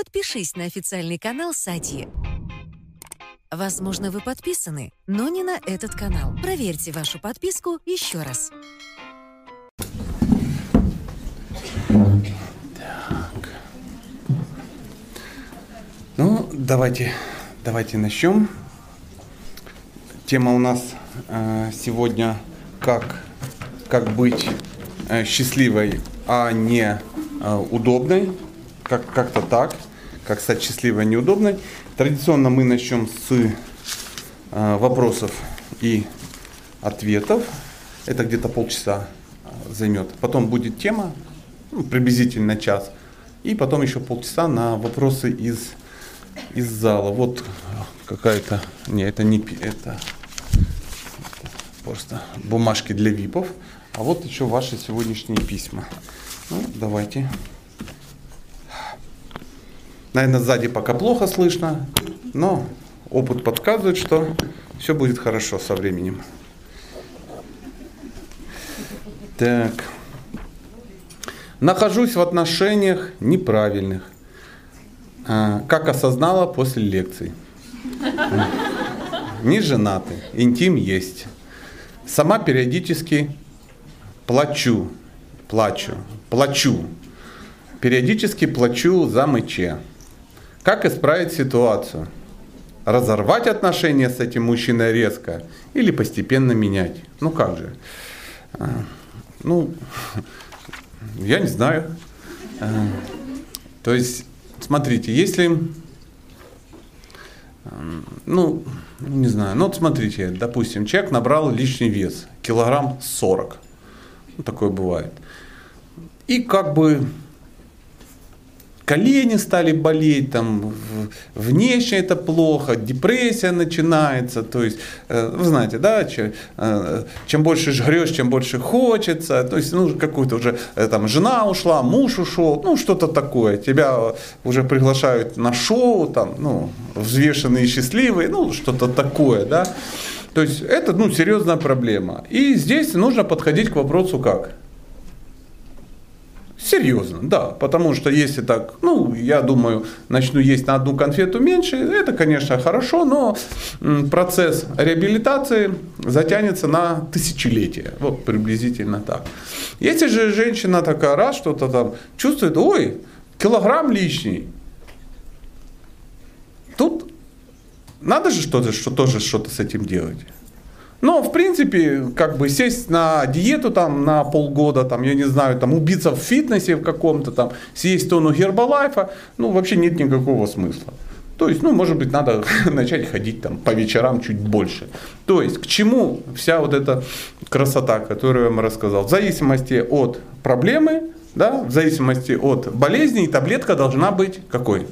подпишись на официальный канал Сати. Возможно, вы подписаны, но не на этот канал. Проверьте вашу подписку еще раз. Ну, давайте, давайте начнем. Тема у нас э, сегодня как, как быть э, счастливой, а не э, удобной. Как, как-то так. Как стать счастливой, а не удобной. Традиционно мы начнем с э, вопросов и ответов. Это где-то полчаса э, займет. Потом будет тема, ну, приблизительно час. И потом еще полчаса на вопросы из, из зала. Вот какая-то... Не, это не... Это, это просто бумажки для випов. А вот еще ваши сегодняшние письма. Ну, давайте. Наверное, сзади пока плохо слышно, но опыт подсказывает, что все будет хорошо со временем. Так. Нахожусь в отношениях неправильных. А, Как осознала после лекций. Не женаты, интим есть. Сама периодически плачу, плачу, плачу. Периодически плачу за мыче. Как исправить ситуацию? Разорвать отношения с этим мужчиной резко или постепенно менять? Ну как же? А, Ну, я не знаю. А, То есть, смотрите, если, ну, не знаю, ну вот смотрите, допустим, человек набрал лишний вес, килограмм 40, ну, такое бывает. И как бы колени стали болеть, там, внешне это плохо, депрессия начинается, то есть, э, вы знаете, да, че- э, чем больше жрешь, чем больше хочется, то есть, ну, какую-то уже, э, там, жена ушла, муж ушел, ну, что-то такое, тебя уже приглашают на шоу, там, ну, взвешенные и счастливые, ну, что-то такое, да, то есть, это, ну, серьезная проблема. И здесь нужно подходить к вопросу как? Серьезно, да. Потому что если так, ну, я думаю, начну есть на одну конфету меньше, это, конечно, хорошо, но процесс реабилитации затянется на тысячелетия. Вот приблизительно так. Если же женщина такая раз что-то там чувствует, ой, килограмм лишний, тут надо же что-то, что тоже что-то с этим делать. Но, в принципе, как бы сесть на диету там на полгода, там, я не знаю, там, убиться в фитнесе в каком-то, там, съесть тонну гербалайфа, ну, вообще нет никакого смысла. То есть, ну, может быть, надо начать ходить там по вечерам чуть больше. То есть, к чему вся вот эта красота, которую я вам рассказал? В зависимости от проблемы, да, в зависимости от болезни, таблетка должна быть какой?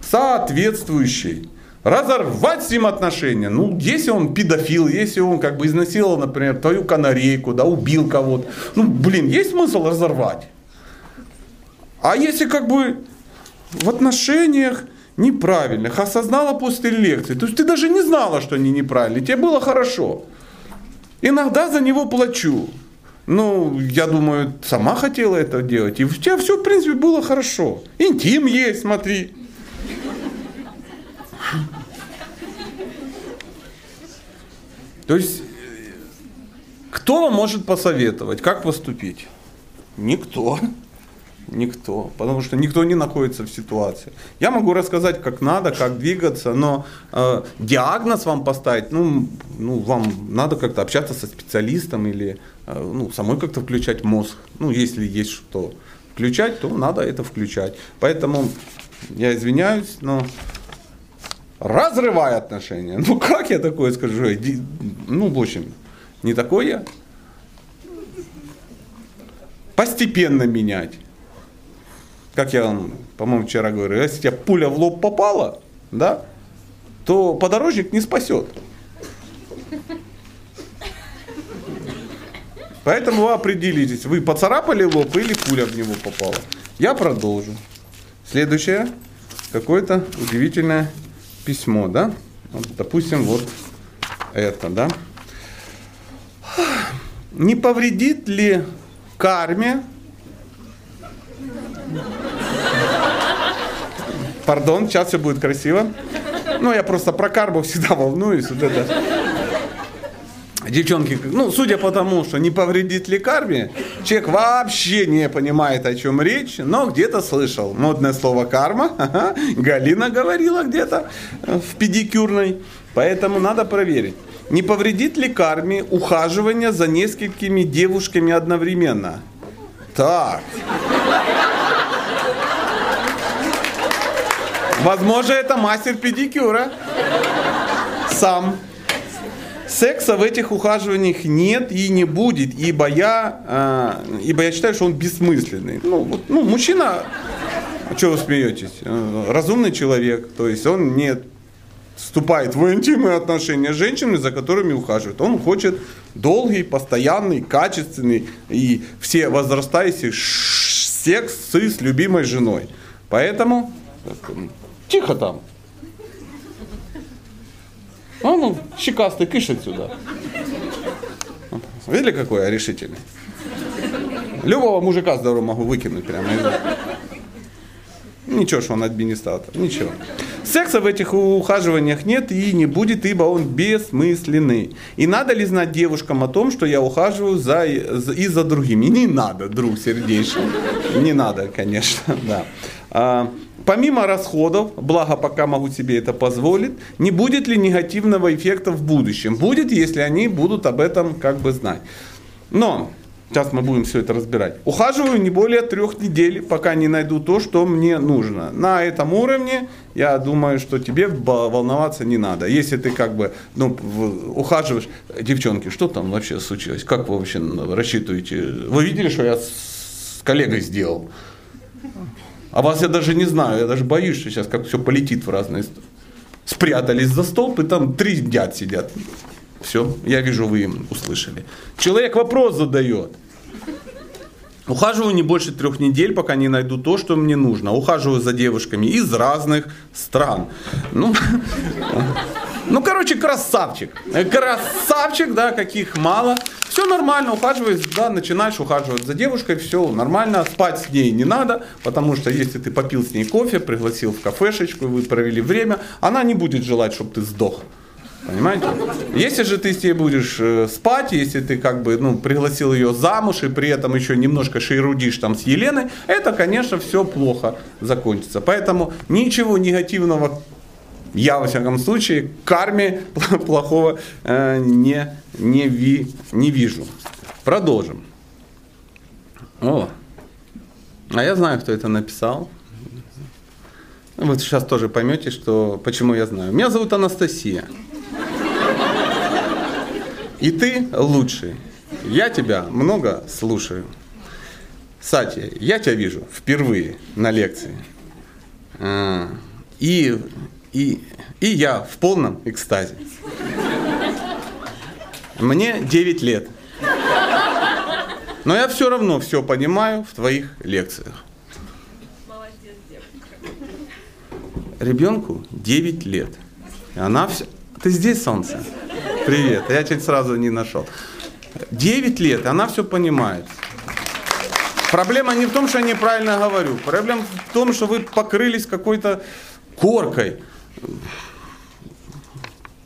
Соответствующей разорвать с ним отношения. Ну, если он педофил, если он как бы изнасиловал, например, твою канарейку, да, убил кого-то, ну, блин, есть смысл разорвать. А если как бы в отношениях неправильных, осознала после лекции, то есть ты даже не знала, что они неправильные, тебе было хорошо. Иногда за него плачу. Ну, я думаю, сама хотела это делать. И у тебя все, в принципе, было хорошо. Интим есть, смотри. То есть, кто вам может посоветовать, как поступить? Никто. Никто. Потому что никто не находится в ситуации. Я могу рассказать, как надо, как двигаться, но э, диагноз вам поставить, ну, ну, вам надо как-то общаться со специалистом или э, ну, самой как-то включать мозг. Ну, если есть что включать, то надо это включать. Поэтому я извиняюсь, но разрывай отношения. Ну как я такое скажу? Ну, в общем, не такое. Постепенно менять. Как я вам, по-моему, вчера говорил, если тебе пуля в лоб попала, да, то подорожник не спасет. Поэтому вы определитесь, вы поцарапали лоб или пуля в него попала. Я продолжу. Следующее, какое-то удивительное письмо, да? Вот, допустим, вот это, да? Не повредит ли карме Пардон, сейчас все будет красиво. Ну, я просто про карбу всегда волнуюсь. Вот это. Девчонки, ну, судя по тому, что не повредит ли карме, человек вообще не понимает, о чем речь, но где-то слышал. Модное слово карма. Галина говорила где-то в педикюрной. Поэтому надо проверить. Не повредит ли карме ухаживание за несколькими девушками одновременно? Так. Возможно, это мастер педикюра. Сам. Секса в этих ухаживаниях нет и не будет, ибо я, э, ибо я считаю, что он бессмысленный. Ну, вот, ну мужчина, а что вы смеетесь? Э, разумный человек, то есть он не вступает в интимные отношения с женщинами, за которыми ухаживает. Он хочет долгий, постоянный, качественный и все возрастающий секс с любимой женой. Поэтому тихо там. А ну, щекастый, кыш отсюда. Видели, какой я решительный? Любого мужика здорового могу выкинуть прямо. Ничего, что он администратор, ничего. Секса в этих ухаживаниях нет и не будет, ибо он бессмысленный. И надо ли знать девушкам о том, что я ухаживаю за, и за другими? Не надо, друг сердечный. Не надо, конечно, да. Помимо расходов, благо пока могу себе это позволить, не будет ли негативного эффекта в будущем? Будет, если они будут об этом как бы знать. Но Сейчас мы будем все это разбирать. Ухаживаю не более трех недель, пока не найду то, что мне нужно. На этом уровне я думаю, что тебе волноваться не надо. Если ты как бы ну, ухаживаешь, девчонки, что там вообще случилось? Как вы вообще рассчитываете? Вы видели, что я с коллегой сделал? А вас я даже не знаю, я даже боюсь, что сейчас как все полетит в разные стороны. Спрятались за столб, и там три дяд сидят. Все, я вижу, вы им услышали. Человек вопрос задает. Ухаживаю не больше трех недель, пока не найду то, что мне нужно. Ухаживаю за девушками из разных стран. Ну, ну короче, красавчик. Красавчик, да, каких мало. Все нормально, ухаживаешь, да, начинаешь ухаживать за девушкой, все нормально, спать с ней не надо, потому что если ты попил с ней кофе, пригласил в кафешечку, вы провели время, она не будет желать, чтобы ты сдох. Понимаете? Если же ты с ней будешь э, спать, если ты как бы ну, пригласил ее замуж и при этом еще немножко шейрудишь там с Еленой, это, конечно, все плохо закончится. Поэтому ничего негативного я, во всяком случае, карме плохого э, не, не, ви, не вижу. Продолжим. О, а я знаю, кто это написал. Вы сейчас тоже поймете, что, почему я знаю. Меня зовут Анастасия. И ты лучший. Я тебя много слушаю. Сати, я тебя вижу впервые на лекции. А, и, и, и я в полном экстазе. Мне 9 лет. Но я все равно все понимаю в твоих лекциях. Ребенку 9 лет. И она все... Ты здесь, солнце? Привет. Я чуть сразу не нашел. 9 лет, она все понимает. Проблема не в том, что я неправильно говорю. Проблема в том, что вы покрылись какой-то коркой.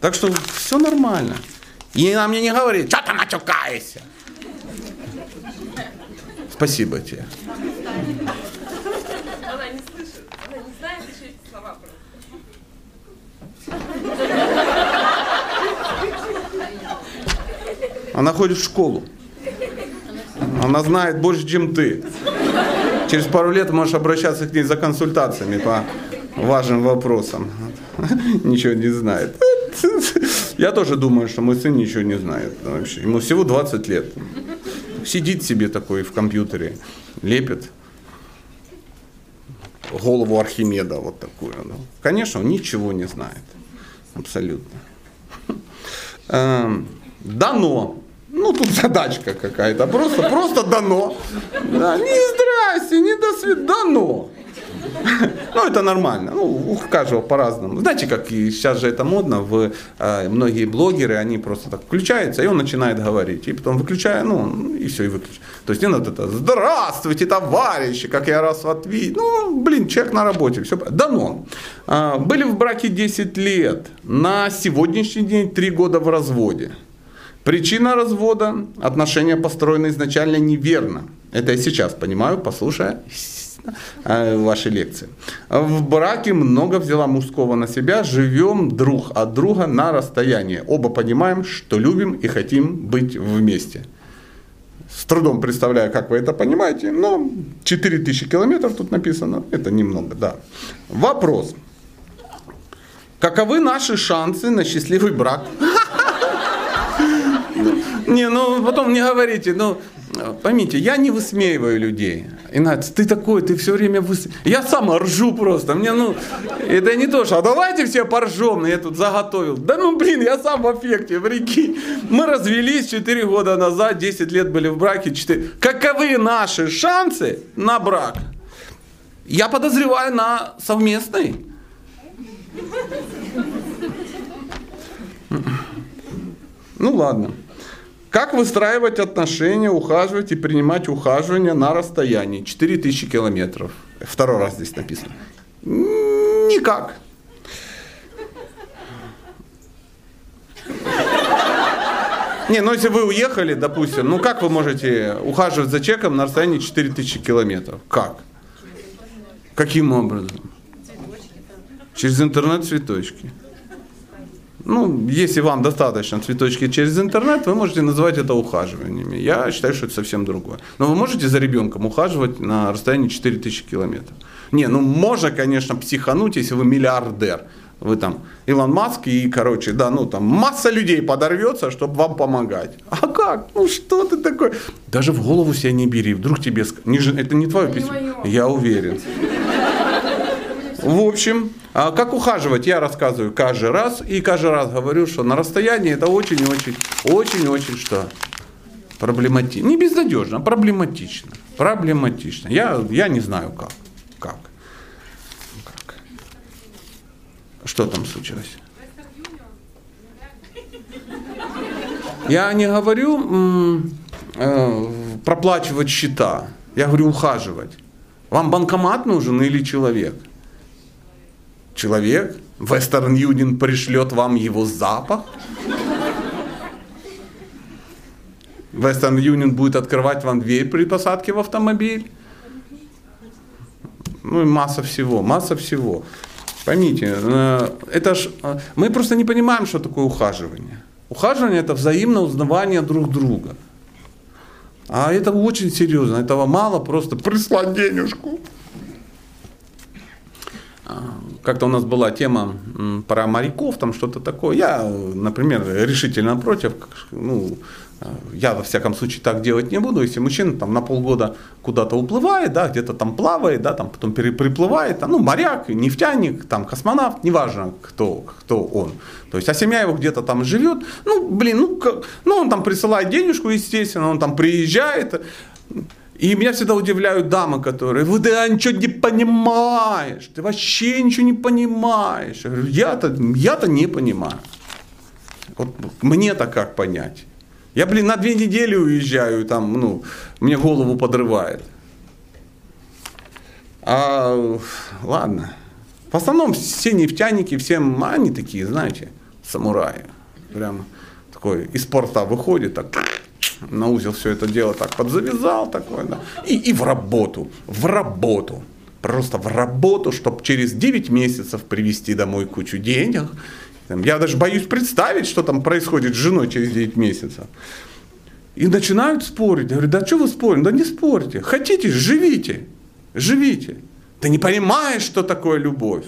Так что все нормально. И она мне не говорит, что ты матюкаешься. Спасибо тебе. Она не слышит, она не знает еще эти слова. Она ходит в школу. Она знает больше, чем ты. Через пару лет можешь обращаться к ней за консультациями по важным вопросам. Ничего не знает. Я тоже думаю, что мой сын ничего не знает вообще. Ему всего 20 лет. Сидит себе такой в компьютере, лепит голову Архимеда вот такую. Конечно, он ничего не знает. Абсолютно. Эм, дано ну, тут задачка какая-то. Просто, просто дано. Да, не здрасте, не до свидания. Дано. Ну, это нормально. Ну, у каждого по-разному. Знаете, как и сейчас же это модно, в, э, многие блогеры, они просто так включаются, и он начинает говорить. И потом выключая, ну, и все, и выключает. То есть не надо это, здравствуйте, товарищи, как я раз видел. Ну, блин, человек на работе, все. Да ну. Э, были в браке 10 лет, на сегодняшний день 3 года в разводе. Причина развода – отношения построены изначально неверно. Это я сейчас понимаю, послушая ваши лекции. В браке много взяла мужского на себя, живем друг от друга на расстоянии. Оба понимаем, что любим и хотим быть вместе. С трудом представляю, как вы это понимаете, но 4000 километров тут написано, это немного, да. Вопрос. Каковы наши шансы на счастливый брак? Не, ну потом не говорите, ну поймите, я не высмеиваю людей. Инат, ты такой, ты все время выс... Я сам ржу просто. Мне, ну, это не то, что а давайте все поржем, я тут заготовил. Да ну, блин, я сам в эффекте, прикинь. Мы развелись 4 года назад, 10 лет были в браке. 4... Каковы наши шансы на брак? Я подозреваю на совместный. Ну ладно. Как выстраивать отношения, ухаживать и принимать ухаживание на расстоянии 4000 километров? Второй раз здесь написано. Никак. Не, ну если вы уехали, допустим, ну как вы можете ухаживать за человеком на расстоянии 4000 километров? Как? Каким образом? Через интернет цветочки. Ну, если вам достаточно цветочки через интернет, вы можете называть это ухаживаниями. Я считаю, что это совсем другое. Но вы можете за ребенком ухаживать на расстоянии 4000 километров. Не, ну можно, конечно, психануть, если вы миллиардер. Вы там Илон Маск и, короче, да, ну там масса людей подорвется, чтобы вам помогать. А как? Ну что ты такой? Даже в голову себя не бери, вдруг тебе... Не, это не твое письмо? Я уверен. В общем, а как ухаживать, я рассказываю каждый раз. И каждый раз говорю, что на расстоянии это очень-очень, очень-очень что? Проблематично. Не безнадежно, а проблематично. Проблематично. Я, я не знаю как. Как? Как? Что там случилось? Я не говорю э, проплачивать счета. Я говорю ухаживать. Вам банкомат нужен или человек? Человек, Western Union пришлет вам его запах. Western Union будет открывать вам дверь при посадке в автомобиль. Ну и масса всего, масса всего. Поймите, э, это ж, э, мы просто не понимаем, что такое ухаживание. Ухаживание это взаимное узнавание друг друга. А это очень серьезно, этого мало просто прислать денежку. Как-то у нас была тема про моряков, там что-то такое. Я, например, решительно против. Ну, я, во всяком случае, так делать не буду. Если мужчина там на полгода куда-то уплывает, да, где-то там плавает, да, там потом приплывает, там, ну, моряк, нефтяник, там, космонавт, неважно, кто, кто он. То есть, а семья его где-то там живет, ну, блин, ну, как, ну, он там присылает денежку, естественно, он там приезжает, и меня всегда удивляют дамы, которые, вы да ничего не понимаешь, ты вообще ничего не понимаешь. Я-то, я-то не понимаю. Вот мне-то как понять? Я, блин, на две недели уезжаю, там, ну, мне голову подрывает. А, ладно. В основном все нефтяники, все они такие, знаете, самураи. Прям такой из порта выходит, так на узел все это дело так подзавязал такое, да, и, и в работу, в работу, просто в работу, чтобы через 9 месяцев привезти домой кучу денег. Я даже боюсь представить, что там происходит с женой через 9 месяцев. И начинают спорить. Я говорю, да что вы спорите? Да не спорьте. Хотите, живите. Живите. Ты не понимаешь, что такое любовь.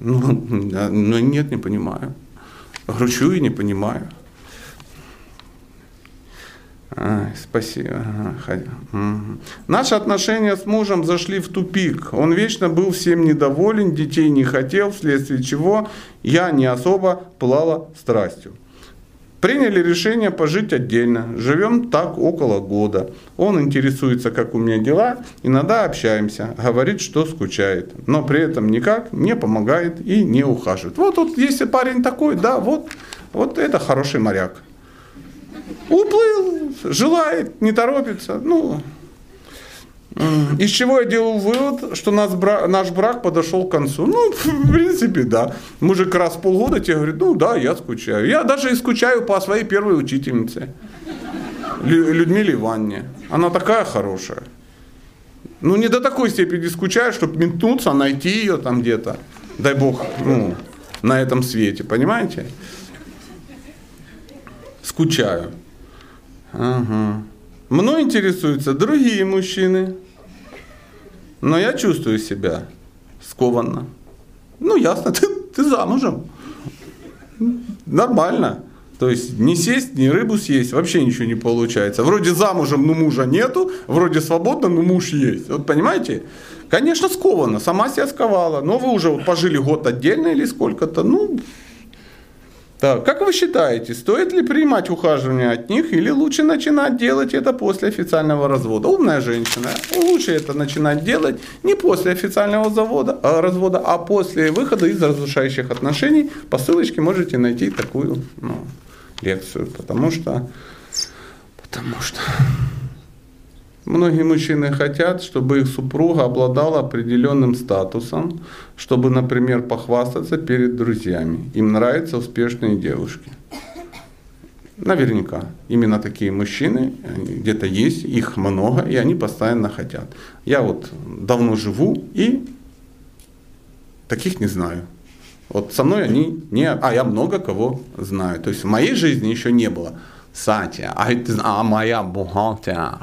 Ну, ну нет, не понимаю. Гручу и не понимаю. Спасибо. Наши отношения с мужем зашли в тупик. Он вечно был всем недоволен, детей не хотел, вследствие чего я не особо плала страстью. Приняли решение пожить отдельно. Живем так около года. Он интересуется, как у меня дела. Иногда общаемся. Говорит, что скучает. Но при этом никак не помогает и не ухаживает. Вот, вот если парень такой, да, вот, вот это хороший моряк. Уплыл, желает, не торопится. Ну, из чего я делаю вывод, что наш брак, наш брак подошел к концу? Ну, в принципе, да. Мужик раз в полгода тебе говорит, ну да, я скучаю. Я даже и скучаю по своей первой учительнице, Людмиле Ивановне. Она такая хорошая. Ну, не до такой степени скучаю, чтобы метнуться, найти ее там где-то. Дай бог, ну, на этом свете, понимаете? Скучаю. Ага. Мной интересуются другие мужчины. Но я чувствую себя скованно. Ну, ясно, ты, ты замужем. Нормально. То есть не сесть, не рыбу съесть, вообще ничего не получается. Вроде замужем, но мужа нету, вроде свободно, но муж есть. Вот понимаете? Конечно, сковано, сама себя сковала. Но вы уже вот пожили год отдельно или сколько-то, ну, так, как вы считаете, стоит ли принимать ухаживание от них или лучше начинать делать это после официального развода? Умная женщина, лучше это начинать делать не после официального завода, а, развода, а после выхода из разрушающих отношений. По ссылочке можете найти такую ну, лекцию, потому что, потому что Многие мужчины хотят, чтобы их супруга обладала определенным статусом, чтобы, например, похвастаться перед друзьями. Им нравятся успешные девушки. Наверняка. Именно такие мужчины где-то есть, их много, и они постоянно хотят. Я вот давно живу и таких не знаю. Вот со мной они не... А я много кого знаю. То есть в моей жизни еще не было. Сатя, а, а моя бухгалтер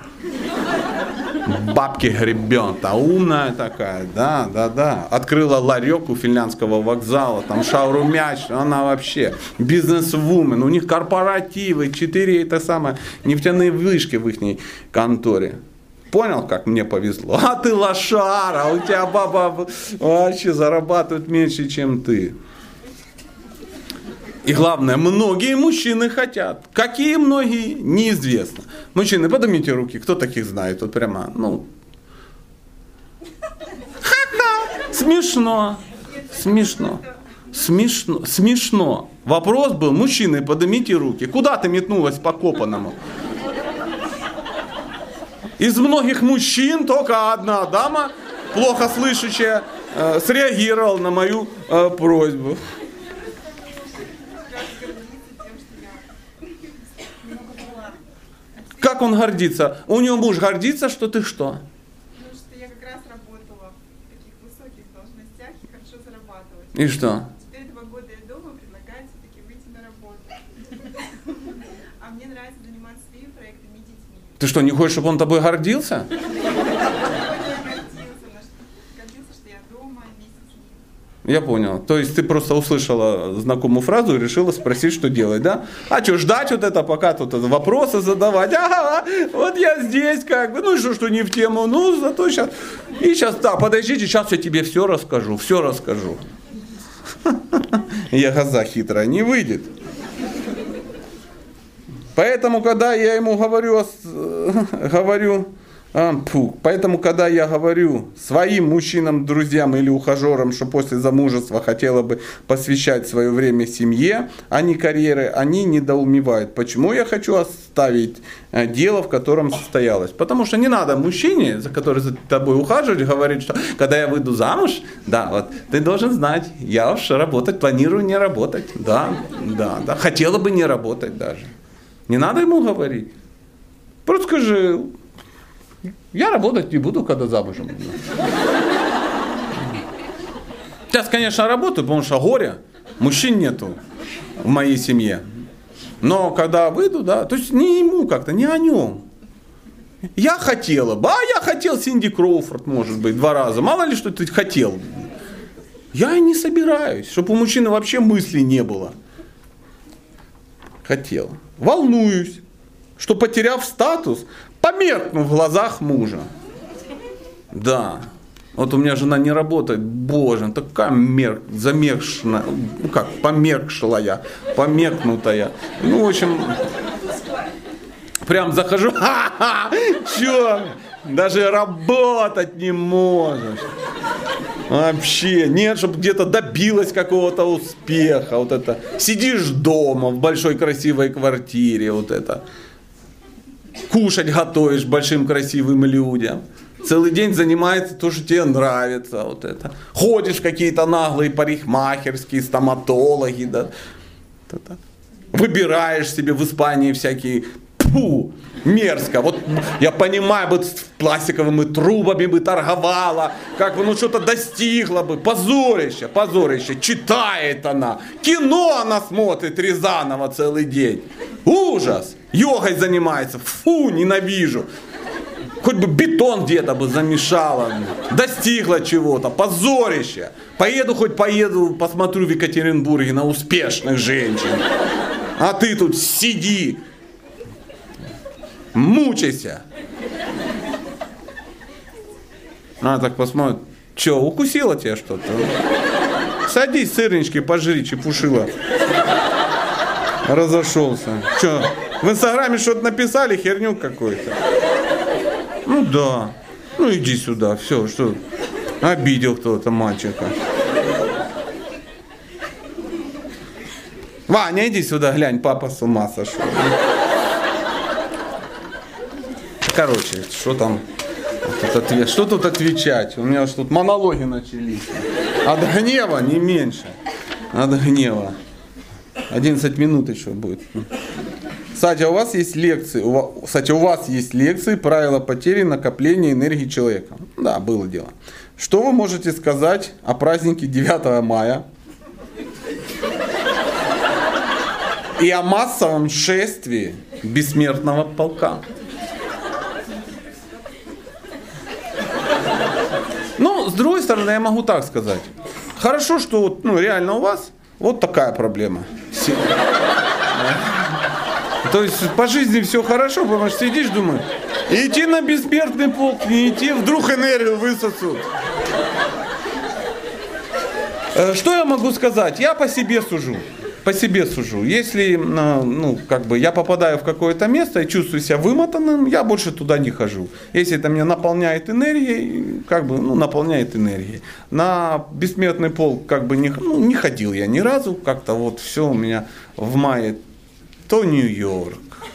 бабки гребет, а умная такая, да, да, да. Открыла ларек у финляндского вокзала, там шауру мяч, она вообще бизнес-вумен, у них корпоративы, четыре это самое, нефтяные вышки в их конторе. Понял, как мне повезло? А ты лошара, у тебя баба вообще зарабатывает меньше, чем ты. И главное, многие мужчины хотят. Какие многие, неизвестно. Мужчины, поднимите руки, кто таких знает? Вот прямо, ну. Ха-ха, смешно, смешно, смешно, смешно. Вопрос был, мужчины, поднимите руки. Куда ты метнулась по копаному? Из многих мужчин только одна дама, плохо слышащая, э, среагировала на мою э, просьбу. Как он гордится? У него муж гордится, что ты что? Что я как раз работала в таких высоких должностях и хорошо зарабатывала. И что? Теперь два года я дома, предлагаю все-таки выйти на работу. А мне нравится заниматься своими проектами и детьми. Ты что, не хочешь, чтобы он тобой гордился? Я понял. То есть ты просто услышала знакомую фразу и решила спросить, что делать, да? А что, ждать вот это, пока тут вопросы задавать? Ага, вот я здесь как бы, ну что, что не в тему, ну зато сейчас. И сейчас, да, подождите, сейчас я тебе все расскажу, все расскажу. Я глаза хитрая, не выйдет. Поэтому, когда я ему говорю, говорю, а, Поэтому, когда я говорю своим мужчинам, друзьям или ухажерам, что после замужества хотела бы посвящать свое время семье, а не карьере, они недоумевают. Почему я хочу оставить э, дело, в котором состоялось? Потому что не надо мужчине, за который за тобой ухаживать, говорить, что когда я выйду замуж, да, вот ты должен знать, я уж работать планирую не работать. Да, да, да. Хотела бы не работать даже. Не надо ему говорить. Просто скажи, я работать не буду, когда замужем. Сейчас, конечно, работаю, потому что горе, мужчин нету в моей семье. Но когда выйду, да, то есть не ему как-то, не о нем. Я хотела бы, а я хотел Синди Кроуфорд, может быть, два раза. Мало ли, что ты хотел. Я и не собираюсь, чтобы у мужчины вообще мыслей не было. Хотел. Волнуюсь, что потеряв статус, померкну в глазах мужа. Да. Вот у меня жена не работает, боже, такая мер, замершная, ну как, померкшая, померкнутая. Ну, в общем, прям захожу, ха-ха, чё, даже работать не можешь. Вообще, нет, чтобы где-то добилась какого-то успеха, вот это. Сидишь дома в большой красивой квартире, вот это. Кушать готовишь большим красивым людям. Целый день занимается то, что тебе нравится, вот это. Ходишь какие-то наглые парикмахерские, стоматологи, да. Выбираешь себе в Испании всякие Фу, мерзко. Вот я понимаю, бы с пластиковыми трубами бы торговала, как бы ну что-то достигла бы. Позорище, позорище. Читает она. Кино она смотрит Рязанова целый день. Ужас. Йогой занимается. Фу, ненавижу. Хоть бы бетон где-то бы замешала, достигла чего-то, позорище. Поеду хоть поеду, посмотрю в Екатеринбурге на успешных женщин. А ты тут сиди, мучайся. Она так посмотрит, что, укусила тебя что-то? Садись, сырнички, пожри, чепушила. Разошелся. Что, в инстаграме что-то написали, херню какую-то? Ну да. Ну иди сюда, все, что, обидел кто-то мальчика. Ваня, иди сюда, глянь, папа с ума сошел. Короче, что там? Вот ответ, что тут отвечать? У меня уж тут монологи начались. От гнева не меньше. От гнева. 11 минут еще будет. Кстати, у вас есть лекции, у вас, кстати, у вас есть лекции «Правила потери накопления энергии человека». Да, было дело. Что вы можете сказать о празднике 9 мая и о массовом шествии бессмертного полка? с другой стороны, я могу так сказать. Хорошо, что ну, реально у вас вот такая проблема. То есть по жизни все хорошо, потому что сидишь, думаешь, идти на бессмертный полк, не идти, вдруг энергию высосут. Э, что я могу сказать? Я по себе сужу по себе сужу. Если ну, как бы я попадаю в какое-то место и чувствую себя вымотанным, я больше туда не хожу. Если это меня наполняет энергией, как бы ну, наполняет энергией. На бессмертный пол как бы не, ну, не ходил я ни разу, как-то вот все у меня в мае то Нью-Йорк,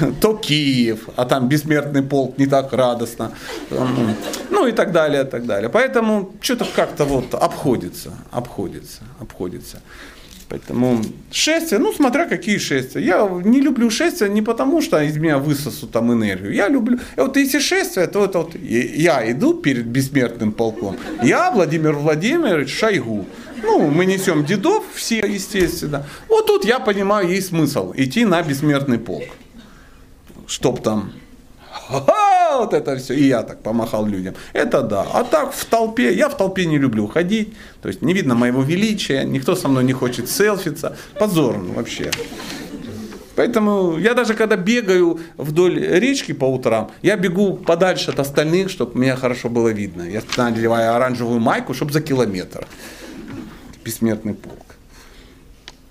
то Киев, а там бессмертный полк не так радостно. Ну и так далее, и так далее. Поэтому что-то как-то вот обходится, обходится, обходится. Поэтому шествие, ну смотря какие шествия. Я не люблю шествия не потому, что из меня высосут там энергию. Я люблю, вот если шествие, то это вот я иду перед бессмертным полком. Я Владимир Владимирович Шойгу. Ну, мы несем дедов все, естественно. Вот тут я понимаю, есть смысл идти на бессмертный полк чтоб там Ха-ха, вот это все. И я так помахал людям. Это да. А так в толпе, я в толпе не люблю ходить. То есть не видно моего величия, никто со мной не хочет селфиться. Позорно вообще. Поэтому я даже когда бегаю вдоль речки по утрам, я бегу подальше от остальных, чтобы меня хорошо было видно. Я надеваю оранжевую майку, чтобы за километр. Бессмертный полк.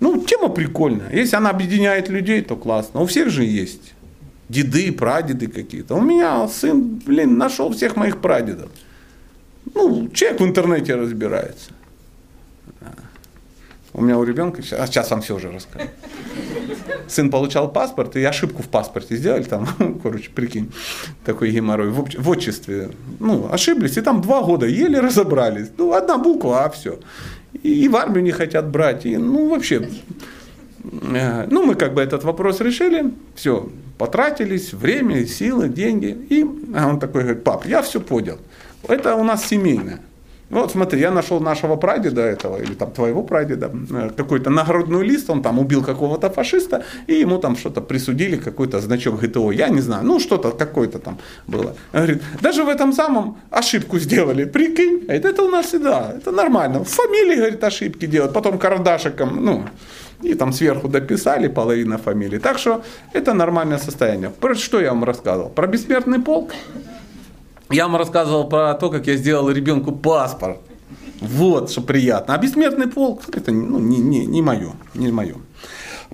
Ну, тема прикольная. Если она объединяет людей, то классно. У всех же есть деды, прадеды какие-то. У меня сын, блин, нашел всех моих прадедов. Ну, человек в интернете разбирается. У меня у ребенка, а сейчас вам все уже расскажу. Сын получал паспорт, и ошибку в паспорте сделали, там, короче, прикинь, такой геморрой, в, в отчестве. Ну, ошиблись, и там два года еле разобрались. Ну, одна буква, а все. И, и в армию не хотят брать, и, ну, вообще. Э, ну, мы как бы этот вопрос решили, все, потратились, время, силы, деньги. И а он такой говорит, пап, я все понял. Это у нас семейное. Вот смотри, я нашел нашего прадеда этого, или там твоего прадеда, э, какой-то наградной лист, он там убил какого-то фашиста, и ему там что-то присудили, какой-то значок ГТО, я не знаю, ну что-то какое-то там было. Он говорит, даже в этом самом ошибку сделали, прикинь, говорит, это у нас всегда, это нормально. В фамилии, говорит, ошибки делают, потом карандашиком, ну, и там сверху дописали половина фамилии. Так что это нормальное состояние. Про что я вам рассказывал? Про бессмертный полк. Я вам рассказывал про то, как я сделал ребенку паспорт. Вот, что приятно. А бессмертный полк, это ну, не, не, не мое, не мое.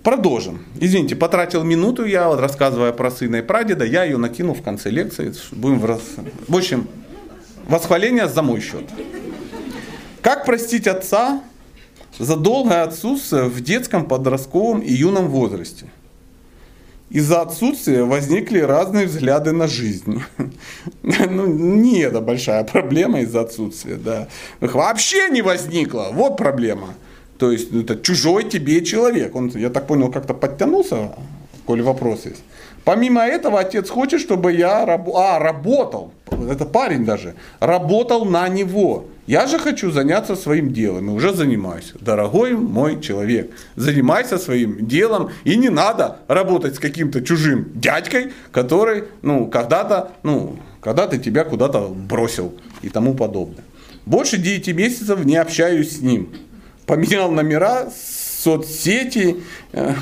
Продолжим. Извините, потратил минуту я, вот, рассказывая про сына и прадеда, я ее накинул в конце лекции. Будем в, раз... в общем, восхваление за мой счет. Как простить отца за долгое отсутствие в детском, подростковом и юном возрасте? Из-за отсутствия возникли разные взгляды на жизнь. Ну, не это большая проблема из-за отсутствия, да. Их вообще не возникло. Вот проблема. То есть это чужой тебе человек. Он, я так понял, как-то подтянулся, коли вопрос есть. Помимо этого, отец хочет, чтобы я раб... а, работал. Это парень даже. Работал на него. Я же хочу заняться своим делом и уже занимаюсь. Дорогой мой человек, занимайся своим делом и не надо работать с каким-то чужим дядькой, который, ну, когда-то, ну, когда-то тебя куда-то бросил и тому подобное. Больше 9 месяцев не общаюсь с ним. Поменял номера, соцсети, э,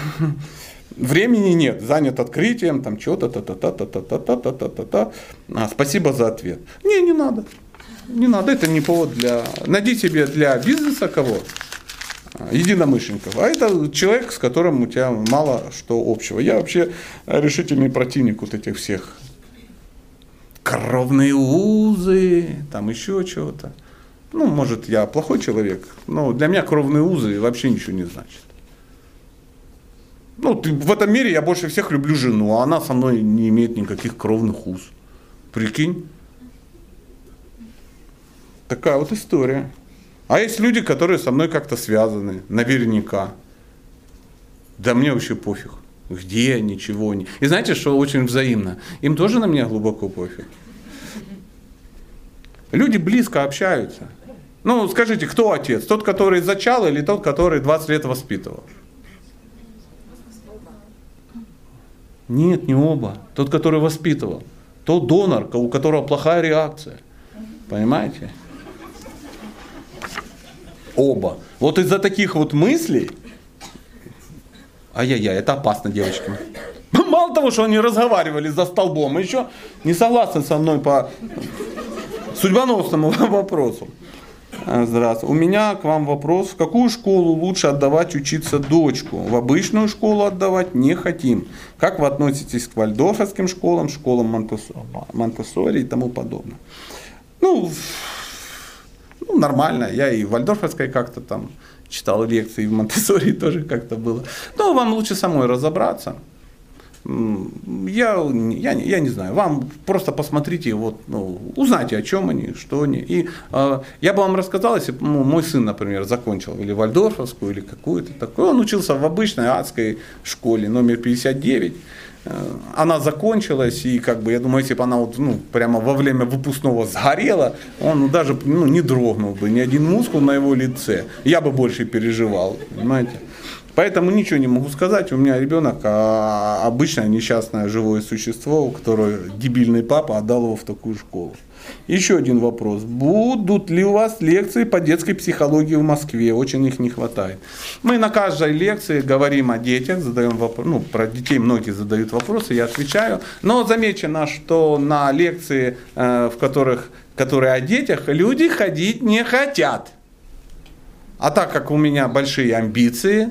времени нет, занят открытием, там что-то, та-та-та-та-та-та-та-та-та-та. А, спасибо за ответ. Не, не надо. Не надо, это не повод для... Найди себе для бизнеса кого? единомышленников. А это человек, с которым у тебя мало что общего. Я вообще решительный противник вот этих всех кровные узы, там еще чего-то. Ну, может, я плохой человек, но для меня кровные узы вообще ничего не значат. Ну, ты, в этом мире я больше всех люблю жену, а она со мной не имеет никаких кровных уз. Прикинь? Такая вот история. А есть люди, которые со мной как-то связаны, наверняка. Да мне вообще пофиг. Где, ничего не. И знаете, что очень взаимно? Им тоже на меня глубоко пофиг. Люди близко общаются. Ну, скажите, кто отец? Тот, который зачал или тот, который 20 лет воспитывал? Нет, не оба. Тот, который воспитывал. Тот донор, у которого плохая реакция. Понимаете? Оба. Вот из-за таких вот мыслей, ай-яй-яй, это опасно, девочки. Мало того, что они разговаривали за столбом, еще не согласны со мной по судьбоносному вопросу. А, здравствуйте. У меня к вам вопрос. В какую школу лучше отдавать учиться дочку? В обычную школу отдавать не хотим. Как вы относитесь к вальдорфовским школам, школам Монтессори и тому подобное? Ну, ну, нормально. Я и в Вальдорфовской как-то там читал лекции, и в Монтессори тоже как-то было. Но вам лучше самой разобраться. Я, я, я не знаю, вам просто посмотрите, вот, ну, узнайте, о чем они, что они. И э, я бы вам рассказал, если бы ну, мой сын, например, закончил или Вальдорфовскую, или какую-то такую, он учился в обычной адской школе номер 59, Э, она закончилась, и как бы я думаю, если бы она вот, ну, прямо во время выпускного сгорела, он даже ну, не дрогнул бы, ни один мускул на его лице. Я бы больше переживал, понимаете. Поэтому ничего не могу сказать. У меня ребенок а, обычное несчастное живое существо, у которого дебильный папа отдал его в такую школу. Еще один вопрос. Будут ли у вас лекции по детской психологии в Москве? Очень их не хватает. Мы на каждой лекции говорим о детях, задаем вопрос, ну, про детей многие задают вопросы, я отвечаю. Но замечено, что на лекции, э, в которых, которые о детях, люди ходить не хотят. А так как у меня большие амбиции,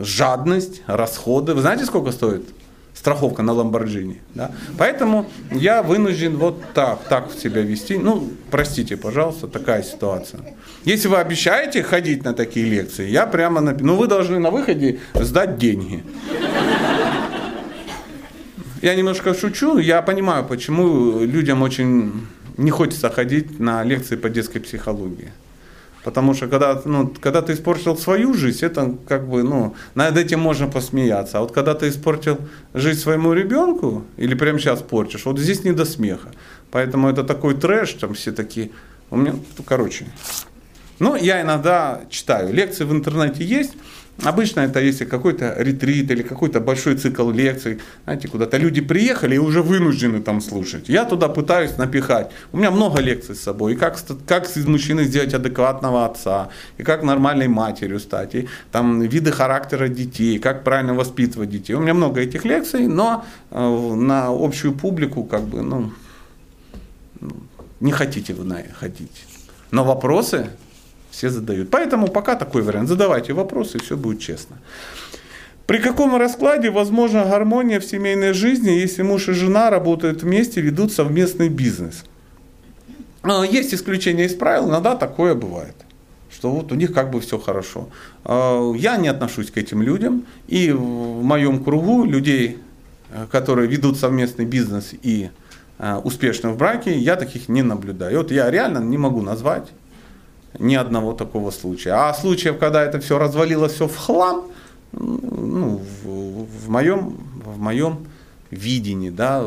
жадность, расходы, вы знаете, сколько стоит страховка на Ламборджини. Да? Поэтому я вынужден вот так, так себя вести. Ну, простите, пожалуйста, такая ситуация. Если вы обещаете ходить на такие лекции, я прямо на... Ну, вы должны на выходе сдать деньги. Я немножко шучу, я понимаю, почему людям очень не хочется ходить на лекции по детской психологии. Потому что когда, ну, когда ты испортил свою жизнь, это как бы, ну, над этим можно посмеяться. А вот когда ты испортил жизнь своему ребенку, или прямо сейчас порчишь, вот здесь не до смеха. Поэтому это такой трэш, там все такие, у меня, короче. Ну, я иногда читаю, лекции в интернете есть, Обычно это если какой-то ретрит или какой-то большой цикл лекций, знаете, куда-то люди приехали и уже вынуждены там слушать. Я туда пытаюсь напихать. У меня много лекций с собой. И как, как из мужчины сделать адекватного отца, и как нормальной матерью стать, и там виды характера детей, как правильно воспитывать детей. У меня много этих лекций, но э, на общую публику как бы, ну, не хотите вы на ходить. Но вопросы все задают. Поэтому пока такой вариант. Задавайте вопросы, и все будет честно. При каком раскладе возможна гармония в семейной жизни, если муж и жена работают вместе, ведут совместный бизнес? А, есть исключения из правил, иногда такое бывает что вот у них как бы все хорошо. А, я не отношусь к этим людям, и в моем кругу людей, э, которые ведут совместный бизнес и э, успешны в браке, я таких не наблюдаю. Вот я реально не могу назвать ни одного такого случая. А случаев, когда это все развалилось, все в хлам, ну, в, в, моем, в моем видении, да,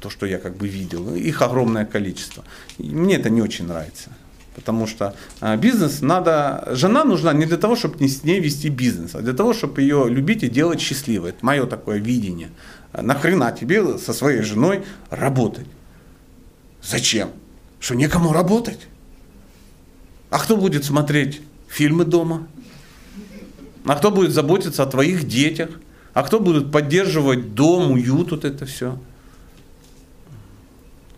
то, что я как бы видел, их огромное количество. И мне это не очень нравится. Потому что а, бизнес надо, жена нужна не для того, чтобы не с ней вести бизнес, а для того, чтобы ее любить и делать счастливой. Это мое такое видение. А нахрена тебе со своей женой работать? Зачем? Что некому работать? А кто будет смотреть фильмы дома? А кто будет заботиться о твоих детях? А кто будет поддерживать дом, уют, вот это все?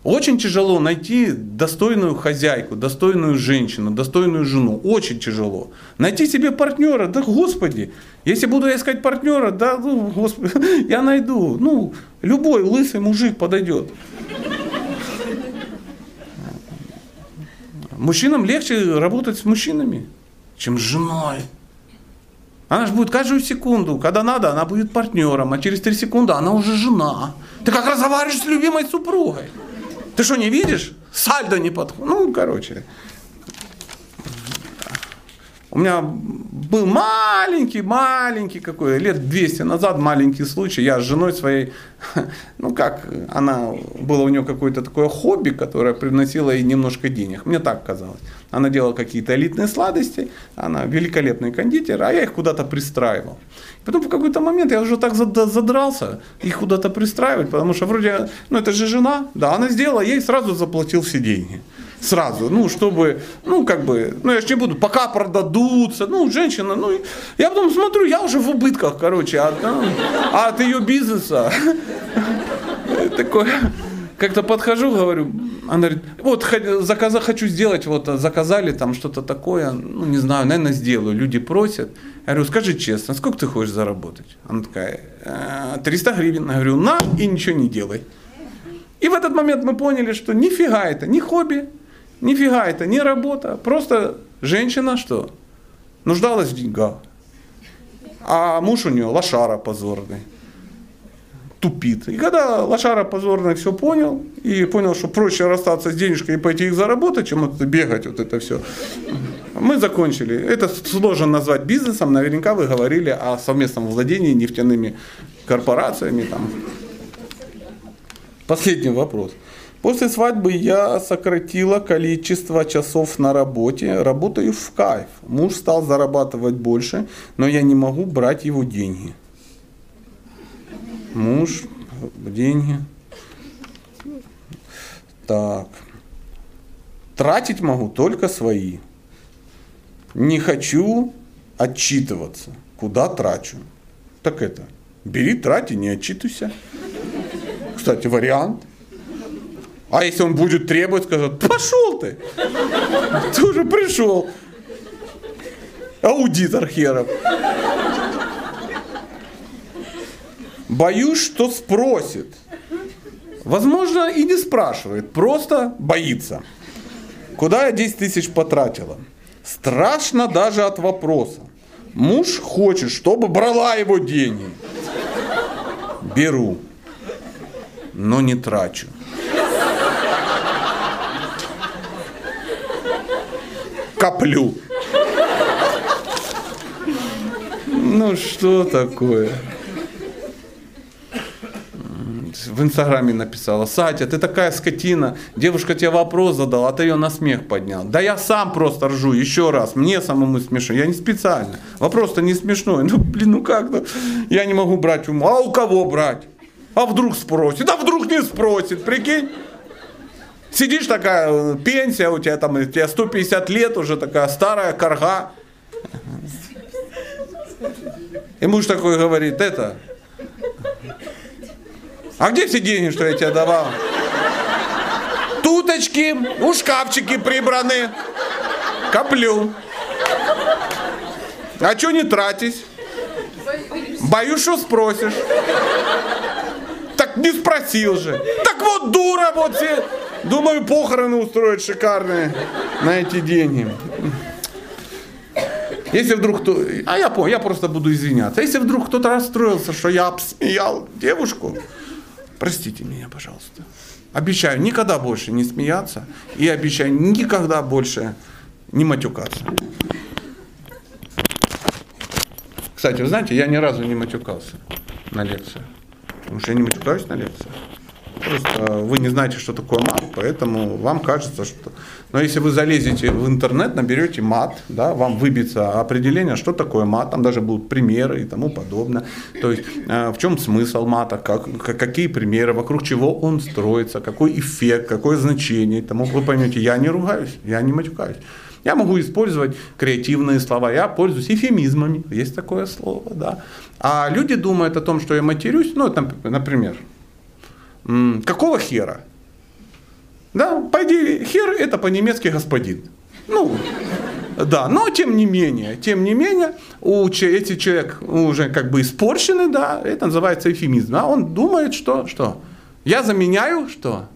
Очень тяжело найти достойную хозяйку, достойную женщину, достойную жену. Очень тяжело. Найти себе партнера, да господи, если буду искать партнера, да, ну, господи, я найду. Ну, любой лысый мужик подойдет. Мужчинам легче работать с мужчинами, чем с женой. Она же будет каждую секунду, когда надо, она будет партнером, а через три секунды она уже жена. Ты как разговариваешь с любимой супругой. Ты что, не видишь? Сальдо не подходит. Ну, короче. У меня был маленький, маленький какой, лет 200 назад маленький случай. Я с женой своей, ну как, она, было у нее какое-то такое хобби, которое приносило ей немножко денег. Мне так казалось. Она делала какие-то элитные сладости, она великолепный кондитер, а я их куда-то пристраивал. Потом в какой-то момент я уже так задрался их куда-то пристраивать, потому что вроде, ну это же жена, да, она сделала, я ей сразу заплатил все деньги. Сразу, ну, чтобы, ну, как бы, ну, я же не буду, пока продадутся, ну, женщина, ну, я потом смотрю, я уже в убытках, короче, от, ну, от ее бизнеса. Такое, как-то подхожу, говорю, она говорит, вот заказа, хочу сделать, вот заказали там что-то такое, ну не знаю, наверное, сделаю. Люди просят. Я говорю, скажи честно, сколько ты хочешь заработать? Она такая, 300 «Э, гривен. Я говорю, на и ничего не делай. И в этот момент мы поняли, что нифига это не хобби, нифига это не работа, просто женщина что? Нуждалась в деньгах. А муж у нее лошара позорный тупит. И когда лошара позорно все понял, и понял, что проще расстаться с денежкой и пойти их заработать, чем это бегать вот это все, мы закончили. Это сложно назвать бизнесом, наверняка вы говорили о совместном владении нефтяными корпорациями. Там. Последний вопрос. После свадьбы я сократила количество часов на работе, работаю в кайф. Муж стал зарабатывать больше, но я не могу брать его деньги муж, деньги. Так. Тратить могу только свои. Не хочу отчитываться, куда трачу. Так это, бери, трати, не отчитывайся. Кстати, вариант. А если он будет требовать, скажет, пошел ты. Ты уже пришел. Аудитор херов. Боюсь, что спросит. Возможно, и не спрашивает, просто боится. Куда я 10 тысяч потратила? Страшно даже от вопроса. Муж хочет, чтобы брала его деньги. Беру, но не трачу. Коплю. Ну что такое? в Инстаграме написала, Сатя, ты такая скотина, девушка тебе вопрос задала, а ты ее на смех поднял. Да я сам просто ржу, еще раз, мне самому смешно, я не специально. Вопрос-то не смешной, ну блин, ну как-то, я не могу брать уму, а у кого брать? А вдруг спросит, а вдруг не спросит, прикинь? Сидишь такая, пенсия у тебя там, у тебя 150 лет уже такая старая корга. И муж такой говорит, это, а где все деньги, что я тебе давал? Туточки, у шкафчики прибраны. Коплю. А что не тратить? Боюсь, что спросишь. Так не спросил же. Так вот дура, вот все. Думаю, похороны устроить шикарные на эти деньги. Если вдруг кто... А я понял, я просто буду извиняться. Если вдруг кто-то расстроился, что я обсмеял девушку, простите меня, пожалуйста. Обещаю никогда больше не смеяться и обещаю никогда больше не матюкаться. Кстати, вы знаете, я ни разу не матюкался на лекции. Потому что я не матюкаюсь на лекциях. Просто вы не знаете, что такое мат, поэтому вам кажется, что... Но если вы залезете в интернет, наберете мат, да, вам выбьется определение, что такое мат, там даже будут примеры и тому подобное. То есть э, в чем смысл мата, как, какие примеры, вокруг чего он строится, какой эффект, какое значение. Тому вы поймете, я не ругаюсь, я не матюкаюсь. Я могу использовать креативные слова, я пользуюсь эфемизмами, есть такое слово, да. А люди думают о том, что я матерюсь, ну, например, какого хера? Да, по идее, хер это по-немецки господин. Ну, да, но тем не менее, тем не менее, у эти человек уже как бы испорчены, да, это называется эфемизм. А он думает, что, что? Я заменяю, что?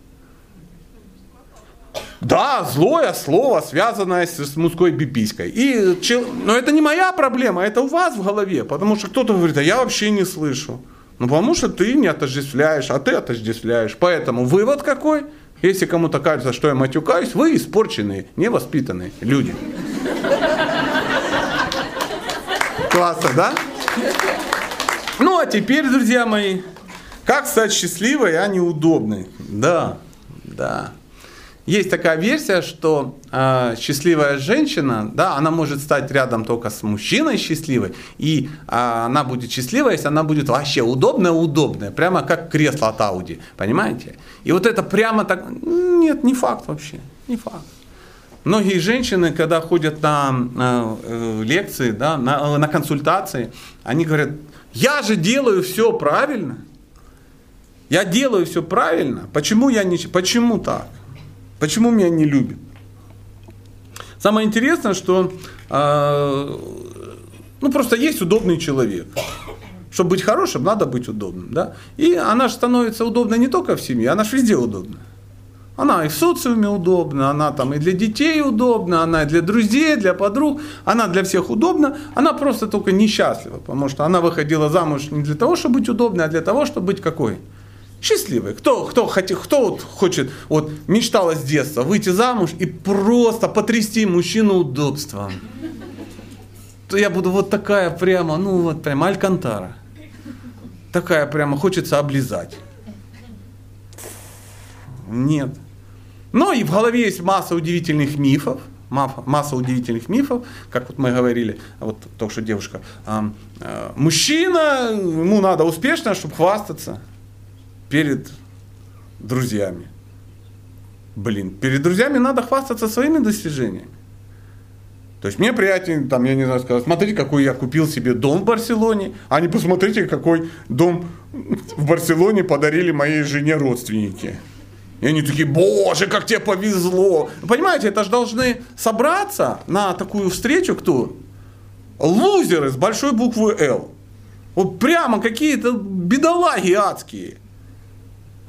Да, злое слово, связанное с, с мужской биписькой. И, но это не моя проблема, это у вас в голове, потому что кто-то говорит, а я вообще не слышу. Ну, потому что ты не отождествляешь, а ты отождествляешь. Поэтому вывод какой? Если кому-то кажется, что я матюкаюсь, вы испорченные, невоспитанные люди. Классно, да? Ну, а теперь, друзья мои, как стать счастливой, а неудобной? Да, да. Есть такая версия, что э, счастливая женщина, да, она может стать рядом только с мужчиной счастливой, и э, она будет счастлива, если она будет вообще удобная, удобная, прямо как кресло от Ауди, понимаете? И вот это прямо так, нет, не факт вообще, не факт. Многие женщины, когда ходят на э, э, лекции, да, на, на консультации, они говорят, я же делаю все правильно, я делаю все правильно, почему я не, почему так? Почему меня не любят? Самое интересное, что э, ну просто есть удобный человек. Чтобы быть хорошим, надо быть удобным. Да? И она же становится удобной не только в семье, она же везде удобна. Она и в социуме удобна, она там и для детей удобна, она и для друзей, для подруг, она для всех удобна, она просто только несчастлива, потому что она выходила замуж не для того, чтобы быть удобной, а для того, чтобы быть какой? Счастливые. Кто, кто, хотел, кто вот хочет, вот мечтала с детства выйти замуж и просто потрясти мужчину удобством. То я буду вот такая прямо, ну вот прямо алькантара. Такая прямо хочется облизать. Нет. Но и в голове есть масса удивительных мифов, масса удивительных мифов, как вот мы говорили, вот только что девушка, а, мужчина, ему надо успешно, чтобы хвастаться перед друзьями. Блин, перед друзьями надо хвастаться своими достижениями. То есть мне приятнее, там, я не знаю, сказать, смотрите, какой я купил себе дом в Барселоне, а не посмотрите, какой дом в Барселоне подарили моей жене родственники. И они такие, боже, как тебе повезло. Понимаете, это же должны собраться на такую встречу кто? Лузеры с большой буквы «Л». Вот прямо какие-то бедолаги адские.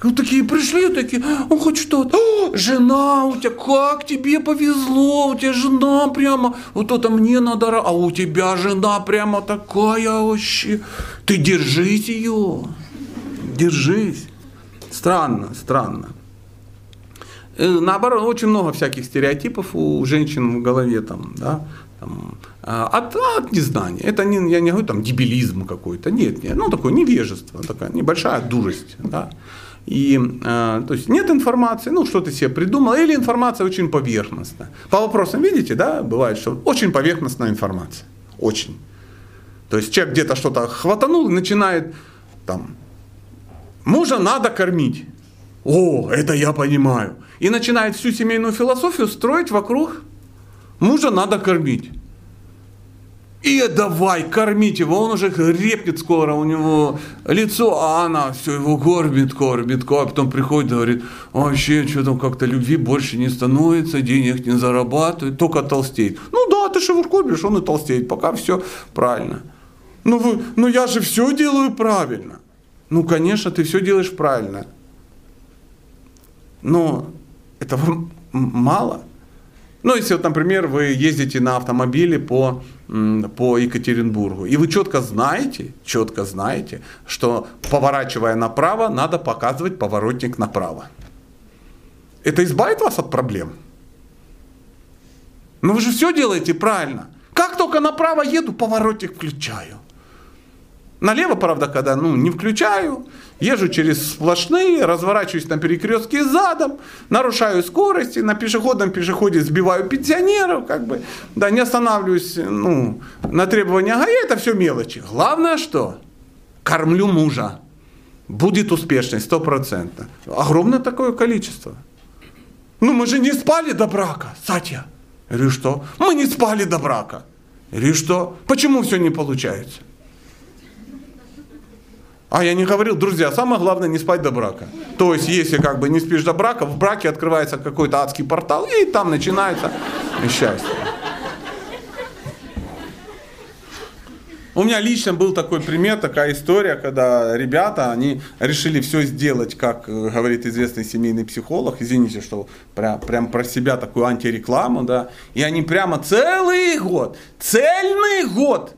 Вот такие пришли, такие, он хочет что-то. Жена у тебя, как тебе повезло, у тебя жена прямо, вот это мне надо, а у тебя жена прямо такая вообще. Ты держись ее, держись. Странно, странно. Э, наоборот, очень много всяких стереотипов у женщин в голове там, да, там, а, от, от незнания. Это не, я не говорю там дебилизм какой-то, нет, нет, ну такое невежество, такая небольшая дурость, да. И, э, то есть нет информации, ну что ты себе придумал, или информация очень поверхностная. По вопросам, видите, да, бывает, что очень поверхностная информация. Очень. То есть человек где-то что-то хватанул и начинает там, мужа надо кормить. О, это я понимаю. И начинает всю семейную философию строить вокруг мужа надо кормить. И давай кормить его, он уже репнет скоро, у него лицо, а она все его кормит, кормит, кормит. А потом приходит говорит, вообще, что там как-то любви больше не становится, денег не зарабатывает, только толстеет. Ну да, ты же его кормишь, он и толстеет, пока все правильно. Ну, вы, ну я же все делаю правильно. Ну, конечно, ты все делаешь правильно. Но этого мало. Ну, если вот, например, вы ездите на автомобиле по, по Екатеринбургу, и вы четко знаете, четко знаете, что поворачивая направо, надо показывать поворотник направо. Это избавит вас от проблем. Но вы же все делаете правильно. Как только направо еду, поворотник включаю. Налево, правда, когда ну, не включаю, езжу через сплошные, разворачиваюсь на перекрестке задом, нарушаю скорости, на пешеходном переходе сбиваю пенсионеров, как бы, да, не останавливаюсь ну, на требования ГАИ, это все мелочи. Главное что? Кормлю мужа. Будет успешность, стопроцентно. Огромное такое количество. Ну мы же не спали до брака, Сатья. Я говорю, что? Мы не спали до брака. Я говорю, что? Почему все не получается? А я не говорил, друзья, самое главное не спать до брака. То есть, если как бы не спишь до брака, в браке открывается какой-то адский портал, и там начинается счастье. У меня лично был такой пример, такая история, когда ребята, они решили все сделать, как э, говорит известный семейный психолог, извините, что прям, прям про себя такую антирекламу, да, и они прямо целый год, цельный год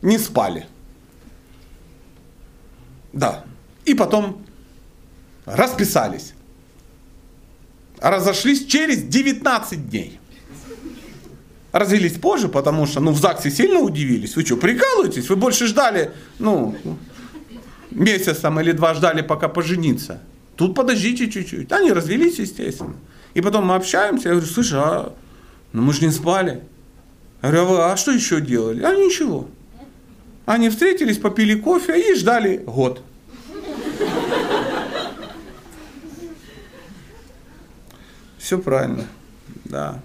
не спали. Да. И потом расписались. Разошлись через 19 дней. Развелись позже, потому что, ну, в ЗАГСе сильно удивились. Вы что, прикалываетесь? Вы больше ждали, ну, месяц там или два ждали, пока пожениться. Тут подождите чуть-чуть. Они развелись, естественно. И потом мы общаемся, я говорю, слушай, а ну мы же не спали. Я говорю, а, вы, а что еще делали? А ничего. Они встретились, попили кофе и ждали год. Все правильно, да.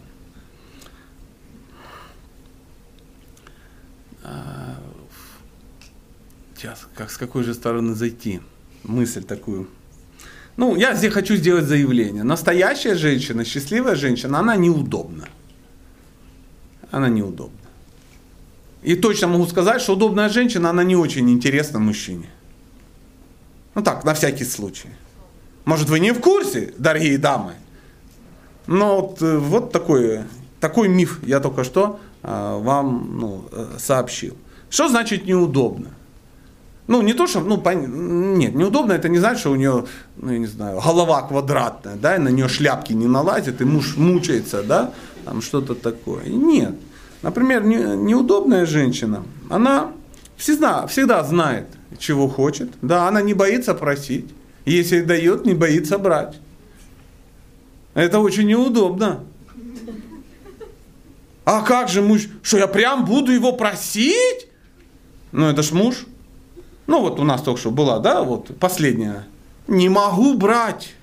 А, сейчас, как с какой же стороны зайти? Мысль такую. Ну, я здесь хочу сделать заявление. Настоящая женщина, счастливая женщина, она неудобна. Она неудобна. И точно могу сказать, что удобная женщина, она не очень интересна мужчине. Ну так, на всякий случай. Может, вы не в курсе, дорогие дамы? Но вот, э, вот такой, такой миф я только что а, вам ну, э, сообщил. Что значит неудобно? Ну, не то, что, ну, пон... нет, неудобно, это не значит, что у нее, ну, я не знаю, голова квадратная, да, и на нее шляпки не налазит, и муж мучается, да, там что-то такое. Нет. Например, не, неудобная женщина, она всегда, всегда знает, чего хочет. Да, она не боится просить. Если дает, не боится брать. Это очень неудобно. А как же муж? Что я прям буду его просить? Ну это ж муж. Ну вот у нас только что была, да, вот последняя. Не могу брать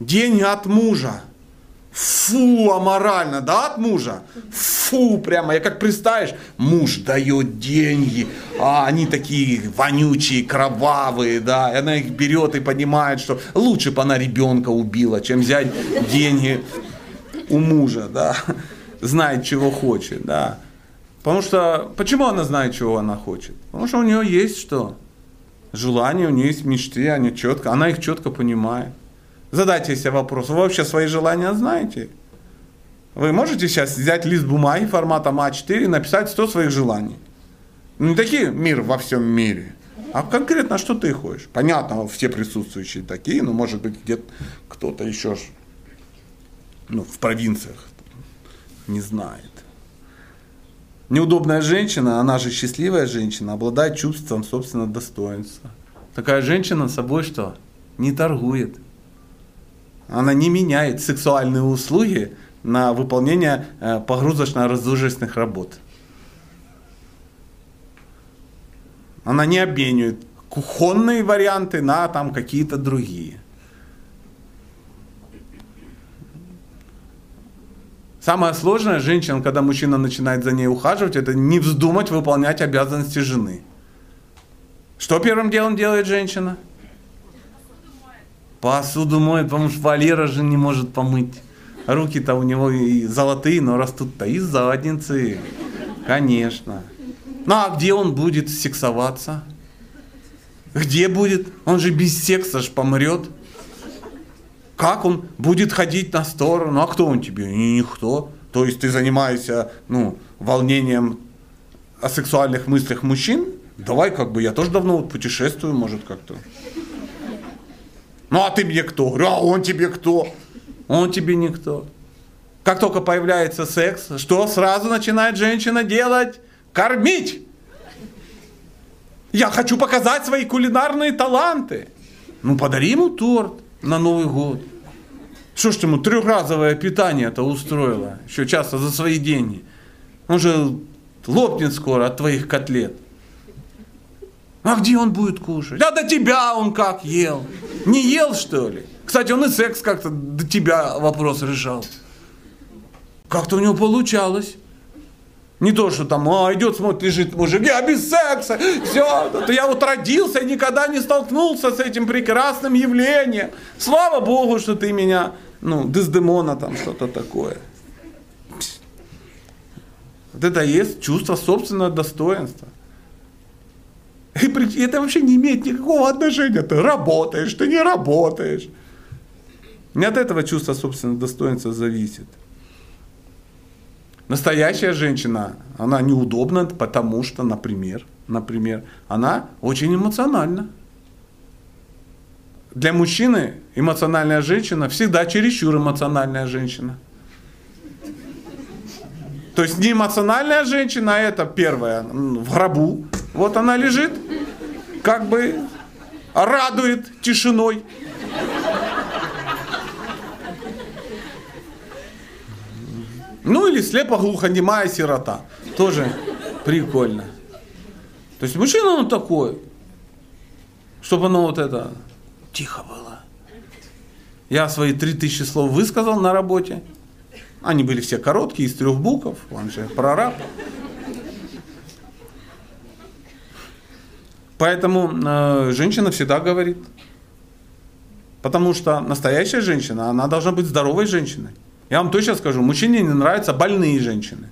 деньги от мужа. Фу, аморально, да, от мужа? Фу, прямо, я как представишь, муж дает деньги, а они такие вонючие, кровавые, да, и она их берет и понимает, что лучше бы она ребенка убила, чем взять деньги у мужа, да, знает, чего хочет, да. Потому что, почему она знает, чего она хочет? Потому что у нее есть что? Желания, у нее есть мечты, они четко, она их четко понимает. Задайте себе вопрос, вы вообще свои желания знаете? Вы можете сейчас взять лист бумаги форматом А4 и написать 100 своих желаний? Ну, не такие мир во всем мире, а конкретно, что ты хочешь. Понятно, все присутствующие такие, но может быть где-то кто-то еще ну, в провинциях не знает. Неудобная женщина, она же счастливая женщина, обладает чувством собственного достоинства. Такая женщина собой что? Не торгует. Она не меняет сексуальные услуги на выполнение э, погрузочно-разгрузочных работ. Она не обменивает кухонные варианты на там какие-то другие. Самое сложное женщина, когда мужчина начинает за ней ухаживать, это не вздумать выполнять обязанности жены. Что первым делом делает женщина? Посуду моет, потому что Валера же не может помыть. Руки-то у него и золотые, но растут-то из задницы. Конечно. Ну а где он будет сексоваться? Где будет? Он же без секса ж помрет. Как он будет ходить на сторону? А кто он тебе? Никто. То есть ты занимаешься ну, волнением о сексуальных мыслях мужчин? Давай как бы, я тоже давно вот путешествую, может как-то. Ну а ты мне кто? Говорю, а он тебе кто? Он тебе никто. Как только появляется секс, что сразу начинает женщина делать? Кормить! Я хочу показать свои кулинарные таланты. Ну подари ему торт на Новый год. Что ж ему трехразовое питание это устроило, еще часто за свои деньги. Он же лопнет скоро от твоих котлет. А где он будет кушать? А до тебя он как ел? Не ел, что ли? Кстати, он и секс как-то до тебя вопрос решал. Как-то у него получалось. Не то, что там, а, идет, смотрит, лежит мужик, я без секса, все, то я вот родился и никогда не столкнулся с этим прекрасным явлением. Слава Богу, что ты меня, ну, Дездемона там, что-то такое. Вот это есть чувство собственного достоинства. И это вообще не имеет никакого отношения. Ты работаешь, ты не работаешь. Не от этого чувство собственного достоинства зависит. Настоящая женщина, она неудобна, потому что, например, например, она очень эмоциональна. Для мужчины эмоциональная женщина всегда чересчур эмоциональная женщина. То есть не эмоциональная женщина, а это первая в гробу. Вот она лежит, как бы радует тишиной. Ну или слепо-глухонемая сирота. Тоже прикольно. То есть мужчина он такой, чтобы оно вот это тихо было. Я свои три тысячи слов высказал на работе. Они были все короткие, из трех букв. Он же прораб. Поэтому э, женщина всегда говорит. Потому что настоящая женщина, она должна быть здоровой женщиной. Я вам точно скажу, мужчине не нравятся больные женщины.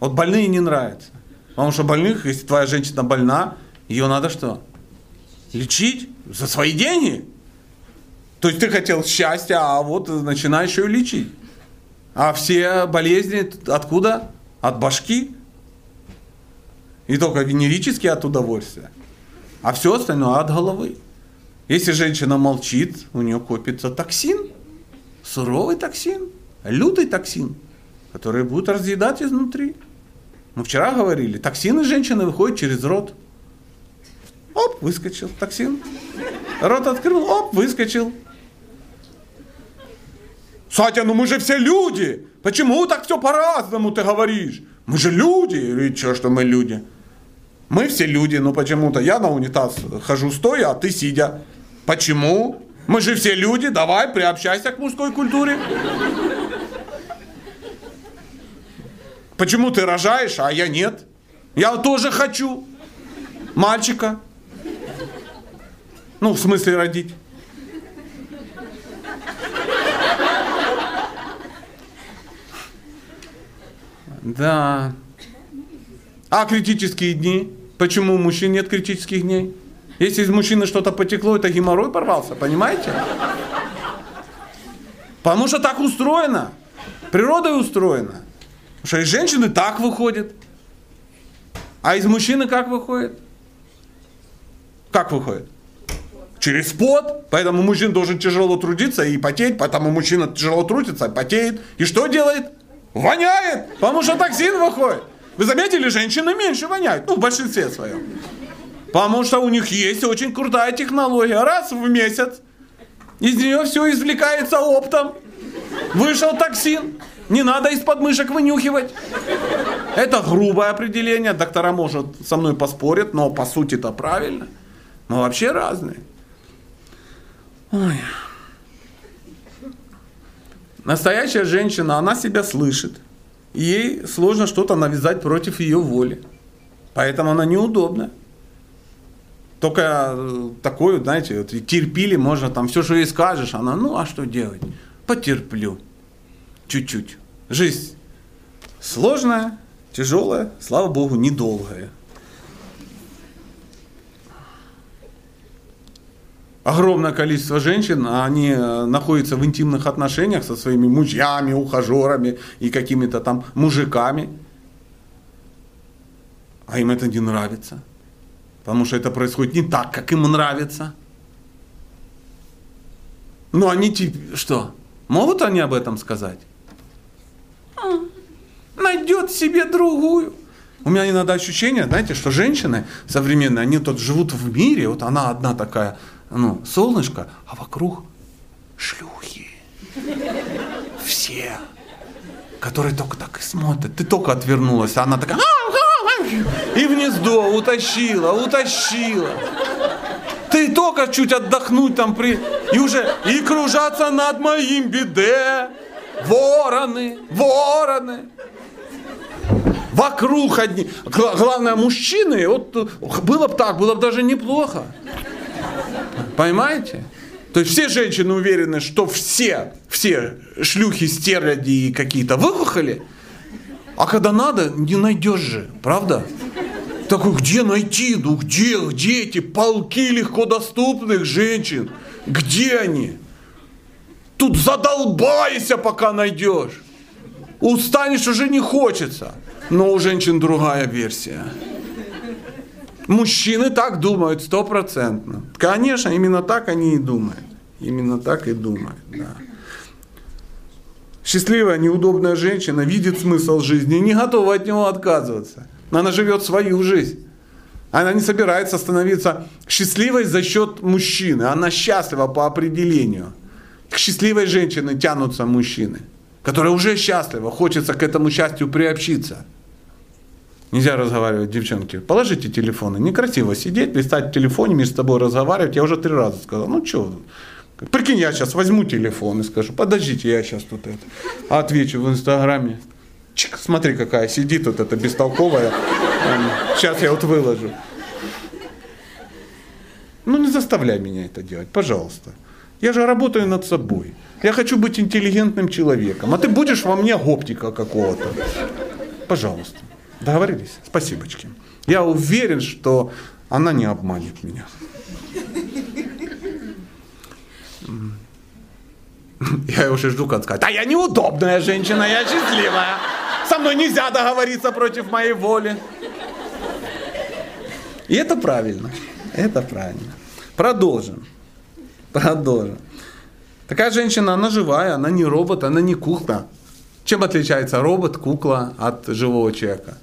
Вот больные не нравятся. Потому что больных, если твоя женщина больна, ее надо что? Лечить за свои деньги. То есть ты хотел счастья, а вот начинаешь ее лечить. А все болезни откуда? От башки. И только венерические от удовольствия. А все остальное от головы. Если женщина молчит, у нее копится токсин, суровый токсин лютый токсин, который будет разъедать изнутри. Мы вчера говорили, токсины женщины выходят через рот. Оп, выскочил токсин. Рот открыл, оп, выскочил. Сатя, ну мы же все люди. Почему так все по-разному ты говоришь? Мы же люди. Или что, что мы люди? Мы все люди, но почему-то я на унитаз хожу стоя, а ты сидя. Почему? Мы же все люди, давай приобщайся к мужской культуре. Почему ты рожаешь, а я нет? Я тоже хочу мальчика. Ну, в смысле родить. Да. А критические дни? Почему у мужчин нет критических дней? Если из мужчины что-то потекло, это геморрой порвался, понимаете? Потому что так устроено. Природой устроено. Потому что из женщины так выходит. А из мужчины как выходит? Как выходит? Через пот. Поэтому мужчина должен тяжело трудиться и потеть. Поэтому мужчина тяжело трудится, потеет. И что делает? Воняет. Потому что токсин выходит. Вы заметили, женщины меньше воняют. Ну, в большинстве своем. Потому что у них есть очень крутая технология. Раз в месяц из нее все извлекается оптом. Вышел токсин. Не надо из подмышек вынюхивать. Это грубое определение. Доктора, может, со мной поспорят, но по сути это правильно. Мы вообще разные. Ой. Настоящая женщина, она себя слышит. Ей сложно что-то навязать против ее воли. Поэтому она неудобна. Только э, такое, знаете, вот, терпили, можно там все, что ей скажешь, она, ну а что делать? Потерплю. Чуть-чуть. Жизнь сложная, тяжелая, слава богу, недолгая. Огромное количество женщин, они э, находятся в интимных отношениях со своими мужьями, ухажерами и какими-то там мужиками. А им это не нравится. Потому что это происходит не так, как им нравится. Ну, они типа, что? Могут они об этом сказать? А, найдет себе другую. У меня иногда ощущение, знаете, что женщины современные, они тут живут в мире, вот она одна такая, ну, солнышко, а вокруг шлюхи. Все. Которые только так и смотрят. Ты только отвернулась, а она такая... И в гнездо утащила, утащила. Ты только чуть отдохнуть там при... И уже... И кружатся над моим биде. Вороны, вороны. Вокруг одни. Главное, мужчины, вот было бы так, было бы даже неплохо. Понимаете? То есть все женщины уверены, что все, все шлюхи, стерляди и какие-то выхухоли, а когда надо, не найдешь же, правда? Такой, где найти? Ну где, где эти полки легко доступных женщин? Где они? Тут задолбайся, пока найдешь. Устанешь, уже не хочется. Но у женщин другая версия. Мужчины так думают стопроцентно. Конечно, именно так они и думают. Именно так и думают, да. Счастливая, неудобная женщина видит смысл жизни и не готова от него отказываться. Она живет свою жизнь. Она не собирается становиться счастливой за счет мужчины. Она счастлива по определению. К счастливой женщине тянутся мужчины, которые уже счастливы, хочется к этому счастью приобщиться. Нельзя разговаривать, девчонки. Положите телефоны. Некрасиво сидеть, листать в телефоне, между собой разговаривать. Я уже три раза сказал. Ну что, прикинь, я сейчас возьму телефон и скажу, подождите, я сейчас тут это отвечу в Инстаграме. Чик, смотри, какая сидит вот эта бестолковая. Сейчас я вот выложу. Ну не заставляй меня это делать, пожалуйста. Я же работаю над собой. Я хочу быть интеллигентным человеком. А ты будешь во мне гоптика какого-то. Пожалуйста. Договорились? Спасибочки. Я уверен, что она не обманет меня. Я уже жду, как сказать, а я неудобная женщина, я счастливая. Со мной нельзя договориться против моей воли. И это правильно. Это правильно. Продолжим. Продолжим. Такая женщина, она живая, она не робот, она не кукла. Чем отличается робот, кукла от живого человека?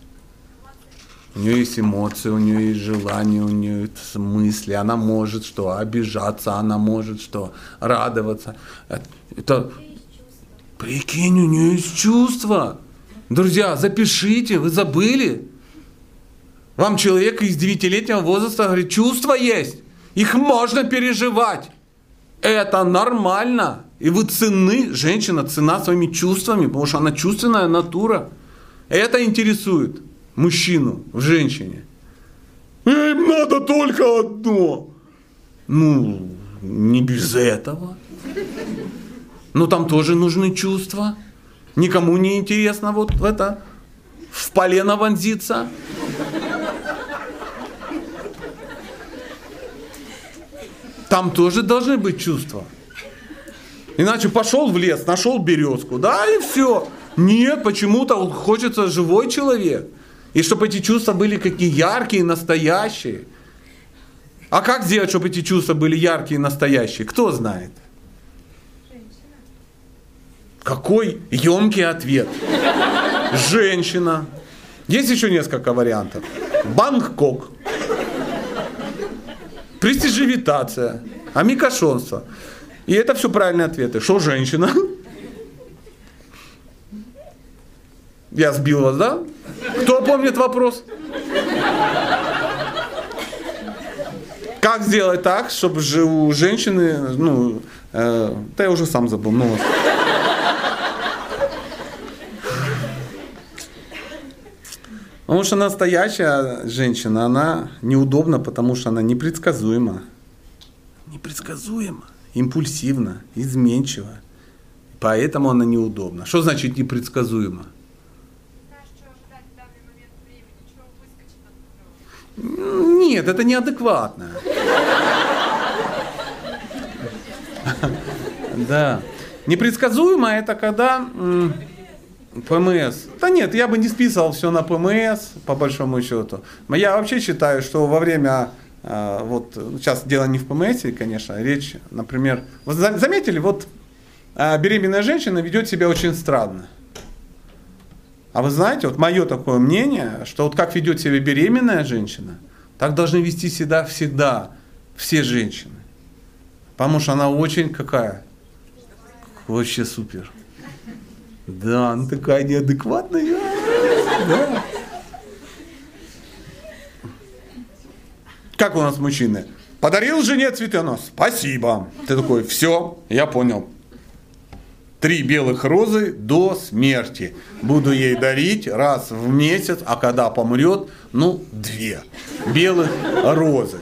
У нее есть эмоции, у нее есть желания, у нее есть мысли. Она может что? Обижаться, она может что? Радоваться. Это... Прикинь, у нее есть чувства. Друзья, запишите, вы забыли? Вам человек из девятилетнего возраста говорит, чувства есть. Их можно переживать. Это нормально. И вы цены, женщина цена своими чувствами, потому что она чувственная натура. Это интересует мужчину в женщине. Им надо только одно. Ну, не без этого. Но там тоже нужны чувства. Никому не интересно вот в это, в полено вонзиться. Там тоже должны быть чувства. Иначе пошел в лес, нашел березку, да, и все. Нет, почему-то хочется живой человек. И чтобы эти чувства были какие яркие, настоящие. А как сделать, чтобы эти чувства были яркие и настоящие? Кто знает? Какой емкий ответ. Женщина. Есть еще несколько вариантов. Бангкок. Престижевитация. Амикошонство. И это все правильные ответы. Что женщина? Я сбил вас, да? Кто помнит вопрос? Как сделать так, чтобы же у женщины, ну, э, да я уже сам забыл, ну. Потому что настоящая женщина, она неудобна, потому что она непредсказуема. Непредсказуема, импульсивна, изменчива. Поэтому она неудобна. Что значит непредсказуема? Нет, это неадекватно. Да. Непредсказуемо это когда ПМС. Да нет, я бы не списывал все на ПМС, по большому счету. Но Я вообще считаю, что во время, э, вот сейчас дело не в ПМС, конечно, речь, например, вы за- заметили, вот э, беременная женщина ведет себя очень странно. А вы знаете, вот мое такое мнение, что вот как ведет себя беременная женщина, так должны вести себя всегда все женщины. Потому что она очень какая? Вообще супер. Да, она такая неадекватная. Да. Как у нас мужчины? Подарил жене цветонос? Спасибо. Ты такой, все, я понял. Три белых розы до смерти. Буду ей дарить раз в месяц, а когда помрет, ну, две белых розы.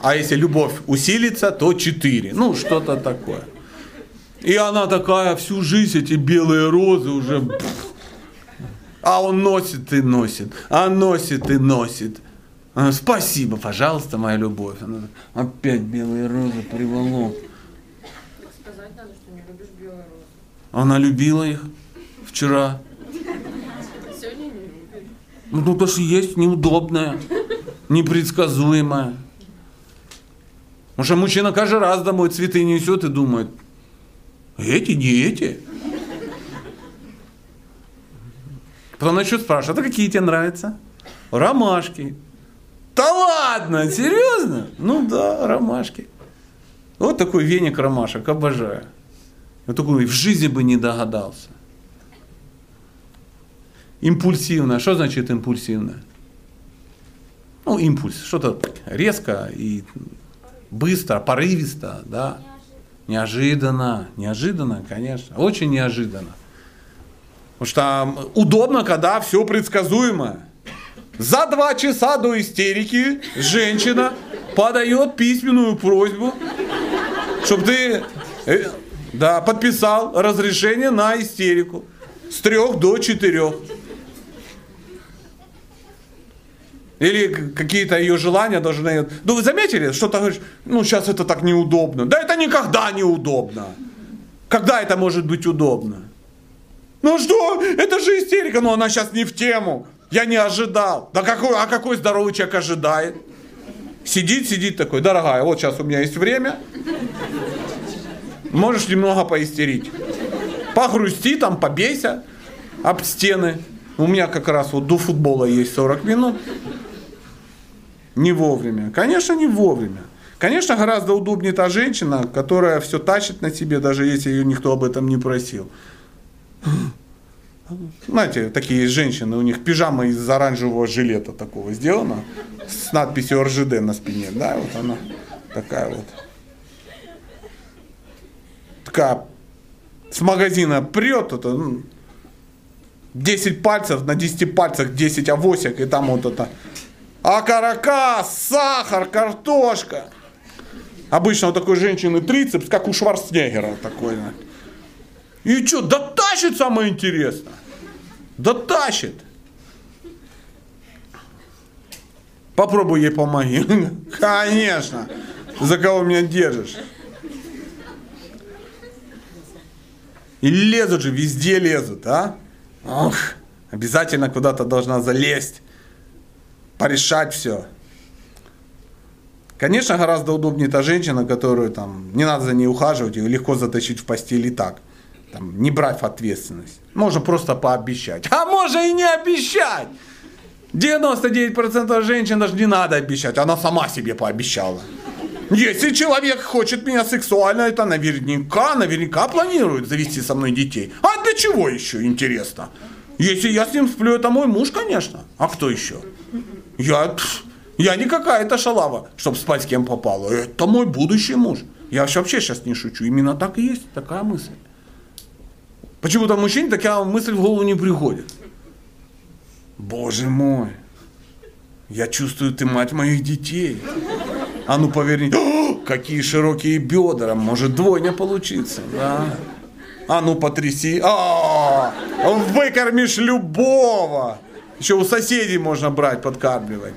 А если любовь усилится, то четыре. Ну, что-то такое. И она такая всю жизнь, эти белые розы уже... А он носит и носит, а носит и носит. Спасибо, пожалуйста, моя любовь. Она опять белые розы приволок. Сказать надо, что не любишь белые розы. Она любила их вчера. Сегодня не любит. Ну, тут даже есть неудобная, непредсказуемая. Потому что мужчина каждый раз домой цветы несет и думает, эти, не эти. Потом начнет спрашивать, а какие тебе нравятся? Ромашки. Да ладно, серьезно? Ну да, ромашки. Вот такой веник ромашек, обожаю. Вот такой в жизни бы не догадался. Импульсивно. Что значит импульсивно? Ну, импульс. Что-то резко и быстро, порывисто, да. Неожиданно. Неожиданно, конечно. Очень неожиданно. Потому что удобно, когда все предсказуемо. За два часа до истерики женщина подает письменную просьбу, чтобы ты э, да, подписал разрешение на истерику с трех до четырех. Или какие-то ее желания должны... Ну, вы заметили, что ты говоришь, ну, сейчас это так неудобно. Да это никогда не удобно. Когда это может быть удобно? Ну что, это же истерика, но она сейчас не в тему. Я не ожидал. Да какой, а какой здоровый человек ожидает? Сидит, сидит такой, дорогая, вот сейчас у меня есть время. Можешь немного поистерить. Погрусти там, побейся об стены. У меня как раз вот до футбола есть 40 минут. Не вовремя. Конечно, не вовремя. Конечно, гораздо удобнее та женщина, которая все тащит на себе, даже если ее никто об этом не просил. Знаете, такие женщины, у них пижама из оранжевого жилета такого сделана, с надписью РЖД на спине, да, вот она такая вот. Такая с магазина прет, это, ну, 10 пальцев, на 10 пальцах 10 авосик, и там вот это окорока, сахар, картошка. Обычно у такой женщины трицепс, как у Шварценеггера такой. И что, да тащит самое интересное. Да тащит. Попробуй ей помоги. Конечно. За кого меня держишь? И лезут же, везде лезут, а? Ох, обязательно куда-то должна залезть, порешать все. Конечно, гораздо удобнее та женщина, которую там не надо за ней ухаживать, ее легко затащить в постель и так. Там, не брать ответственность. Можно просто пообещать. А можно и не обещать. 99% женщин даже не надо обещать, она сама себе пообещала. Если человек хочет меня сексуально, это наверняка, наверняка планирует завести со мной детей. А для чего еще, интересно? Если я с ним сплю, это мой муж, конечно. А кто еще? Я, я не какая-то шалава, чтобы спать с кем попало. Это мой будущий муж. Я вообще сейчас не шучу. Именно так и есть, такая мысль. Почему-то мужчине такая мысль в голову не приходит. Боже мой. Я чувствую, ты мать моих детей. А ну поверни, какие широкие бедра, может двойня получиться, да. А ну потряси, а, выкормишь любого. Еще у соседей можно брать, подкармливать.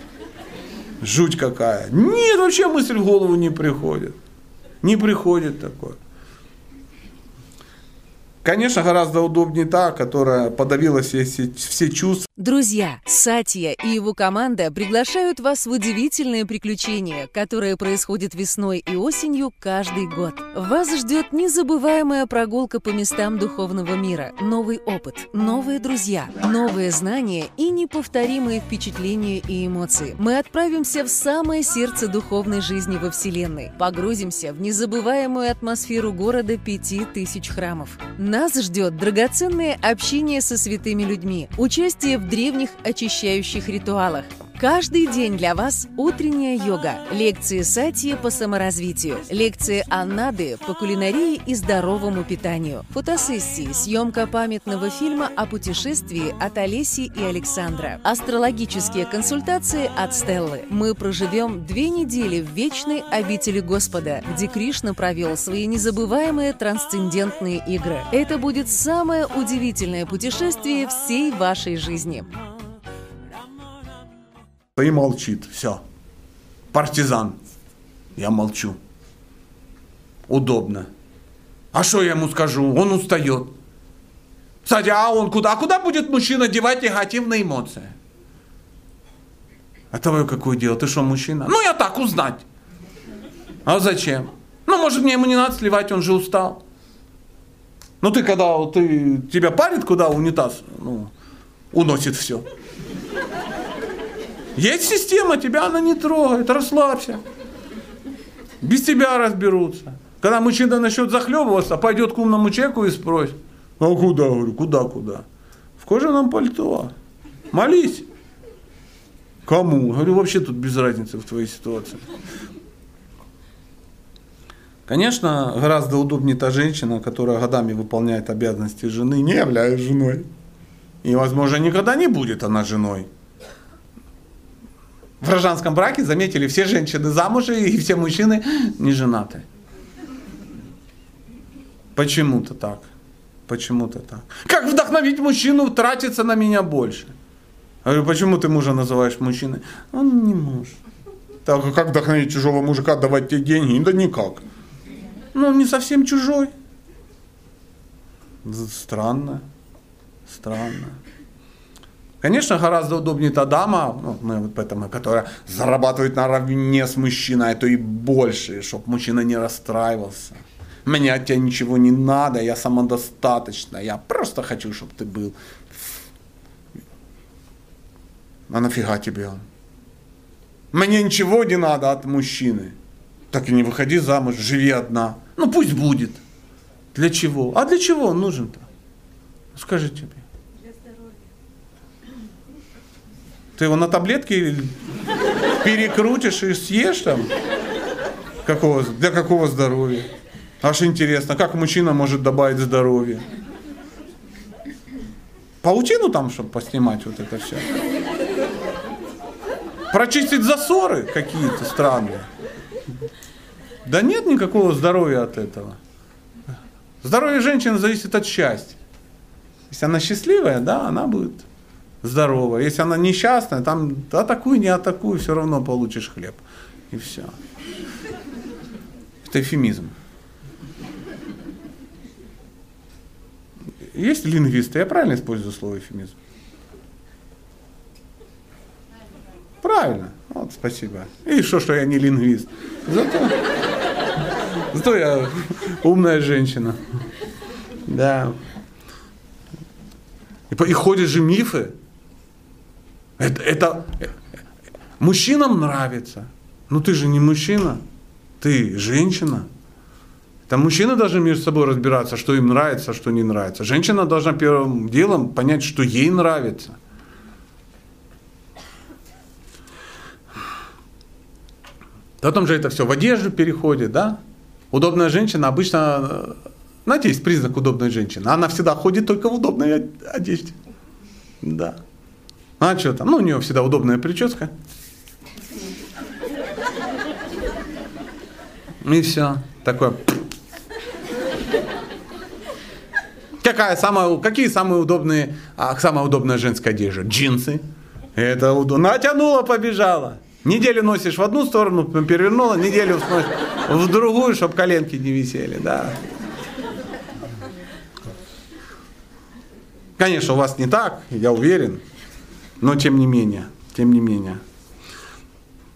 Жуть какая. Нет, вообще мысль в голову не приходит. Не приходит такое. Конечно, гораздо удобнее та, которая подавила все, все, чувства. Друзья, Сатья и его команда приглашают вас в удивительное приключение, которое происходит весной и осенью каждый год. Вас ждет незабываемая прогулка по местам духовного мира, новый опыт, новые друзья, новые знания и неповторимые впечатления и эмоции. Мы отправимся в самое сердце духовной жизни во Вселенной, погрузимся в незабываемую атмосферу города пяти тысяч храмов. Нас ждет драгоценное общение со святыми людьми, участие в древних очищающих ритуалах. Каждый день для вас утренняя йога, лекции сатьи по саморазвитию, лекции Аннады по кулинарии и здоровому питанию, фотосессии, съемка памятного фильма о путешествии от Олеси и Александра, астрологические консультации от Стеллы. Мы проживем две недели в вечной обители Господа, где Кришна провел свои незабываемые трансцендентные игры. Это будет самое удивительное путешествие всей вашей жизни. И молчит. Все. Партизан. Я молчу. Удобно. А что я ему скажу? Он устает. Кстати, а он куда? А куда будет мужчина девать негативные эмоции? А твое какое дело? Ты что, мужчина? Ну, я так узнать. А зачем? Ну, может, мне ему не надо сливать, он же устал. Ну, ты когда ты, тебя парит, куда унитаз ну, уносит все. Есть система, тебя она не трогает, расслабься. Без тебя разберутся. Когда мужчина начнет захлебываться, пойдет к умному человеку и спросит, а куда, говорю, куда, куда? В кожаном пальто. Молись. Кому? Говорю, вообще тут без разницы в твоей ситуации. Конечно, гораздо удобнее та женщина, которая годами выполняет обязанности жены, не являясь женой. И, возможно, никогда не будет она женой в гражданском браке, заметили, все женщины замужем и все мужчины не женаты. Почему-то так. Почему-то так. Как вдохновить мужчину тратиться на меня больше? Я говорю, почему ты мужа называешь мужчиной? Он не муж. Так, а как вдохновить чужого мужика давать тебе деньги? Да никак. Ну, он не совсем чужой. Странно. Странно. Конечно, гораздо удобнее та дама, ну, мы вот поэтому, которая зарабатывает наравне с мужчиной, а то и больше, чтобы мужчина не расстраивался. Мне от тебя ничего не надо, я самодостаточна, я просто хочу, чтобы ты был. А нафига тебе он? Мне ничего не надо от мужчины. Так и не выходи замуж, живи одна. Ну пусть будет. Для чего? А для чего он нужен-то? Скажи тебе. Ты его на таблетки перекрутишь и съешь там? Какого, для какого здоровья? Аж интересно, как мужчина может добавить здоровье? Паутину там, чтобы поснимать вот это все. Прочистить засоры какие-то странные. Да нет никакого здоровья от этого. Здоровье женщины зависит от счастья. Если она счастливая, да, она будет здоровая. Если она несчастная, там атакуй, не атакуй, все равно получишь хлеб. И все. Это эфемизм. Есть лингвисты, я правильно использую слово эфемизм? Правильно. Вот, спасибо. И что, что я не лингвист. Зато, зато я умная женщина. Да. И, и ходят же мифы, это, это мужчинам нравится. Ну ты же не мужчина, ты женщина. Это мужчины должны между собой разбираться, что им нравится, что не нравится. Женщина должна первым делом понять, что ей нравится. Потом же это все в одежду переходит, да? Удобная женщина обычно, знаете, есть признак удобной женщины. Она всегда ходит только в удобной одежде. Да. А что там? Ну, у нее всегда удобная прическа. И все. Такое. Какая самая, какие самые удобные, а, самая удобная женская одежда? Джинсы. Это удобно. Натянула, побежала. Неделю носишь в одну сторону, перевернула, неделю носишь в другую, чтобы коленки не висели, да. Конечно, у вас не так, я уверен но тем не менее, тем не менее.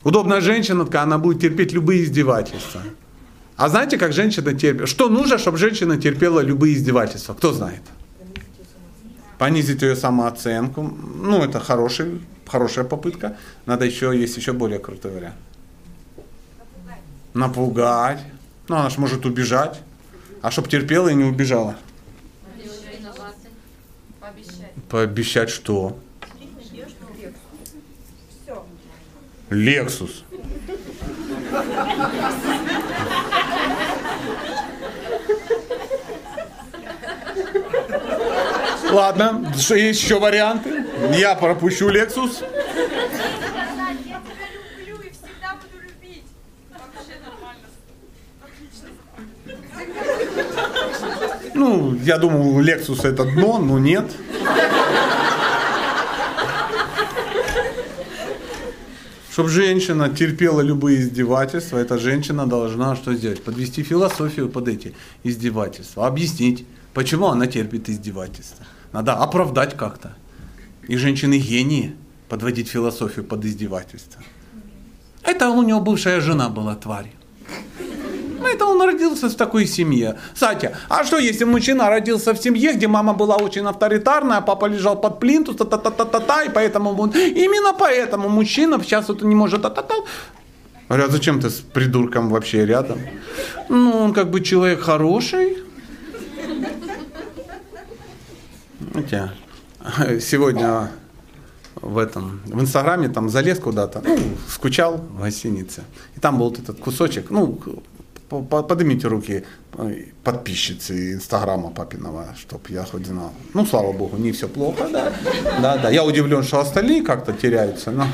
Удобная женщина, она будет терпеть любые издевательства. А знаете, как женщина терпит? Что нужно, чтобы женщина терпела любые издевательства? Кто знает? Понизить ее самооценку. Ну, это хороший, хорошая попытка. Надо еще, есть еще более крутой вариант. Напугать. Ну, она же может убежать. А чтоб терпела и не убежала. Пообещать. Пообещать что? Лексус. Ладно, есть еще варианты? Я пропущу. Отлично. Ну, я думал, Lexus это дно, но нет. Чтобы женщина терпела любые издевательства, эта женщина должна что сделать? Подвести философию под эти издевательства, объяснить, почему она терпит издевательства. Надо оправдать как-то. И женщины гении подводить философию под издевательство. Это у него бывшая жена была тварь. Он родился в такой семье. Сатя, а что если мужчина родился в семье, где мама была очень авторитарная, а папа лежал под плинтус, та-та-та-та-та, и поэтому он, именно поэтому мужчина сейчас вот не может та-та-та. Говорят, зачем ты с придурком вообще рядом? Ну, он как бы человек хороший. Знаете, сегодня в этом, в Инстаграме там залез куда-то, ну, скучал в гостинице. И там был вот этот кусочек, ну, поднимите руки э, подписчицы Инстаграма папиного, чтоб я хоть знал. Ну, слава богу, не все плохо, да. Да, да. Я удивлен, что остальные как-то теряются, но...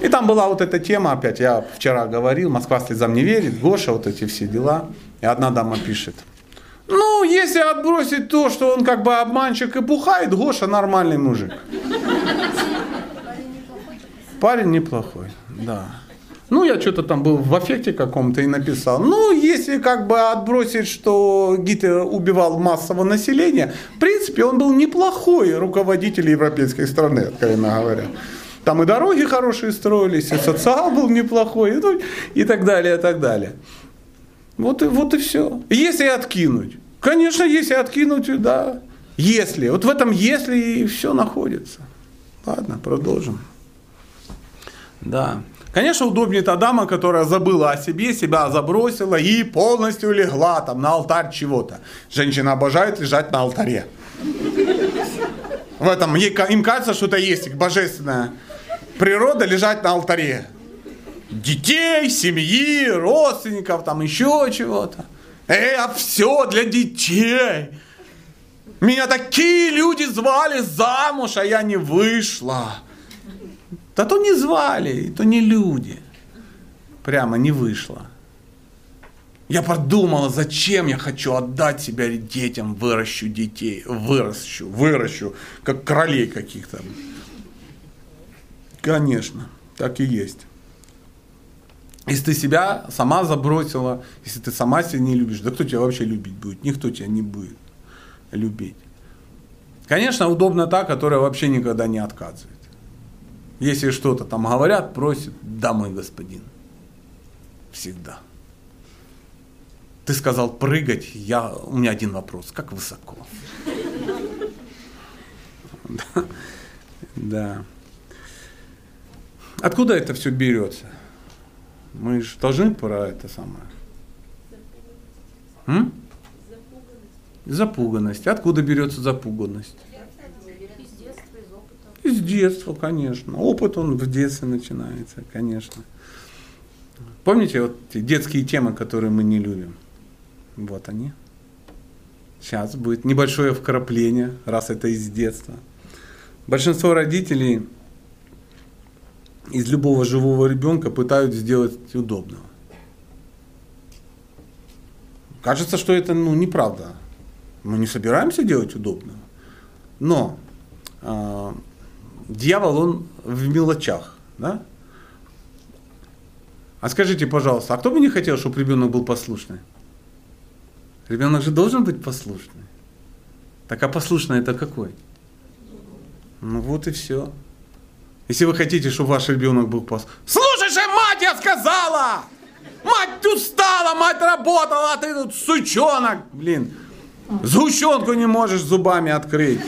И там была вот эта тема опять, я вчера говорил, Москва слезам не верит, Гоша, вот эти все дела. И одна дама пишет, ну, если отбросить то, что он как бы обманщик и пухает, Гоша нормальный мужик. Парень неплохой, да. Ну, я что-то там был в аффекте каком-то и написал. Ну, если как бы отбросить, что Гитлер убивал массово население, в принципе, он был неплохой руководитель европейской страны, откровенно говоря. Там и дороги хорошие строились, и социал был неплохой, и, ну, и так далее, и так далее. Вот и, вот и все. Если откинуть. Конечно, если откинуть, да. Если. Вот в этом если и все находится. Ладно, продолжим. Да. Конечно, удобнее та дама, которая забыла о себе, себя забросила и полностью легла там на алтарь чего-то. Женщина обожает лежать на алтаре. В этом им кажется, что это есть божественная природа лежать на алтаре. Детей, семьи, родственников, там еще чего-то. Э, а все для детей. Меня такие люди звали замуж, а я не вышла. Да то не звали, и то не люди. Прямо не вышло. Я подумала, зачем я хочу отдать себя детям, выращу детей, выращу, выращу, как королей каких-то. Конечно, так и есть. Если ты себя сама забросила, если ты сама себя не любишь, да кто тебя вообще любить будет? Никто тебя не будет любить. Конечно, удобно та, которая вообще никогда не отказывает. Если что-то там говорят, просят, да, мой господин. Всегда. Ты сказал прыгать, я, у меня один вопрос, как высоко? Да. Да. Откуда это все берется? Мы же должны про это самое. М? Запуганность. Откуда берется запуганность? Из детства, конечно. Опыт он в детстве начинается, конечно. Помните вот те детские темы, которые мы не любим? Вот они. Сейчас будет небольшое вкрапление, раз это из детства. Большинство родителей из любого живого ребенка пытаются сделать удобного. кажется, что это ну, неправда. Мы не собираемся делать удобного. Но э, дьявол, он в мелочах. Да? А скажите, пожалуйста, а кто бы не хотел, чтобы ребенок был послушный? Ребенок же должен быть послушный. Так а послушный это какой? Ну вот и все. Если вы хотите, чтобы ваш ребенок был послушный. Слушай же, мать, я сказала! Мать устала, мать работала, а ты тут сучонок, блин. Сгущенку не можешь зубами открыть.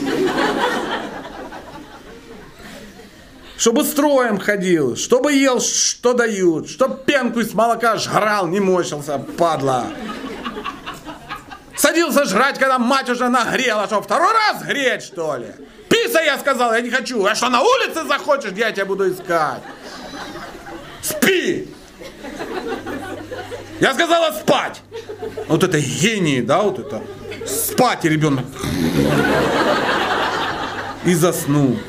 Чтобы строем ходил, чтобы ел, что дают, чтоб пенку из молока жрал, не мочился, падла. Садился жрать, когда мать уже нагрела, что второй раз греть, что ли? Писа, я сказал, я не хочу. А что, на улице захочешь, я тебя буду искать? Спи! Я сказала спать. Вот это гений, да, вот это. Спать и ребенок. И заснул.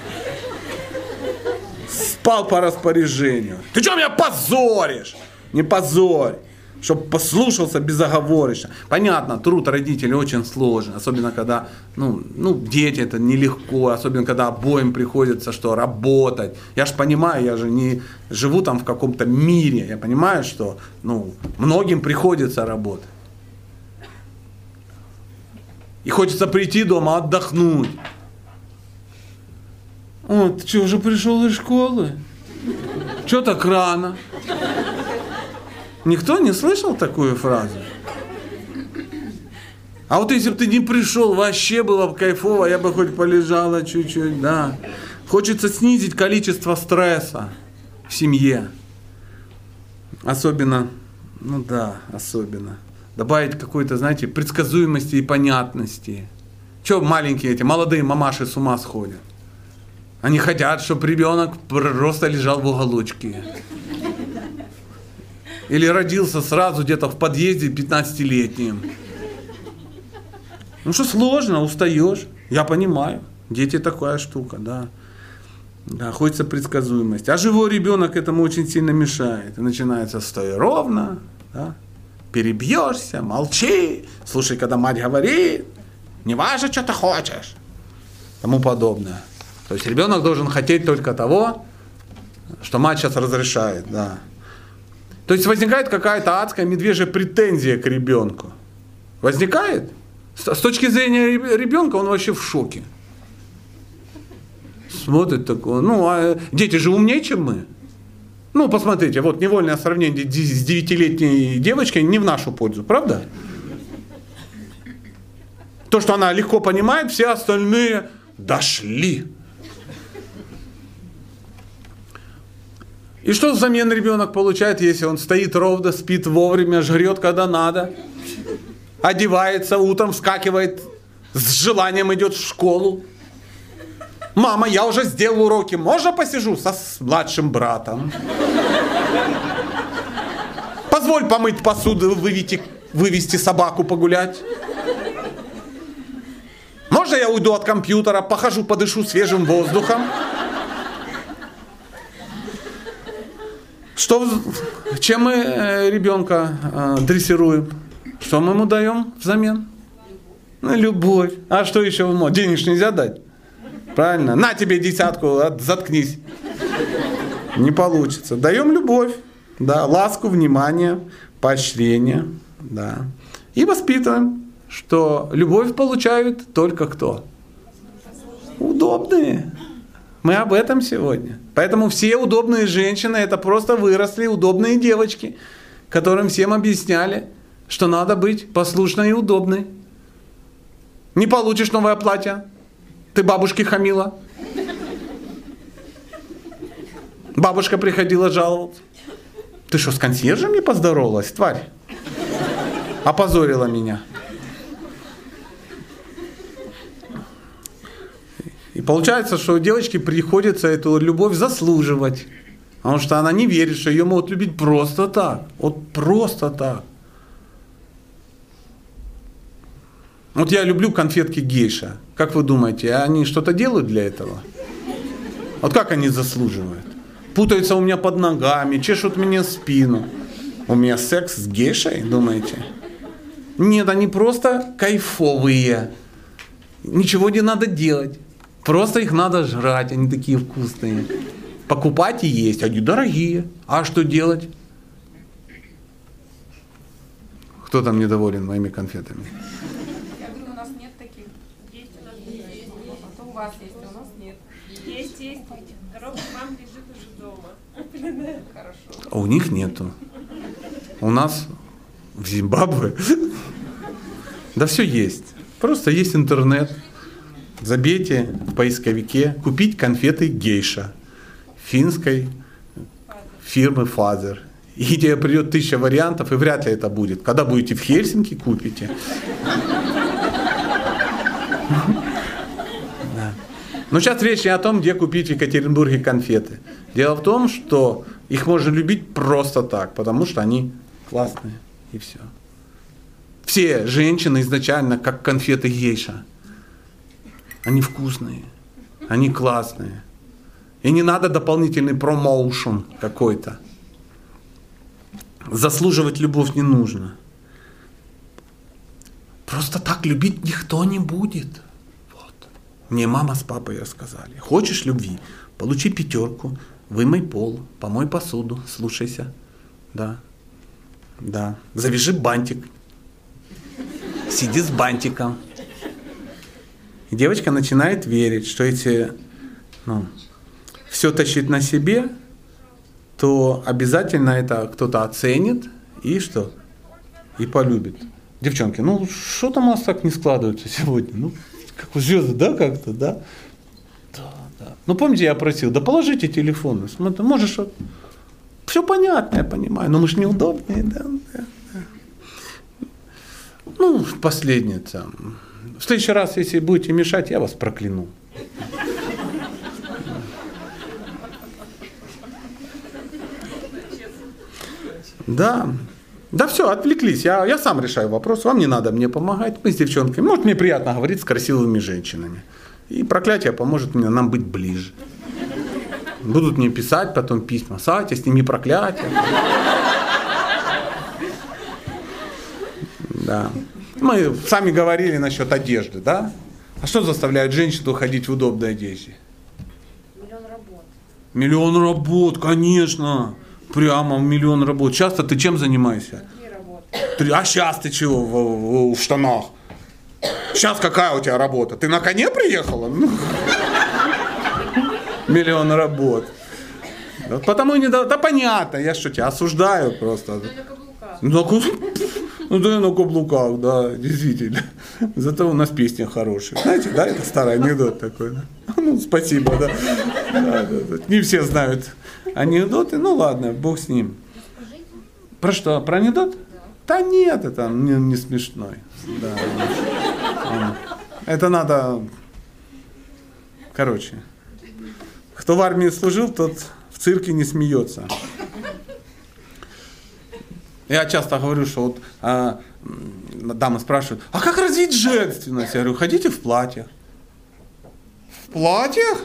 Спал по распоряжению. Ты что меня позоришь? Не позорь чтобы послушался безоговорочно. Понятно, труд родителей очень сложный, особенно когда, ну, ну, дети это нелегко, особенно когда обоим приходится что, работать. Я же понимаю, я же не живу там в каком-то мире, я понимаю, что, ну, многим приходится работать. И хочется прийти дома отдохнуть. О, ты что, уже пришел из школы? Что так рано? Никто не слышал такую фразу? А вот если бы ты не пришел, вообще было бы кайфово, я бы хоть полежала чуть-чуть, да. Хочется снизить количество стресса в семье. Особенно, ну да, особенно. Добавить какой-то, знаете, предсказуемости и понятности. Че маленькие эти, молодые мамаши с ума сходят? Они хотят, чтобы ребенок просто лежал в уголочке. Или родился сразу где-то в подъезде 15-летним. Ну что сложно, устаешь. Я понимаю. Дети такая штука, да. Да, хочется предсказуемость. А живой ребенок этому очень сильно мешает. И начинается стой ровно, да? перебьешься, молчи, слушай, когда мать говорит, не важно, что ты хочешь, тому подобное. То есть ребенок должен хотеть только того, что мать сейчас разрешает, да. То есть возникает какая-то адская медвежья претензия к ребенку. Возникает? С точки зрения ребенка он вообще в шоке. Смотрит такое. Ну, а дети же умнее, чем мы. Ну, посмотрите, вот невольное сравнение с девятилетней девочкой не в нашу пользу, правда? То, что она легко понимает, все остальные дошли. И что взамен ребенок получает, если он стоит ровно, спит вовремя, жрет, когда надо, одевается, утром вскакивает, с желанием идет в школу. Мама, я уже сделал уроки, можно посижу со с младшим братом? Позволь помыть посуду, вывести, вывести собаку погулять. Можно я уйду от компьютера, похожу, подышу свежим воздухом? Что, чем мы э, ребенка э, дрессируем? Что мы ему даем взамен? Ну, любовь. А что еще ему? Денег нельзя дать. Правильно? На тебе десятку, заткнись. Не получится. Даем любовь. Да, ласку, внимание, поощрение. Да. И воспитываем, что любовь получают только кто? Удобные. Мы об этом сегодня. Поэтому все удобные женщины это просто выросли удобные девочки, которым всем объясняли, что надо быть послушной и удобной. Не получишь новое платье, ты бабушке хамила. Бабушка приходила жаловаться. Ты что, с консьержем не поздоровалась, тварь? Опозорила меня. И получается, что девочке приходится эту любовь заслуживать. Потому что она не верит, что ее могут любить просто так. Вот просто так. Вот я люблю конфетки гейша. Как вы думаете, они что-то делают для этого? Вот как они заслуживают? Путаются у меня под ногами, чешут мне спину. У меня секс с гейшей, думаете? Нет, они просто кайфовые. Ничего не надо делать. Просто их надо жрать, они такие вкусные. Покупать и есть, они дорогие. А что делать? Кто там недоволен моими конфетами? Я думаю, у нас нет таких. Есть у нас есть. А то у вас есть, а у нас нет. Есть, есть. Коробка мам лежит уже дома. Хорошо. А у них нету. У нас в Зимбабве. Да все есть. Просто есть интернет. Забейте в поисковике купить конфеты гейша финской фирмы Фазер. И тебе придет тысяча вариантов, и вряд ли это будет. Когда будете в Хельсинки, купите. Но сейчас речь не о том, где купить в Екатеринбурге конфеты. Дело в том, что их можно любить просто так, потому что они классные, и все. Все женщины изначально как конфеты гейша. Они вкусные, они классные. И не надо дополнительный промоушен какой-то. Заслуживать любовь не нужно. Просто так любить никто не будет. Вот. Мне мама с папой рассказали. Хочешь любви? Получи пятерку, вымой пол, помой посуду, слушайся. Да. Да. Завяжи бантик. Сиди с бантиком. И девочка начинает верить, что эти, ну, все тащит на себе, то обязательно это кто-то оценит и что? И полюбит. Девчонки, ну что там у нас так не складывается сегодня? Ну, как у звезды, да, как-то, да? Да, да. Ну, помните, я просил, да положите телефон. Смотри, можешь. Все понятно, я понимаю, но мы же неудобные, да, да, да. Ну, последнее там. В следующий раз, если будете мешать, я вас прокляну. Да. Да все, отвлеклись. Я, я сам решаю вопрос. Вам не надо мне помогать. Мы с девчонками. Может, мне приятно говорить с красивыми женщинами. И проклятие поможет мне, нам быть ближе. Будут мне писать потом письма. Сатя, сними проклятие. Да. Мы сами говорили насчет одежды, да? А что заставляет женщину ходить в удобной одежде? Миллион работ. Миллион работ, конечно. Прямо миллион работ. Часто ты чем занимаешься? Три работы. Ты- а сейчас ты чего в, в- в штанах? Сейчас какая у тебя работа? Ты на коне приехала? Ну. Миллион работ. Вот потому и не да, да понятно, я что тебя осуждаю просто. Ну на каблуках. Ну, да, на каблуках, да, действительно. Зато у нас песня хорошая. Знаете, да, это старый анекдот такой. да? Ну, спасибо, да. Да, да, да. Не все знают анекдоты, ну ладно, бог с ним. Про что? Про анекдот? Да нет, это не, не смешной. Да. Это надо... Короче. Кто в армии служил, тот в цирке не смеется. Я часто говорю, что вот а, дамы спрашивают, а как развить женственность? Я говорю, ходите в платьях. В платьях?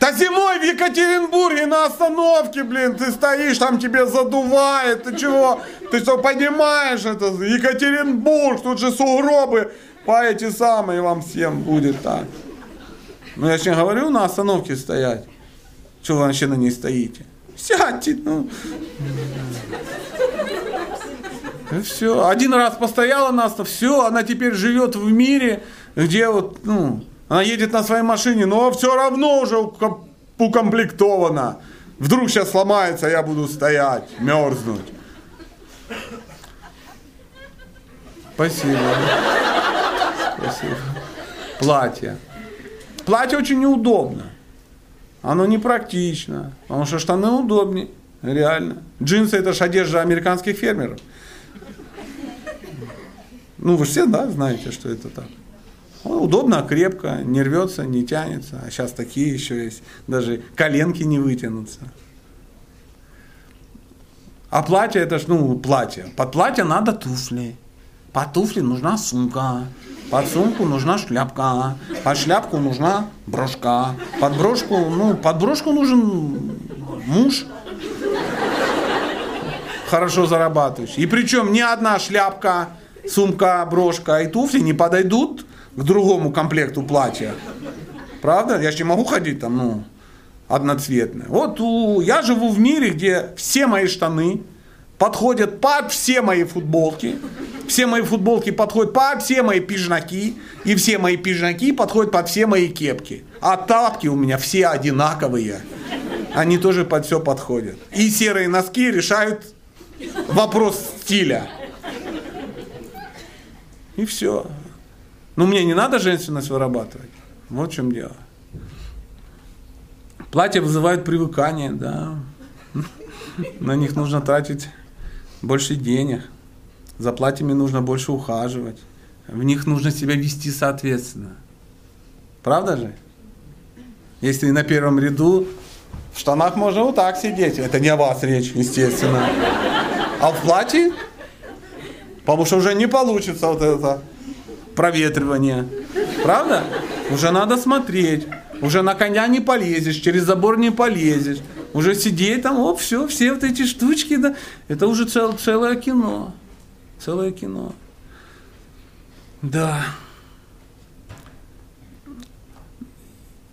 Да зимой в Екатеринбурге на остановке, блин, ты стоишь, там тебе задувает, ты чего? Ты что, понимаешь это? Екатеринбург, тут же сугробы по эти самые вам всем будет так. Ну я же не говорю на остановке стоять. Чего вы вообще на ней стоите? Сядьте, ну. все. Один раз постояла нас, все, она теперь живет в мире, где вот, ну, она едет на своей машине, но все равно уже уком- укомплектована. Вдруг сейчас сломается, я буду стоять, мерзнуть. Спасибо. Спасибо. Платье. Платье очень неудобно. Оно непрактично, потому что штаны удобнее, реально. Джинсы это же одежда американских фермеров. Ну, вы все, да, знаете, что это так. Ну, удобно, крепко, не рвется, не тянется. А сейчас такие еще есть. Даже коленки не вытянутся. А платье это ж, ну, платье. Под платье надо туфли. Под туфли нужна сумка. Под сумку нужна шляпка. Под шляпку нужна брошка. Под брошку, ну, под брошку нужен муж. хорошо зарабатывающие. И причем ни одна шляпка, сумка, брошка и туфли не подойдут к другому комплекту платья. Правда? Я же не могу ходить там, ну, одноцветные. Вот у, я живу в мире, где все мои штаны подходят под все мои футболки, все мои футболки подходят под все мои пижаки, и все мои пижаки подходят под все мои кепки. А тапки у меня все одинаковые. Они тоже под все подходят. И серые носки решают вопрос стиля. И все. Ну, мне не надо женственность вырабатывать. Вот в чем дело. Платья вызывают привыкание, да. На них нужно тратить больше денег. За платьями нужно больше ухаживать. В них нужно себя вести соответственно. Правда же? Если на первом ряду в штанах можно вот так сидеть. Это не о вас речь, естественно. А в платье? Потому что уже не получится вот это проветривание. Правда? Уже надо смотреть. Уже на коня не полезешь, через забор не полезешь. Уже сидеть там, оп, все, все вот эти штучки, да, это уже цел, целое кино. Целое кино. Да.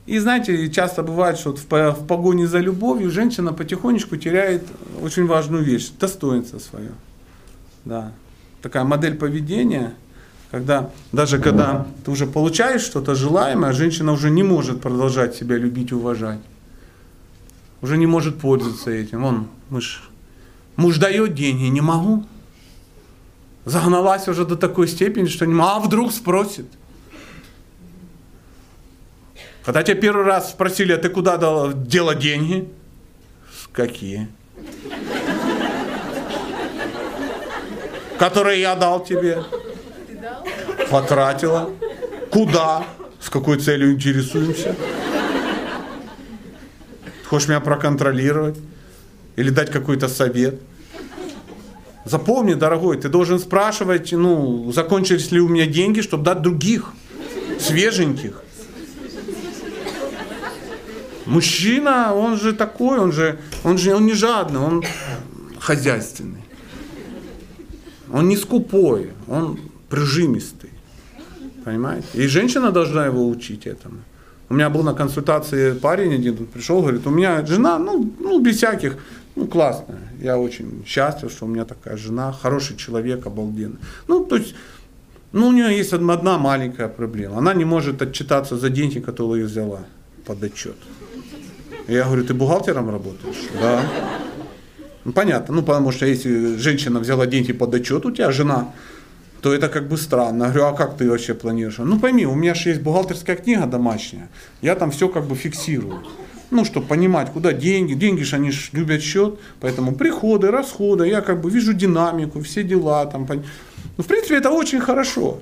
И знаете, часто бывает, что в погоне за любовью женщина потихонечку теряет очень важную вещь, достоинство свое. Да. Такая модель поведения – когда даже когда ты уже получаешь что-то желаемое, женщина уже не может продолжать себя любить и уважать. Уже не может пользоваться этим. Он, муж, муж дает деньги, не могу. Загналась уже до такой степени, что не могу. А вдруг спросит. Когда тебя первый раз спросили, а ты куда дала, дела деньги? Какие? Которые я дал тебе потратила. Куда? С какой целью интересуемся? Хочешь меня проконтролировать? Или дать какой-то совет? Запомни, дорогой, ты должен спрашивать, ну, закончились ли у меня деньги, чтобы дать других, свеженьких. Мужчина, он же такой, он же, он же, он не жадный, он хозяйственный. Он не скупой, он прижимистый. Понимаете? И женщина должна его учить этому. У меня был на консультации парень один, пришел, говорит, у меня жена, ну, ну без всяких, ну, классная. Я очень счастлив, что у меня такая жена, хороший человек, обалденный. Ну, то есть, ну, у нее есть одна маленькая проблема. Она не может отчитаться за деньги, которые взяла под отчет. Я говорю, ты бухгалтером работаешь? Да. Ну, понятно, ну, потому что если женщина взяла деньги под отчет, у тебя жена то это как бы странно. Говорю, а как ты вообще планируешь? Ну пойми, у меня же есть бухгалтерская книга домашняя, я там все как бы фиксирую. Ну, чтобы понимать, куда деньги. Деньги же они ж любят счет, поэтому приходы, расходы, я как бы вижу динамику, все дела. Там, ну, в принципе, это очень хорошо.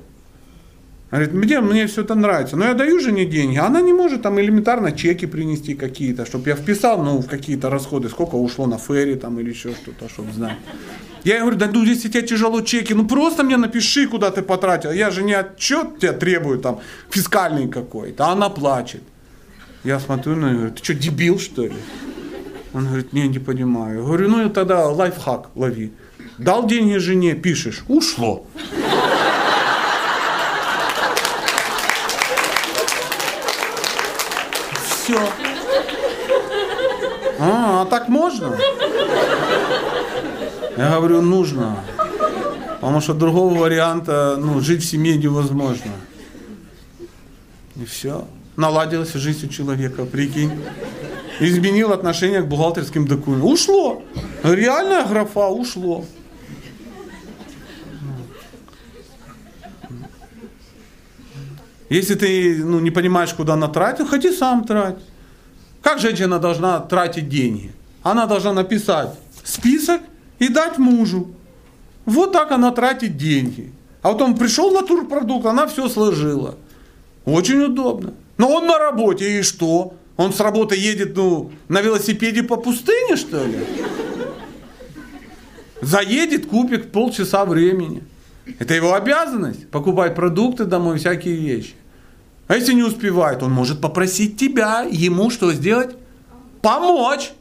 Говорит, мне, мне все это нравится. Но я даю жене деньги, а она не может там элементарно чеки принести какие-то, чтобы я вписал ну, в какие-то расходы, сколько ушло на ферри там или еще что-то, чтобы знать. Я говорю, да ну если тебе тяжело чеки, ну просто мне напиши, куда ты потратил. Я же не отчет тебя требую там, фискальный какой-то, а она плачет. Я смотрю на нее, ты что, дебил что ли? Он говорит, не, не понимаю. Я говорю, ну тогда лайфхак лови. Дал деньги жене, пишешь, ушло. Все. А, так можно? Я говорю, нужно. Потому что другого варианта ну, жить в семье невозможно. И все. Наладилась жизнь у человека, прикинь. Изменил отношение к бухгалтерским документам. Ушло. Реальная графа ушло. Если ты ну, не понимаешь, куда она тратит, ходи сам трать. Как женщина должна тратить деньги? Она должна написать список и дать мужу. Вот так она тратит деньги. А вот он пришел на турпродукт, она все сложила. Очень удобно. Но он на работе, и что? Он с работы едет ну, на велосипеде по пустыне, что ли? Заедет, купит полчаса времени. Это его обязанность, покупать продукты домой, всякие вещи. А если не успевает, он может попросить тебя, ему что сделать? Помочь.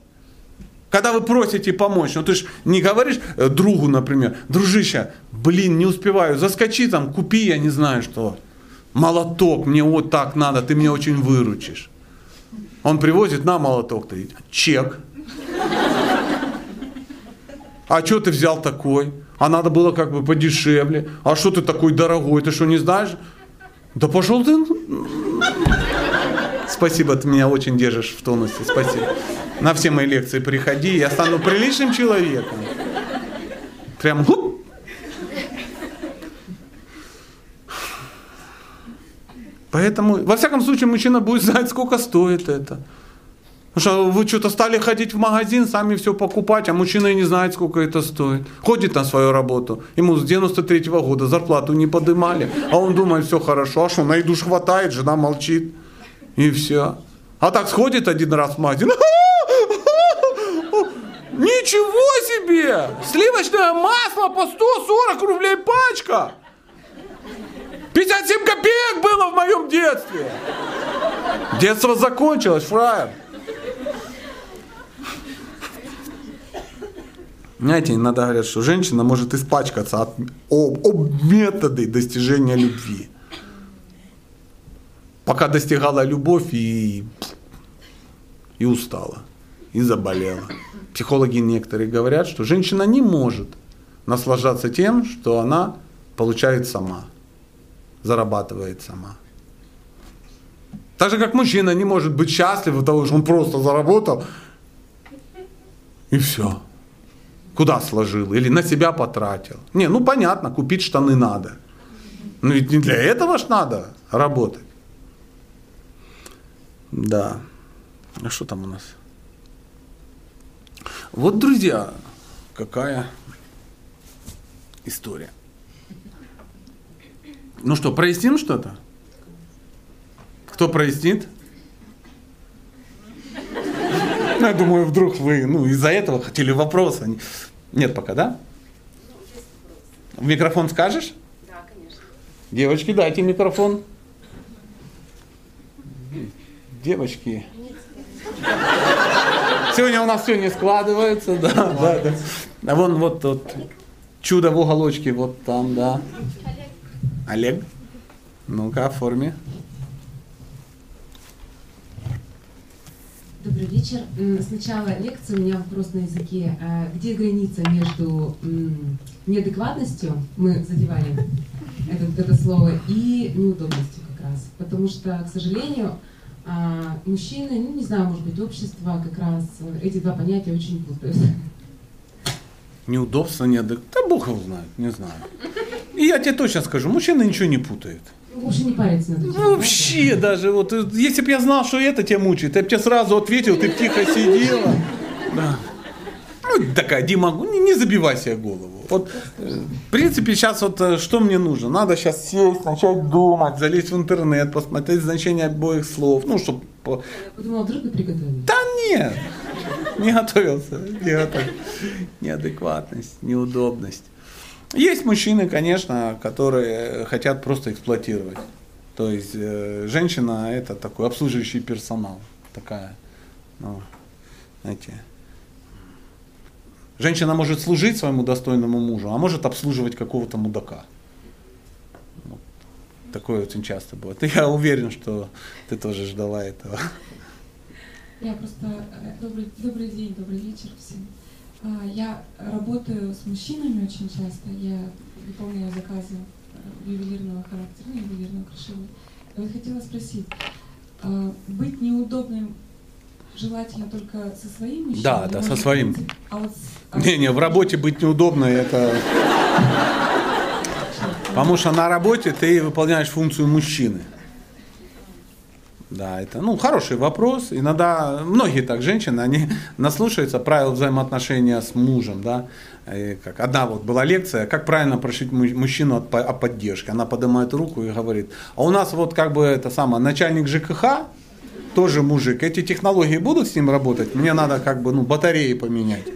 Когда вы просите помочь, ну ты же не говоришь э, другу, например, дружище, блин, не успеваю, заскочи там, купи, я не знаю что, молоток, мне вот так надо, ты меня очень выручишь. Он привозит на молоток, ты чек. А что ты взял такой? А надо было как бы подешевле. А что ты такой дорогой? Ты что, не знаешь? Да пошел ты. Спасибо, ты меня очень держишь в тонусе. Спасибо. На все мои лекции приходи, я стану приличным человеком. Прям хуп. Поэтому, во всяком случае, мужчина будет знать, сколько стоит это. Потому что вы что-то стали ходить в магазин, сами все покупать, а мужчина и не знает, сколько это стоит. Ходит на свою работу. Ему с 93 -го года зарплату не подымали, а он думает, все хорошо. А что, на еду хватает, жена молчит. И все. А так сходит один раз в магазин. Ничего себе! Сливочное масло по 140 рублей пачка! 57 копеек было в моем детстве! Детство закончилось, фраер. Знаете, иногда говорят, что женщина может испачкаться от, об, об методы достижения любви. Пока достигала любовь и, и устала, и заболела. Психологи некоторые говорят, что женщина не может наслаждаться тем, что она получает сама, зарабатывает сама. Так же, как мужчина не может быть счастлив от того, что он просто заработал, и все куда сложил или на себя потратил. Не, ну понятно, купить штаны надо. Но ведь не для этого ж надо работать. Да. А что там у нас? Вот, друзья, какая история. Ну что, проясним что-то? Кто прояснит? Я думаю, вдруг вы ну, из-за этого хотели вопрос. Нет пока, да? В микрофон скажешь? Да, конечно. Девочки, дайте микрофон. Девочки. Сегодня у нас все не складывается, да, да, да. А вон вот тот чудо в уголочке, вот там, да. Олег. Ну-ка, оформи. Добрый вечер. Сначала лекция, у меня вопрос на языке. А где граница между неадекватностью, мы задевали это, это слово, и неудобностью как раз? Потому что, к сожалению, а, мужчины, ну не знаю, может быть, общество как раз эти два понятия очень путают. Неудобство, неадекватность. Да Бог его знает, не знаю. И я тебе точно скажу, мужчина ничего не путает. Лучше не париться этим. Вообще да? даже, вот, если бы я знал, что это тебя мучает, я бы тебе сразу ответил, ты бы тихо сидела. Да. Ну, такая, Дима, не, не забивай себе голову. Вот, э, в принципе, сейчас вот э, что мне нужно? Надо сейчас сесть, начать думать, залезть в интернет, посмотреть значение обоих слов. Ну, чтобы... Я подумала, вдруг вы приготовили. Да нет, не готовился, не готовился. Неадекватность, неудобность. Есть мужчины, конечно, которые хотят просто эксплуатировать. То есть э, женщина это такой обслуживающий персонал. Такая, ну, знаете, женщина может служить своему достойному мужу, а может обслуживать какого-то мудака. Вот. Такое очень часто бывает. Я уверен, что ты тоже ждала этого. Я просто э, добрый, добрый день, добрый вечер всем. А, я работаю с мужчинами очень часто. Я выполняю заказы э, ювелирного характера, ну, ювелирного украшения. Я вот хотела спросить, а, быть неудобным желательно только со своим мужчиной? Да, да, со своим. А вот, а не, не, в работе быть неудобно это... Потому что на работе ты выполняешь функцию мужчины. Да, это ну, хороший вопрос. Иногда многие так женщины, они наслушаются правил взаимоотношения с мужем. Да? И как одна вот была лекция, как правильно просить мужчину от, о поддержке. Она поднимает руку и говорит, а у нас вот как бы это самое, начальник ЖКХ, тоже мужик, эти технологии будут с ним работать? Мне надо как бы ну, батареи поменять.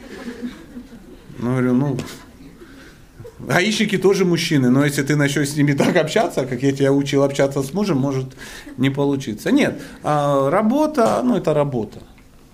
Ну, говорю, ну, Гаишники тоже мужчины, но если ты начнешь с ними так общаться, как я тебя учил общаться с мужем, может не получиться. Нет, а работа, ну это работа.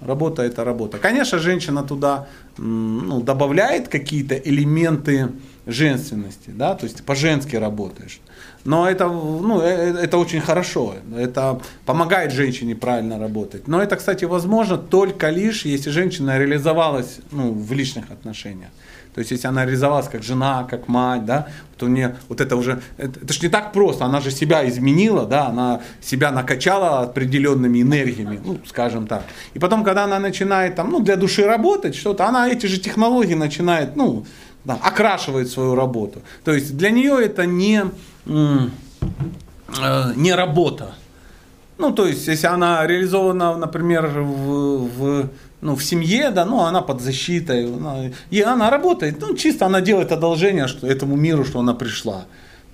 Работа это работа. Конечно, женщина туда ну, добавляет какие-то элементы женственности, да, то есть по-женски работаешь. Но это, ну, э, э, это очень хорошо, это помогает женщине правильно работать. Но это, кстати, возможно только лишь, если женщина реализовалась ну, в личных отношениях. То есть, если она реализовалась как жена, как мать, да, то мне вот это уже, это, это же не так просто, она же себя изменила, да, она себя накачала определенными энергиями, ну, скажем так. И потом, когда она начинает там, ну, для души работать, что-то, она эти же технологии начинает, ну, да, окрашивает свою работу. То есть, для нее это не, э, не работа. Ну, то есть, если она реализована, например, в, в, ну, в семье, да, ну, она под защитой, она, и она работает, ну, чисто она делает одолжение что, этому миру, что она пришла.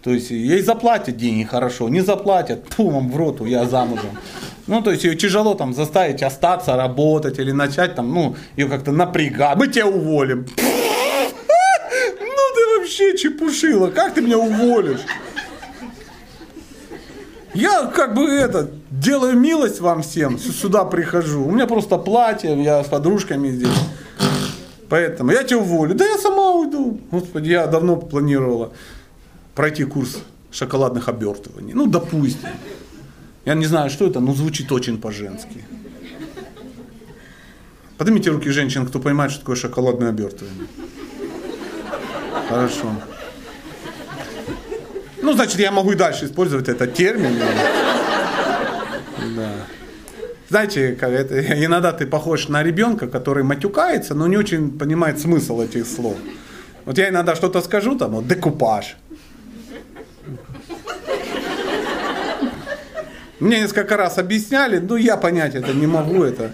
То есть, ей заплатят деньги хорошо, не заплатят, тьфу вам в роту, я замужем. Ну, то есть, ее тяжело там заставить остаться, работать или начать там, ну, ее как-то напрягать, мы тебя уволим. Ну, ты вообще чепушила, как ты меня уволишь? Я как бы это, делаю милость вам всем, сюда прихожу. У меня просто платье, я с подружками здесь. Поэтому я тебя уволю. Да я сама уйду. Господи, я давно планировала пройти курс шоколадных обертываний. Ну, допустим. Я не знаю, что это, но звучит очень по-женски. Поднимите руки женщин, кто понимает, что такое шоколадное обертывание. Хорошо. Ну, значит, я могу и дальше использовать этот термин. Да. Знаете, это, иногда ты похож на ребенка, который матюкается, но не очень понимает смысл этих слов. Вот я иногда что-то скажу, там, вот, декупаж. Мне несколько раз объясняли, но я понять это не могу. Это,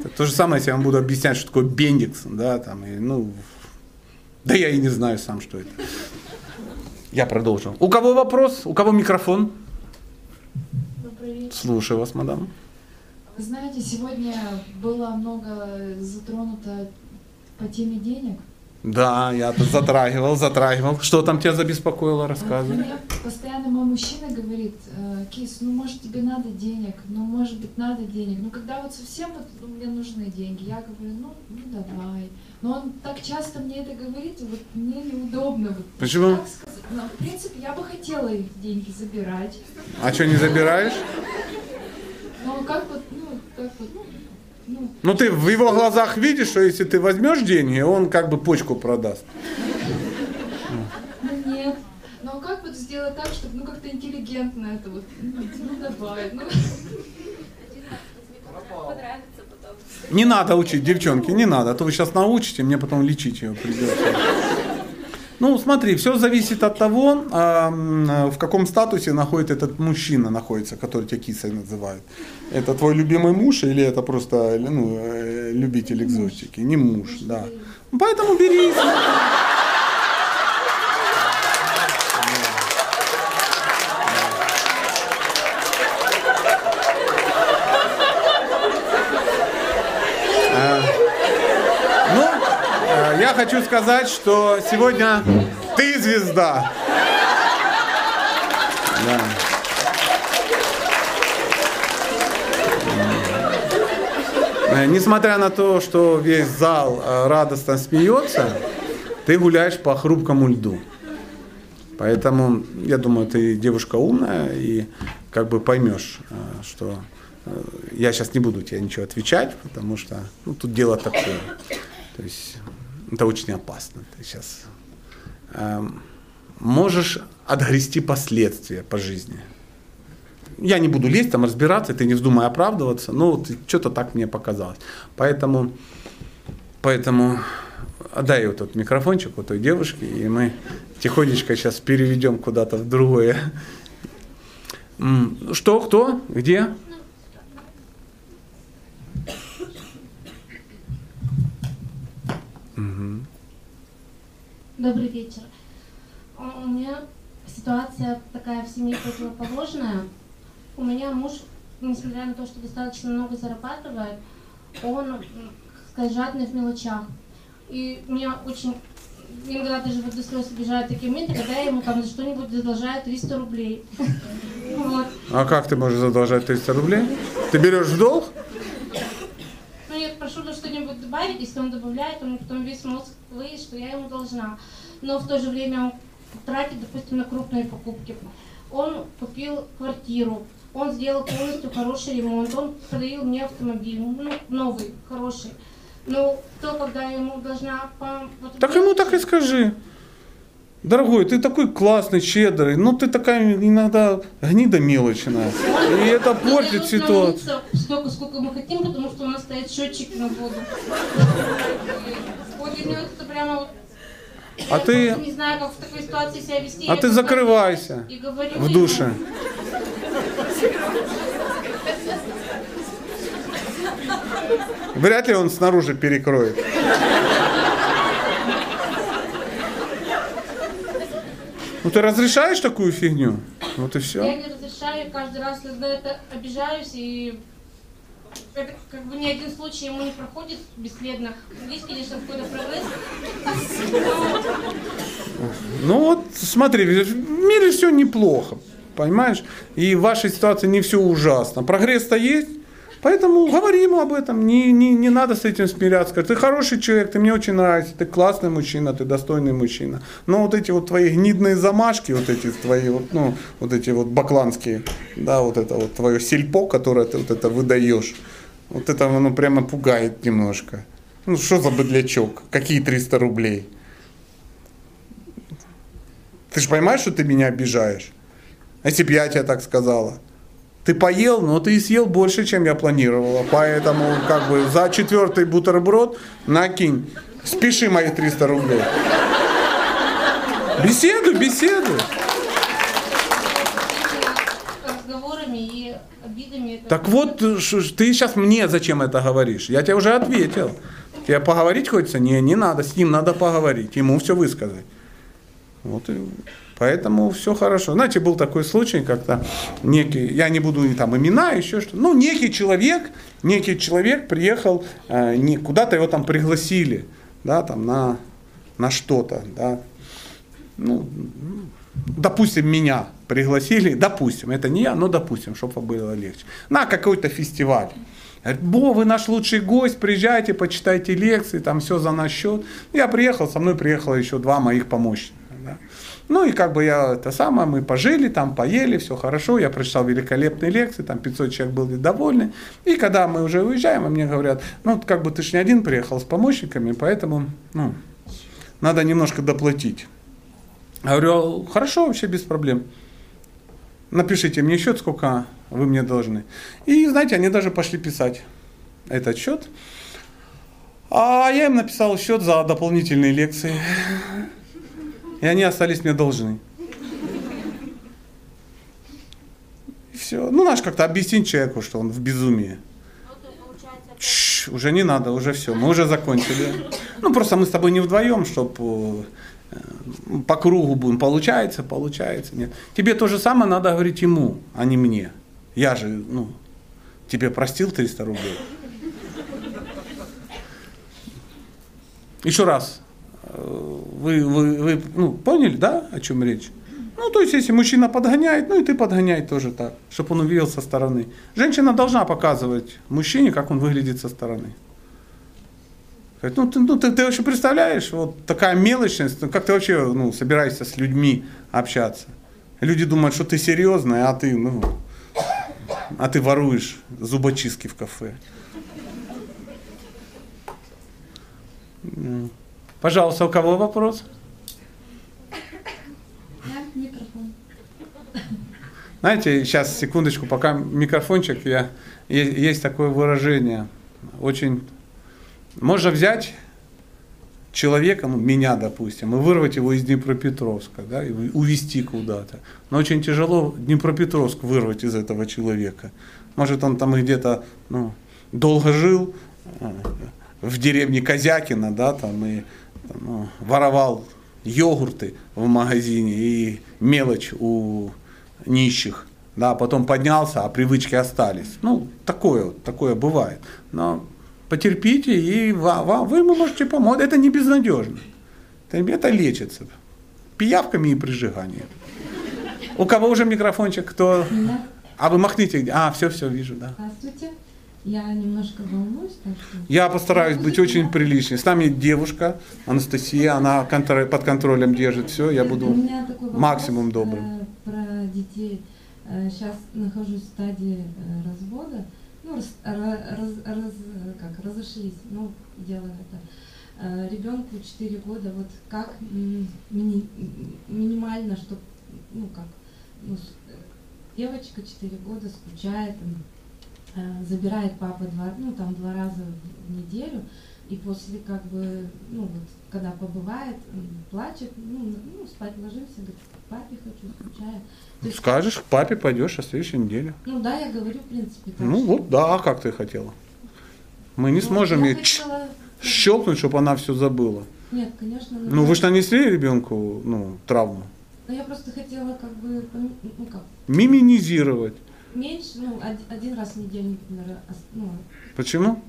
это то же самое, если я вам буду объяснять, что такое бендикс, да, там, и, ну, да я и не знаю сам, что это. Я продолжу. У кого вопрос? У кого микрофон? Вечер. Слушаю вас, мадам. Вы знаете, сегодня было много затронуто по теме денег. Да, я тут затрагивал, затрагивал. Что там тебя забеспокоило, рассказывай. Мне постоянно мой мужчина говорит, э, Кис, ну может тебе надо денег, ну может быть надо денег. Ну когда вот совсем вот ну, мне нужны деньги, я говорю, ну, ну давай. Но он так часто мне это говорит, вот мне неудобно. Вот, Почему? как сказать? Ну, в принципе, я бы хотела их деньги забирать. А что, не забираешь? Но как вот, ну, как вот, ну, Ну ты в его глазах видишь, что если ты возьмешь деньги, он как бы почку продаст. Ну нет. Но как вот сделать так, чтобы ну как-то интеллигентно это вот, ну, ну давай, ну. Понравится. Не надо учить, девчонки, не надо. А то вы сейчас научите, мне потом лечить ее придется. Ну, смотри, все зависит от того, м, в каком статусе находится этот мужчина, находится, который тебя кисой называют. Это твой любимый муж или это просто ну, э, любитель экзотики? Не муж, да. Поэтому бери. Ну, э, я хочу сказать, что сегодня ты звезда. Да. Э, Несмотря на то, что весь зал э, радостно смеется, ты гуляешь по хрупкому льду. Поэтому, я думаю, ты девушка умная и как бы поймешь, э, что я сейчас не буду тебе ничего отвечать, потому что ну, тут дело такое. То есть это очень опасно. Ты сейчас эм, можешь отгрести последствия по жизни. Я не буду лезть, там разбираться, ты не вздумай оправдываться, но вот что-то так мне показалось. Поэтому, поэтому отдай вот тот микрофончик вот той девушке, и мы тихонечко сейчас переведем куда-то в другое. Что, кто, где? Добрый вечер. У у меня ситуация такая в семье противоположная. У меня муж, несмотря на то, что достаточно много зарабатывает, он, сказать, жадный в мелочах. И меня очень иногда даже вот до слез обижают такие моменты, когда я ему там за что-нибудь задолжаю 300 рублей. Вот. А как ты можешь задолжать 300 рублей? Ты берешь в долг? Ну, нет, если он добавляет, меня потом весь мозг лыет, что я ему должна. Но в то же время он тратит, допустим, на крупные покупки. Он купил квартиру, он сделал полностью хороший ремонт, он подарил мне автомобиль, ну, новый, хороший. Но то, когда я ему должна... по- вот Так ему так и скажи. Дорогой, ты такой классный, щедрый, ну ты такая иногда гнида мелочная. И это портит ситуацию. Столько, сколько мы хотим, потому что у нас стоит счетчик на воду. Это прямо вот... А я ты- не знаю, как в такой ситуации себя вести. А Я ты закрывайся И говорю в ему, душе. Вряд ли он снаружи перекроет. Ну ты разрешаешь такую фигню? Вот и Я все. не разрешаю, каждый раз, когда это обижаюсь, и это как бы ни один случай ему не проходит бесследно. Есть, конечно, какой-то прогресс. Ну вот, смотри, в мире все неплохо, понимаешь? И в вашей ситуации не все ужасно. Прогресс-то есть, поэтому говори ему об этом. Не, не, не надо с этим смиряться. Скажи, ты хороший человек, ты мне очень нравишься, ты классный мужчина, ты достойный мужчина. Но вот эти вот твои гнидные замашки, вот эти твои вот, ну, вот эти вот бакланские, да, вот это вот твое сельпо, которое ты вот это выдаешь, вот это оно прямо пугает немножко. Ну что за быдлячок? Какие 300 рублей? Ты же понимаешь, что ты меня обижаешь? А Если бы я тебе так сказала. Ты поел, но ты и съел больше, чем я планировала. Поэтому как бы за четвертый бутерброд накинь. Спеши мои 300 рублей. Беседуй, беседуй. Так вот, э, ты сейчас мне зачем это говоришь? Я тебе уже ответил. Тебе поговорить хочется? Не, не надо, с ним надо поговорить, ему все высказать. Вот и поэтому все хорошо. Знаете, был такой случай, как-то некий, я не буду там имена, еще что ну, некий человек, некий человек приехал, э, не, куда-то его там пригласили, да, там на, на что-то, да, ну, допустим, меня пригласили, допустим, это не я, но допустим, чтобы было легче, на какой-то фестиваль. Говорит, Бо, вы наш лучший гость, приезжайте, почитайте лекции, там все за наш счет. Я приехал, со мной приехало еще два моих помощника. да. Ну и как бы я это самое, мы пожили там, поели, все хорошо, я прочитал великолепные лекции, там 500 человек были довольны. И когда мы уже уезжаем, мне говорят, ну как бы ты ж не один приехал с помощниками, поэтому ну, надо немножко доплатить. Я говорю, хорошо, вообще без проблем. Напишите мне счет, сколько вы мне должны. И знаете, они даже пошли писать этот счет. А я им написал счет за дополнительные лекции. И они остались мне должны. Все. Ну, наш как-то объяснить человеку, что он в безумии. Чш, уже не надо, уже все, мы уже закончили. Ну, просто мы с тобой не вдвоем, чтобы по кругу будем. Получается, получается, нет. Тебе то же самое надо говорить ему, а не мне. Я же, ну, тебе простил 300 рублей. Еще раз. Э, Вы, вы, вы ну, поняли, да, о чем речь? Ну, то есть, если мужчина подгоняет, ну и ты подгоняй тоже так, чтобы он увидел со стороны. Женщина должна показывать мужчине, как он выглядит со стороны. Говорит, Ну, ты, ну, ты, ты вообще представляешь, вот такая мелочность, ну, как ты вообще ну, собираешься с людьми общаться? Люди думают, что ты серьезный, а ты, ну, а ты воруешь зубочистки в кафе. Пожалуйста, у кого вопрос? Знаете, сейчас, секундочку, пока микрофончик, я, есть такое выражение, очень, можно взять человека, ну, меня, допустим, и вырвать его из Днепропетровска, да, и увезти куда-то. Но очень тяжело Днепропетровск вырвать из этого человека. Может, он там где-то, ну, долго жил э, в деревне Козякина, да, там, и ну, воровал йогурты в магазине и мелочь у нищих. Да, потом поднялся, а привычки остались. Ну, такое, такое бывает. Но потерпите, и ва- ва- вы можете помочь. Это не безнадежно. Это, лечится. Пиявками и прижиганием. У кого уже микрофончик? Кто? А вы махните. А, все, все, вижу, да. Здравствуйте. я немножко волнуюсь, так что... Я постараюсь быть очень приличной. С нами девушка Анастасия, она контр- под контролем держит все. Я буду максимум добрым. э, про детей. Сейчас нахожусь в стадии э, развода. Ну, раз, ра- раз- раз- как, разошлись, ну, делаем это. Э, Ребенку 4 года, вот как мини- минимально, чтобы, ну, как, ну, девочка 4 года скучает, э, забирает папа два, ну, там, два раза в неделю, и после, как бы, ну, вот, когда побывает, плачет, ну, ну, спать ложимся, говорит, папе хочу, скучаю. Скажешь, папе пойдешь на следующей неделе. ну, да, я говорю, в принципе, так. Ну вот, да, а как ты хотела? Мы не Ну, сможем ей хотела- щелкнуть, чтобы она все забыла. Нет, конечно. Ну вы же нанесли ребенку ну, травму. Но я просто хотела, как бы, ну, как, Миминизировать. меньше, ну, од- один раз в неделю, например, ну, Почему?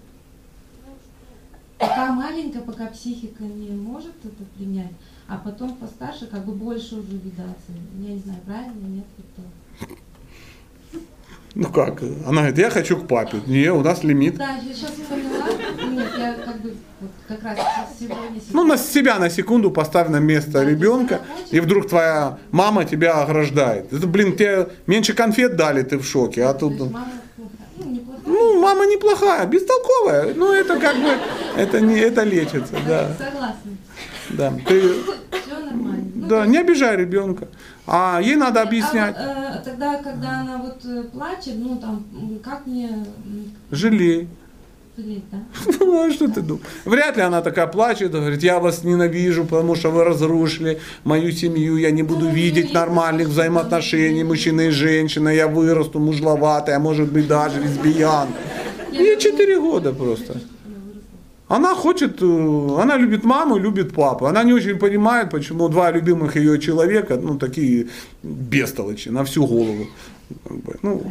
пока маленькая, пока психика не может это принять, а потом постарше, как бы больше уже видаться. Я не знаю, правильно, нет, это. Ну как? Она говорит, я хочу к папе. Не, у нас лимит. Да, я сейчас поняла. Нет, я как бы вот как раз сегодня... Ну, на себя на секунду поставь на место ребенка, и вдруг твоя мама тебя ограждает. Это, блин, тебе меньше конфет дали, ты в шоке, а тут... мама ну, неплохая. Ну, мама неплохая, бестолковая. Ну, это как бы, это не, это лечится, да. Согласна. Да, ты, Все нормально. Ну, да, не обижай ребенка. А ей надо объяснять. А э, тогда, когда она вот э, плачет, ну там, как мне Жалей. жалеть, да? Ну, а что ты думаешь? Вряд ли она такая плачет, говорит, я вас ненавижу, потому что вы разрушили мою семью, я не буду Ну, видеть нормальных взаимоотношений да. мужчины и женщины, я вырасту мужловатая, а может быть даже лесбиян. Ей 4 года просто. Она хочет, э, она любит маму, любит папу. Она не очень понимает, почему два любимых ее человека, ну, такие бестолочи на всю голову. Как бы, ну,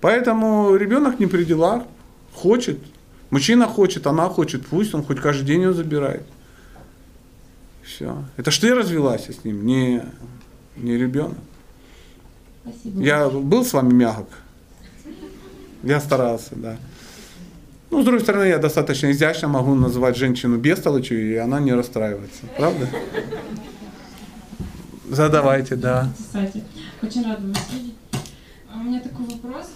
поэтому ребенок не при делах, хочет. Мужчина хочет, она хочет, пусть он хоть каждый день ее забирает. Все. Это ж ты развелась с ним, не, не ребенок. Спасибо. Я был с вами мягок. Я старался, да. Ну, с другой стороны, я достаточно изящно могу называть женщину бестолочью, и она не расстраивается. Правда? Задавайте, да. Кстати, очень рада вас видеть. А У меня такой вопрос.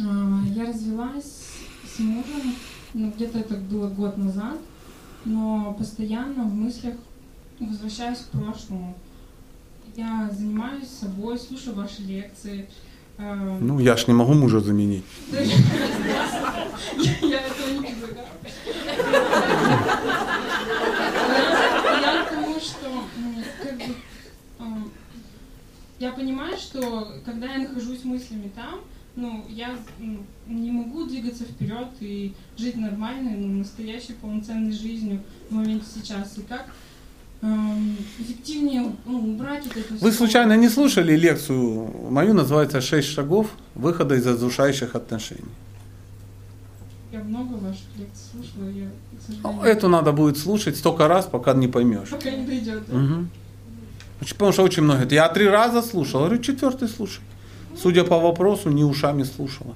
А, Я развелась с мужем, ну, где-то это было год назад, но постоянно в мыслях возвращаюсь к прошлому. Я занимаюсь собой, слушаю ваши лекции. Ну, я ж не могу мужа заменить. Я этого не предлагаю. Я тому, что я понимаю, что когда я нахожусь мыслями там, ну, я не могу двигаться вперед и жить нормальной, ну, настоящей полноценной жизнью в моменте сейчас. И как эффективнее ну, убрать вот эту Вы случайно не слушали лекцию мою, называется «Шесть шагов выхода из разрушающих отношений». Я много ваших лекций слушала, я, Ну, сожалению, Эту надо будет слушать столько раз, пока не поймешь. пока не дойдет. да? Очень- Потому что очень много. говорят, Я три раза слушал. Я говорю, четвертый слушай. Судя по вопросу, не ушами слушала.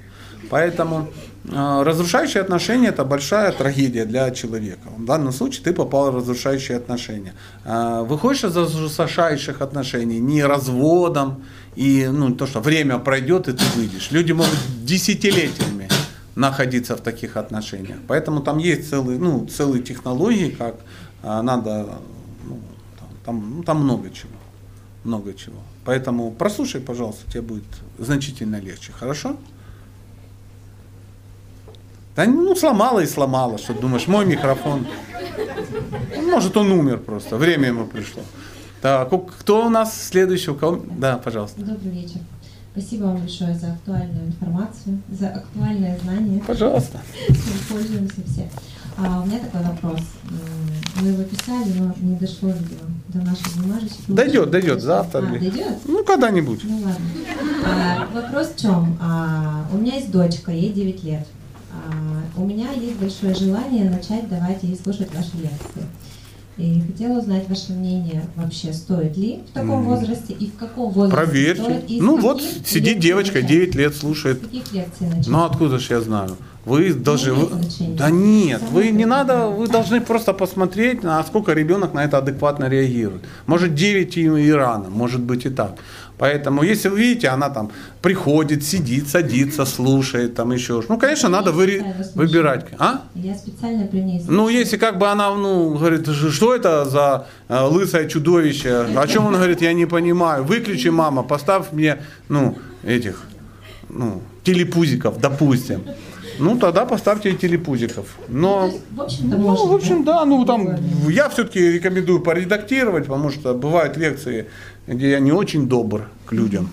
Поэтому разрушающие отношения это большая трагедия для человека. В данном случае ты попал в разрушающие отношения. Э, выходишь из разрушающих отношений не разводом и ну, то, что время пройдет и ты выйдешь. Люди могут десятилетиями находиться в таких отношениях. Поэтому там есть целые, ну, целые технологии, как э, надо ну, там, там, ну, там много чего. Много чего. Поэтому прослушай, пожалуйста, тебе будет значительно легче. Хорошо? Да ну сломала и сломала, что думаешь, мой микрофон. Может, он умер просто, время ему пришло. Так, кто у нас следующий? У кого? Да, пожалуйста. Добрый вечер. Спасибо вам большое за актуальную информацию, за актуальное знание. Пожалуйста. Мы пользуемся все. А, у меня такой вопрос. Мы его писали, но не дошло, видимо, до наших бумажечек. Дойдет, дойдет, завтра. А, дойдет? Ну, когда-нибудь. Ну ладно. А, вопрос в чем? А, у меня есть дочка, ей 9 лет. А, у меня есть большое желание начать давать ей слушать ваши лекции. И хотела узнать ваше мнение вообще, стоит ли в таком Мгм. возрасте и в каком возрасте Проверьте. стоит, и Ну вот сидит девочка, начать? 9 лет слушает. Каких лекций начать? Ну откуда же я знаю? Вы должны... вы-. Да нет, Само вы не надо, вы должны просто посмотреть, насколько ребенок на это адекватно реагирует. Может 9 и, и рано, может быть и так. Поэтому, если вы видите, она там приходит, сидит, садится, слушает, там еще. Ну, конечно, надо выри- выбирать. А? Я специально при ней Ну, слушаю. если как бы она, ну, говорит, «Ш- что это за э, лысое чудовище? О чем он говорит, я не понимаю. Выключи, мама, поставь мне, ну, этих, ну, телепузиков, допустим. Ну, тогда поставьте и телепузиков. Но, есть, в общем-то, ну, в общем, да, ну, там, я все-таки рекомендую поредактировать, потому что бывают лекции, где я не очень добр к людям.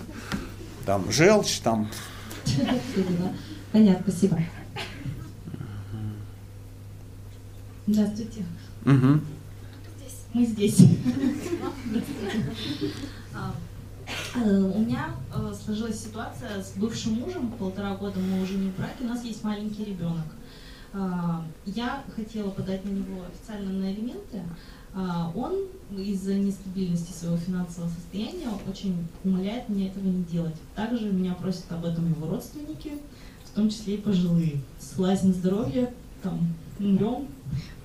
Там, желчь, там. Понятно, спасибо. Здравствуйте. Мгм. Мы здесь. Э, У меня э, сложилась ситуация с бывшим мужем, полтора года мы уже не в браке, у нас есть маленький ребенок. А, Я хотела подать на него официально на алименты. А, Он из-за нестабильности своего финансового состояния очень умоляет меня этого не делать. Также меня просят об этом его родственники, в том числе и пожилые. Согласен здоровья, там, умрем,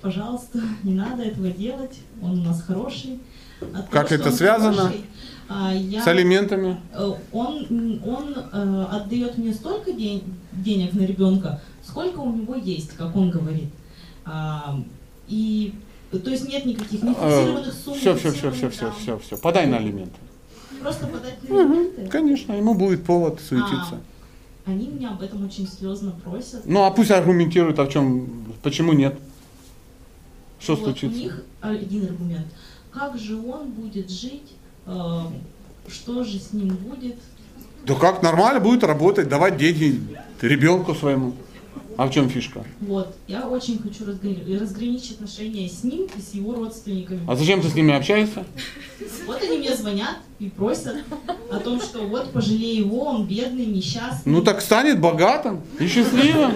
пожалуйста, не надо этого делать, он у нас хороший. От Как того, это связано? хороший, я- с алиментами. Э, Он, он э, отдает мне столько ден- денег на ребенка, сколько у него есть, как он говорит. А, и то есть нет никаких не фиксированных сумм. Все, все, все, все, все, все, все. Подай на алименты. Просто подать на алименты. Конечно, ему будет повод суетиться. А, они меня об этом очень слезно просят. Ну, а пусть аргументирует, а в чем, почему нет? Что Вот случится? У них один аргумент. Как же он будет жить? Э, что же с ним будет? Да как, нормально будет работать, давать деньги ребенку своему. А в чем фишка? Вот, я очень хочу разграни- разграничить отношения с ним и с его родственниками. А зачем ты с ними общаешься? Вот они мне звонят и просят о том, что вот пожалей его, он бедный, несчастный. Ну так станет богатым и счастливым.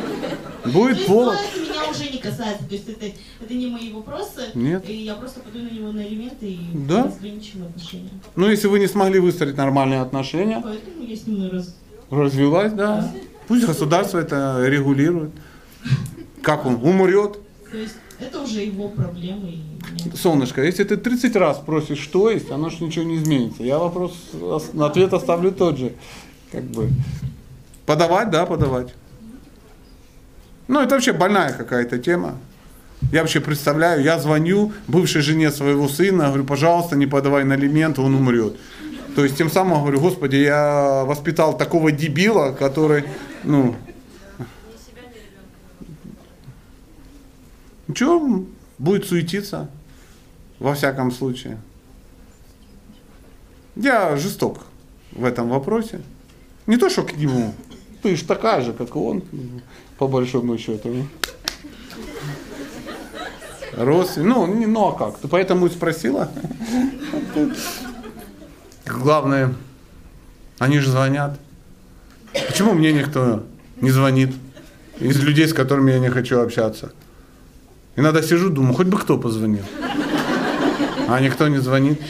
Будет повод. ну, это меня уже не касается, то есть это, это не мои вопросы. Нет. И я просто подаю на него на элементы и Да. разграничиваю отношения. Ну, если вы не смогли выстроить нормальные отношения, Поэтому я с ним раз... развилась, да. Пусть государство это регулирует. Как он умрет? То есть это уже его проблемы. Солнышко, если ты 30 раз просишь, что есть, оно ж ничего не изменится. Я вопрос, ос- на ответ оставлю тот же. Как бы. Подавать, да, подавать. Ну, это вообще больная какая-то тема. Я вообще представляю, я звоню бывшей жене своего сына, говорю, пожалуйста, не подавай на алименты, он умрет. То есть тем самым говорю, господи, я воспитал такого дебила, который, ну... Ничего, будет суетиться, во всяком случае. Я жесток в этом вопросе. Не то, что к нему. Ты же такая же, как он, по большому счету. Рос, ну, не, ну а как? Ты поэтому и спросила. Главное, они же звонят. Почему мне никто не звонит? Из людей, с которыми я не хочу общаться. Иногда сижу, думаю, хоть бы кто позвонил. А никто не звонит.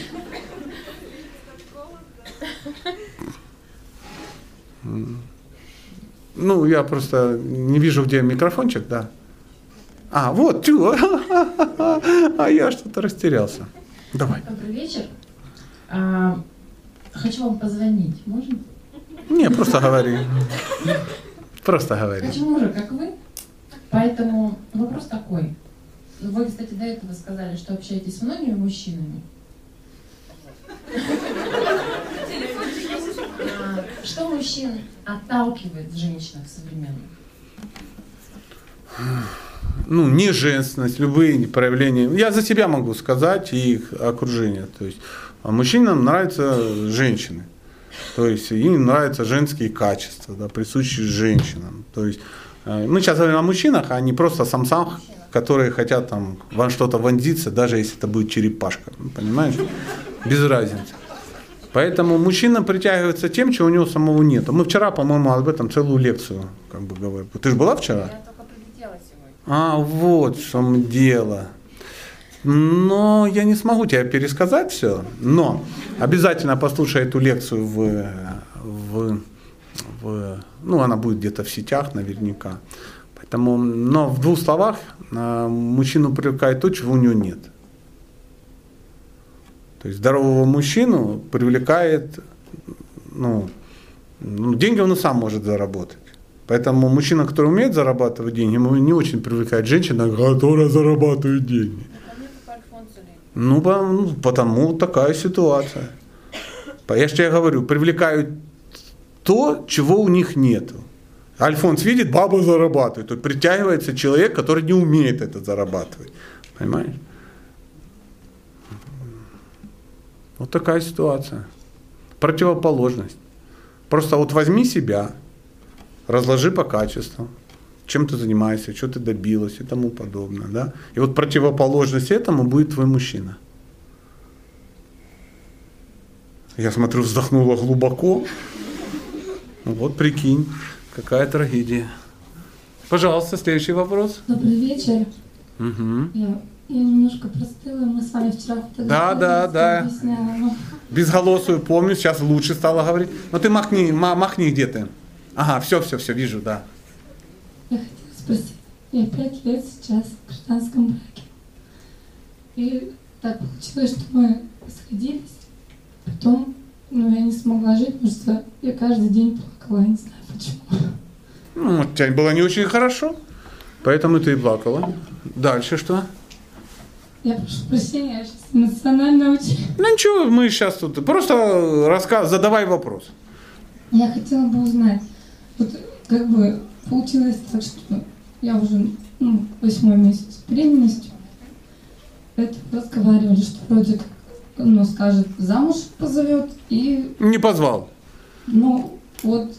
Ну, я просто не вижу, где микрофончик, да. А, вот, тю, а я что-то растерялся. Давай. Добрый вечер. А, хочу вам позвонить. Можно? Не, просто говори. Просто говори. Хочу мужа, как вы. Поэтому вопрос такой. Вы, кстати, до этого сказали, что общаетесь с многими мужчинами. А, Что мужчин отталкивает в женщинах современных? ну, не женственность, любые проявления. Я за себя могу сказать и их окружение. То есть а мужчинам нравятся женщины. То есть им нравятся женские качества, да, присущие женщинам. То есть э, мы сейчас говорим о мужчинах, а не просто о самцах, которые хотят там во что-то вонзиться, даже если это будет черепашка. Понимаешь? Без разницы. Поэтому мужчина притягивается тем, чего у него самого нет. Мы вчера, по-моему, об этом целую лекцию как бы говорили. Ты же была вчера? Я только прилетела сегодня. А, вот в чем дело. Но я не смогу тебе пересказать все. Но обязательно послушай эту лекцию в, в, в ну, она будет где-то в сетях наверняка. Поэтому, но в двух словах а, мужчину привлекает то, чего у него нет. То есть здорового мужчину привлекает, ну, ну, деньги он и сам может заработать. Поэтому мужчина, который умеет зарабатывать деньги, ему не очень привлекает женщина, которая зарабатывает деньги. Ну, ну, потому такая ситуация. Я же тебе говорю, привлекают то, чего у них нет. Альфонс видит, баба зарабатывает. Тут притягивается человек, который не умеет это зарабатывать. Понимаешь? Вот такая ситуация. Противоположность. Просто вот возьми себя, разложи по качествам, чем ты занимаешься, что ты добилась и тому подобное. Да? И вот противоположность этому будет твой мужчина. Я смотрю, вздохнула глубоко. Ну Вот прикинь, какая трагедия. Пожалуйста, следующий вопрос. Добрый вечер. Мгм. Я, я немножко простыла, мы с вами вчера Да, да, да. объясняла. Безголосую помню, сейчас лучше стало говорить. Но ты махни, ма- махни где ты. Ага, все, все, все, вижу, да. Я хотела спросить, я пять лет сейчас в гражданском браке. И так получилось, что мы сходились. Потом, ну, я не смогла жить, потому что я каждый день плакала, я не знаю почему. Ну, вот тебе было не очень хорошо, поэтому ты и плакала. Дальше что? Я прошу прощения, я сейчас эмоционально очень. Ну ничего, мы сейчас тут просто рассказ, задавай вопрос. Я хотела бы узнать, вот как бы получилось так, что я уже ну, восьмой месяц беременности. Это разговаривали, что вроде как, ну, скажет, замуж позовет, и, Не позвал. ну, вот,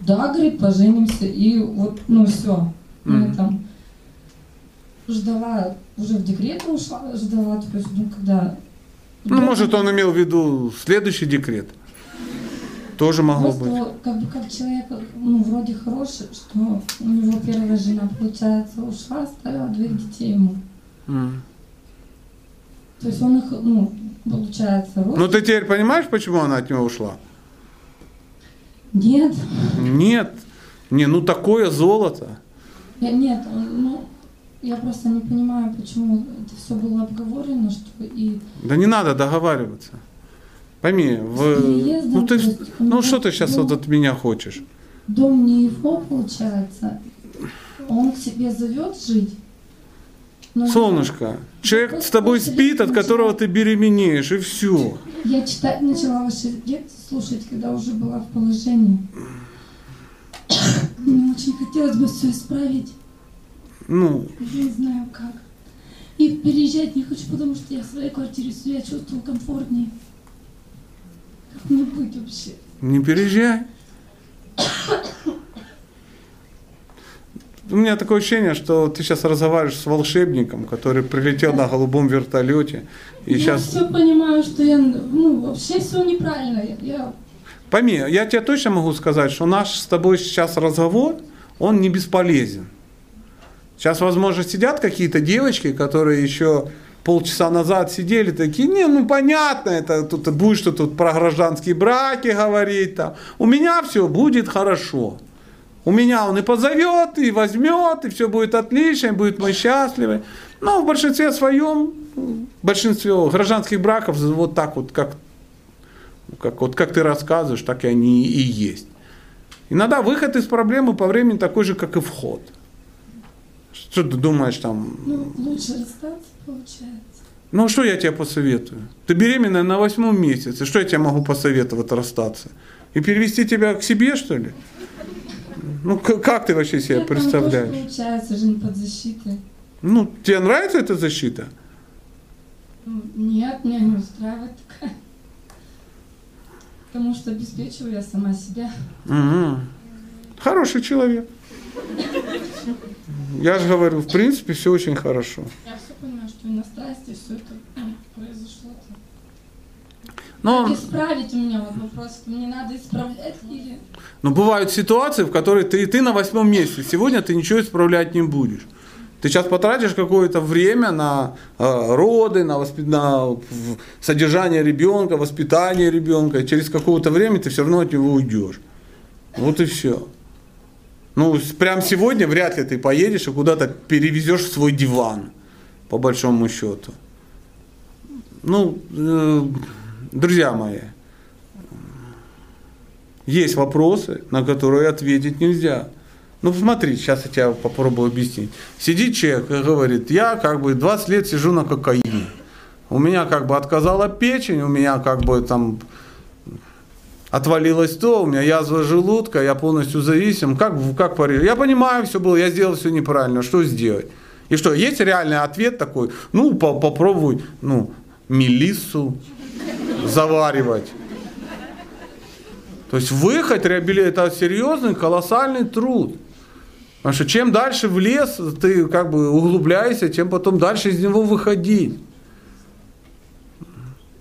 да, говорит, поженимся, и вот, ну, все. Я Мгм. там ждала, уже в декрет ушла, ждала, то есть, ну, когда... Ну, может, он имел в виду следующий декрет. Тоже могло Просто быть. как бы как человек, ну, вроде хороший, что у него первая жена, получается, ушла, оставила двоих детей ему. М. То есть он их, ну, получается, рос. Ну ты теперь понимаешь, почему она от него ушла? Нет, Нет. Не, ну такое золото. я, нет, ну, я просто не понимаю, почему это все было обговорено, что и Да не надо договариваться. Пойми, в... ну, ты, ну что ты сейчас вот от меня хочешь? Дом не его, получается, он к себе зовет жить. но Солнышко, человек с тобой спит, от которого ты беременеешь, и все. Я читать начала ваши лекции слушать, когда уже была в положении. Мне очень хотелось бы все исправить. Ну, Я не знаю как. И переезжать не хочу, потому что я в своей квартире себя чувствую комфортнее. Как мне быть вообще? не переезжай. У меня такое ощущение, что ты сейчас разговариваешь с волшебником, который прилетел на голубом вертолете. И я сейчас... все понимаю, что я, ну, вообще все неправильно. Я- Пойми, я тебе точно могу сказать, что наш с тобой сейчас разговор, он не бесполезен. Сейчас, возможно, сидят какие-то девочки, которые еще полчаса назад сидели такие, не, ну понятно, это тут будешь что тут про гражданские браки говорить там. У меня все будет хорошо. У меня он и позовет, и возьмет, и все будет отлично, и будет мы счастливы. Но в большинстве своем, в большинстве гражданских браков вот так вот, как как, вот как ты рассказываешь, так и они и есть. Иногда выход из проблемы по времени такой же, как и вход. Что ты думаешь там? ну, лучше расстаться, получается. Ну, что я тебе посоветую? Ты беременная на восьмом месяце. Что я тебе могу посоветовать расстаться? И перевести тебя к себе, что ли? Ну, как ты вообще себе Я там тоже, представляешь? получается, жизнь под защитой. Ну, тебе нравится эта защита? Ну, Нет, меня не устраивает такая. Потому что обеспечиваю я сама себя. Мгм. Хороший человек. Я же говорю, в принципе, все очень хорошо. Я все понимаю, что и на страсти все это ну, произошло. Но, Как исправить у меня вот вопрос, мне надо исправлять или... но бывают ситуации, в которых ты, ты на восьмом месяце. Сегодня ты ничего исправлять не будешь. Ты сейчас потратишь какое-то время на э, роды, на, воспи- на содержание ребенка, воспитание ребенка, и через какое-то время ты все равно от него уйдешь. Вот и все. Ну, прям сегодня вряд ли ты поедешь и куда-то перевезешь свой диван, по большому счету. Ну, э, друзья мои, есть вопросы, на которые ответить нельзя. Ну, смотри, сейчас я тебе попробую объяснить. Сидит человек и говорит, я как бы 20 лет сижу на кокаине. У меня как бы отказала печень, у меня как бы там отвалилось то, у меня язва желудка, я полностью зависим. Как, как пари? Я понимаю, все было, я сделал все неправильно, что сделать? И что, есть реальный ответ такой? Ну, по- попробуй, ну, мелиссу заваривать. То есть выход реабилитации это серьезный, колоссальный труд. Потому что чем дальше в лес ты как бы углубляешься, тем потом дальше из него выходить.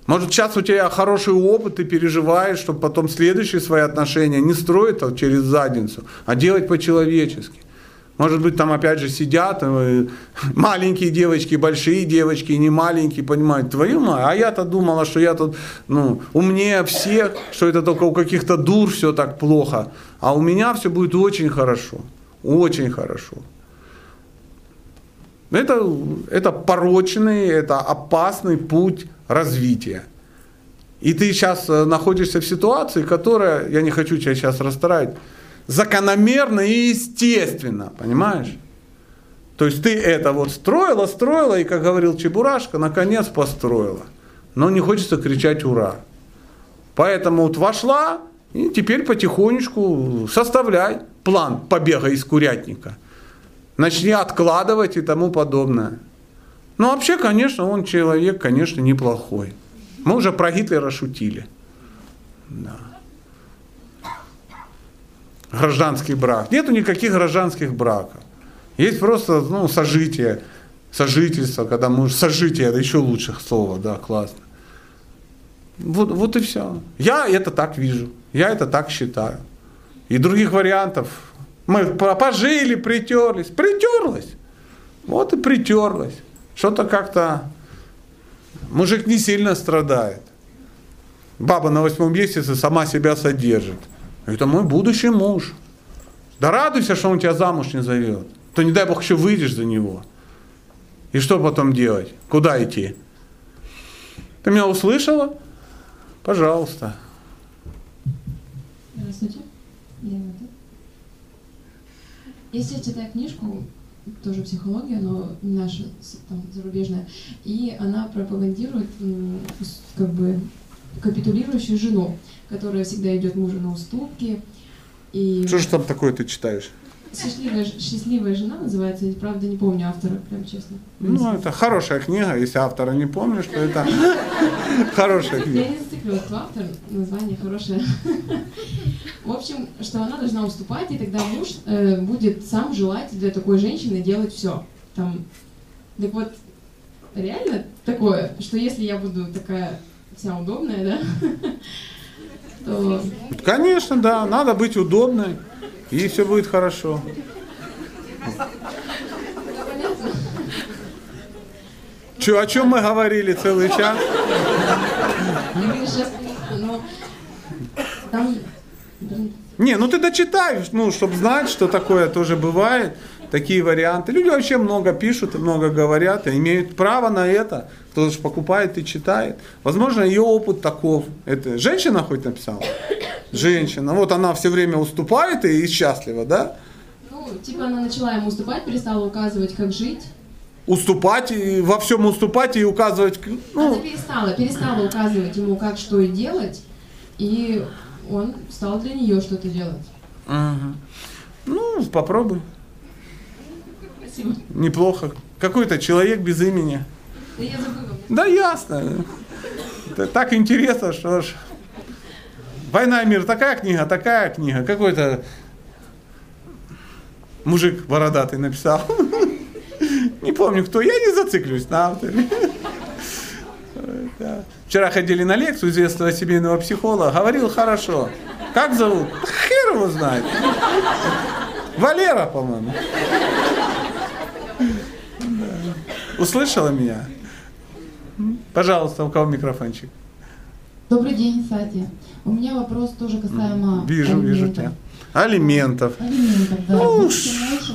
Может, сейчас у тебя хороший опыт, ты переживаешь, чтобы потом следующие свои отношения не строить а через задницу, а делать по-человечески. Может быть, там опять же сидят э, маленькие девочки, большие девочки, не маленькие, понимают, твою мать, а я-то думала, что я тут ну, умнее всех, что это только у каких-то дур все так плохо, а у меня все будет очень хорошо, очень хорошо. Это, это порочный, это опасный путь развития. И ты сейчас э, находишься в ситуации, которая, я не хочу тебя сейчас расстраивать, закономерно и естественно, понимаешь? То есть ты это вот строила, строила, и, как говорил Чебурашка, наконец построила. Но не хочется кричать «Ура!». Поэтому вот вошла, и теперь потихонечку составляй план побега из курятника. Начни откладывать и тому подобное. Ну, вообще, конечно, он человек, конечно, неплохой. Мы уже про Гитлера шутили. Да. Гражданский брак. Нету никаких гражданских браков. Есть просто ну, сожитие, сожительство, когда муж... Сожитие, это еще лучше слово, да, классно. Вот, вот и все. Я это так вижу. Я это так считаю. И других вариантов. Мы по- пожили, притерлись. Притерлась. Вот и притерлась. Что-то как-то мужик не сильно страдает. Баба на восьмом месяце сама себя содержит. Это мой будущий муж. Да радуйся, что он тебя замуж не зовет. То не дай бог еще выйдешь за него. И что потом делать? Куда идти? Ты меня услышала? Пожалуйста. Здравствуйте. Если я читаю книжку, тоже психология, но наша, там, зарубежная, и она пропагандирует как бы капитулирующую жену, которая всегда идет мужу на уступки. И Что же там такое ты читаешь? счастливая, счастливая жена называется, я, правда не помню автора, прям честно. Ну, это хорошая книга, если автора не помнишь, то это хорошая Я книга. не зациклилась, кто автор, название хорошее. В общем, что она должна уступать, и тогда муж э, будет сам желать для такой женщины делать все. Там, так вот, реально такое, что если я буду такая вся удобная, да, то Конечно, да, надо быть удобной, и все будет хорошо. Че, о чем мы говорили целый час? Не, ну ты дочитай, ну, чтобы знать, что такое тоже бывает, такие варианты. Люди вообще много пишут, много говорят, и имеют право на это. Кто же покупает и читает. Возможно, ее опыт таков. Это женщина хоть написала? Женщина. Вот она все время уступает и счастлива, да? ну, типа она начала ему уступать, перестала указывать, как жить. Уступать, и во всем уступать и указывать. Она перестала, перестала указывать ему, как что и делать, и он стал для нее что-то делать. Ага. Ну, попробуй. Спасибо. Неплохо. Какой-то человек без имени. Да я забыла. Да ясно. Это так интересно, что ж. Война и мир, такая книга, такая книга. Какой-то мужик бородатый написал. Не помню кто, я не зациклюсь на авторе. Вчера ходили на лекцию известного семейного психолога, говорил хорошо. Как зовут? Хер его знает. Валера, по-моему. Услышала меня? Пожалуйста, у кого микрофончик? Добрый день, Сати. У меня вопрос тоже касаемо Вижу, вижу алиментов. тебя. Алиментов. Алиментов, да. Ну, муж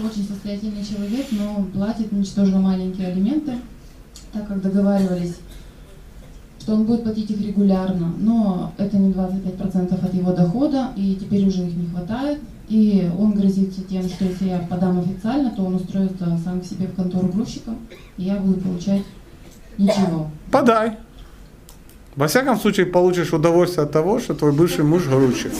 очень состоятельный человек, но платит ничтожно маленькие алименты, так как договаривались, что он будет платить их регулярно, но это не 25% от его дохода, и теперь уже их не хватает. И он грозится тем, что если я подам официально, то он устроится сам к себе в контору грузчиком, и я буду получать ничего. Подай. Во всяком случае, получишь удовольствие от того, что твой бывший муж грузчик.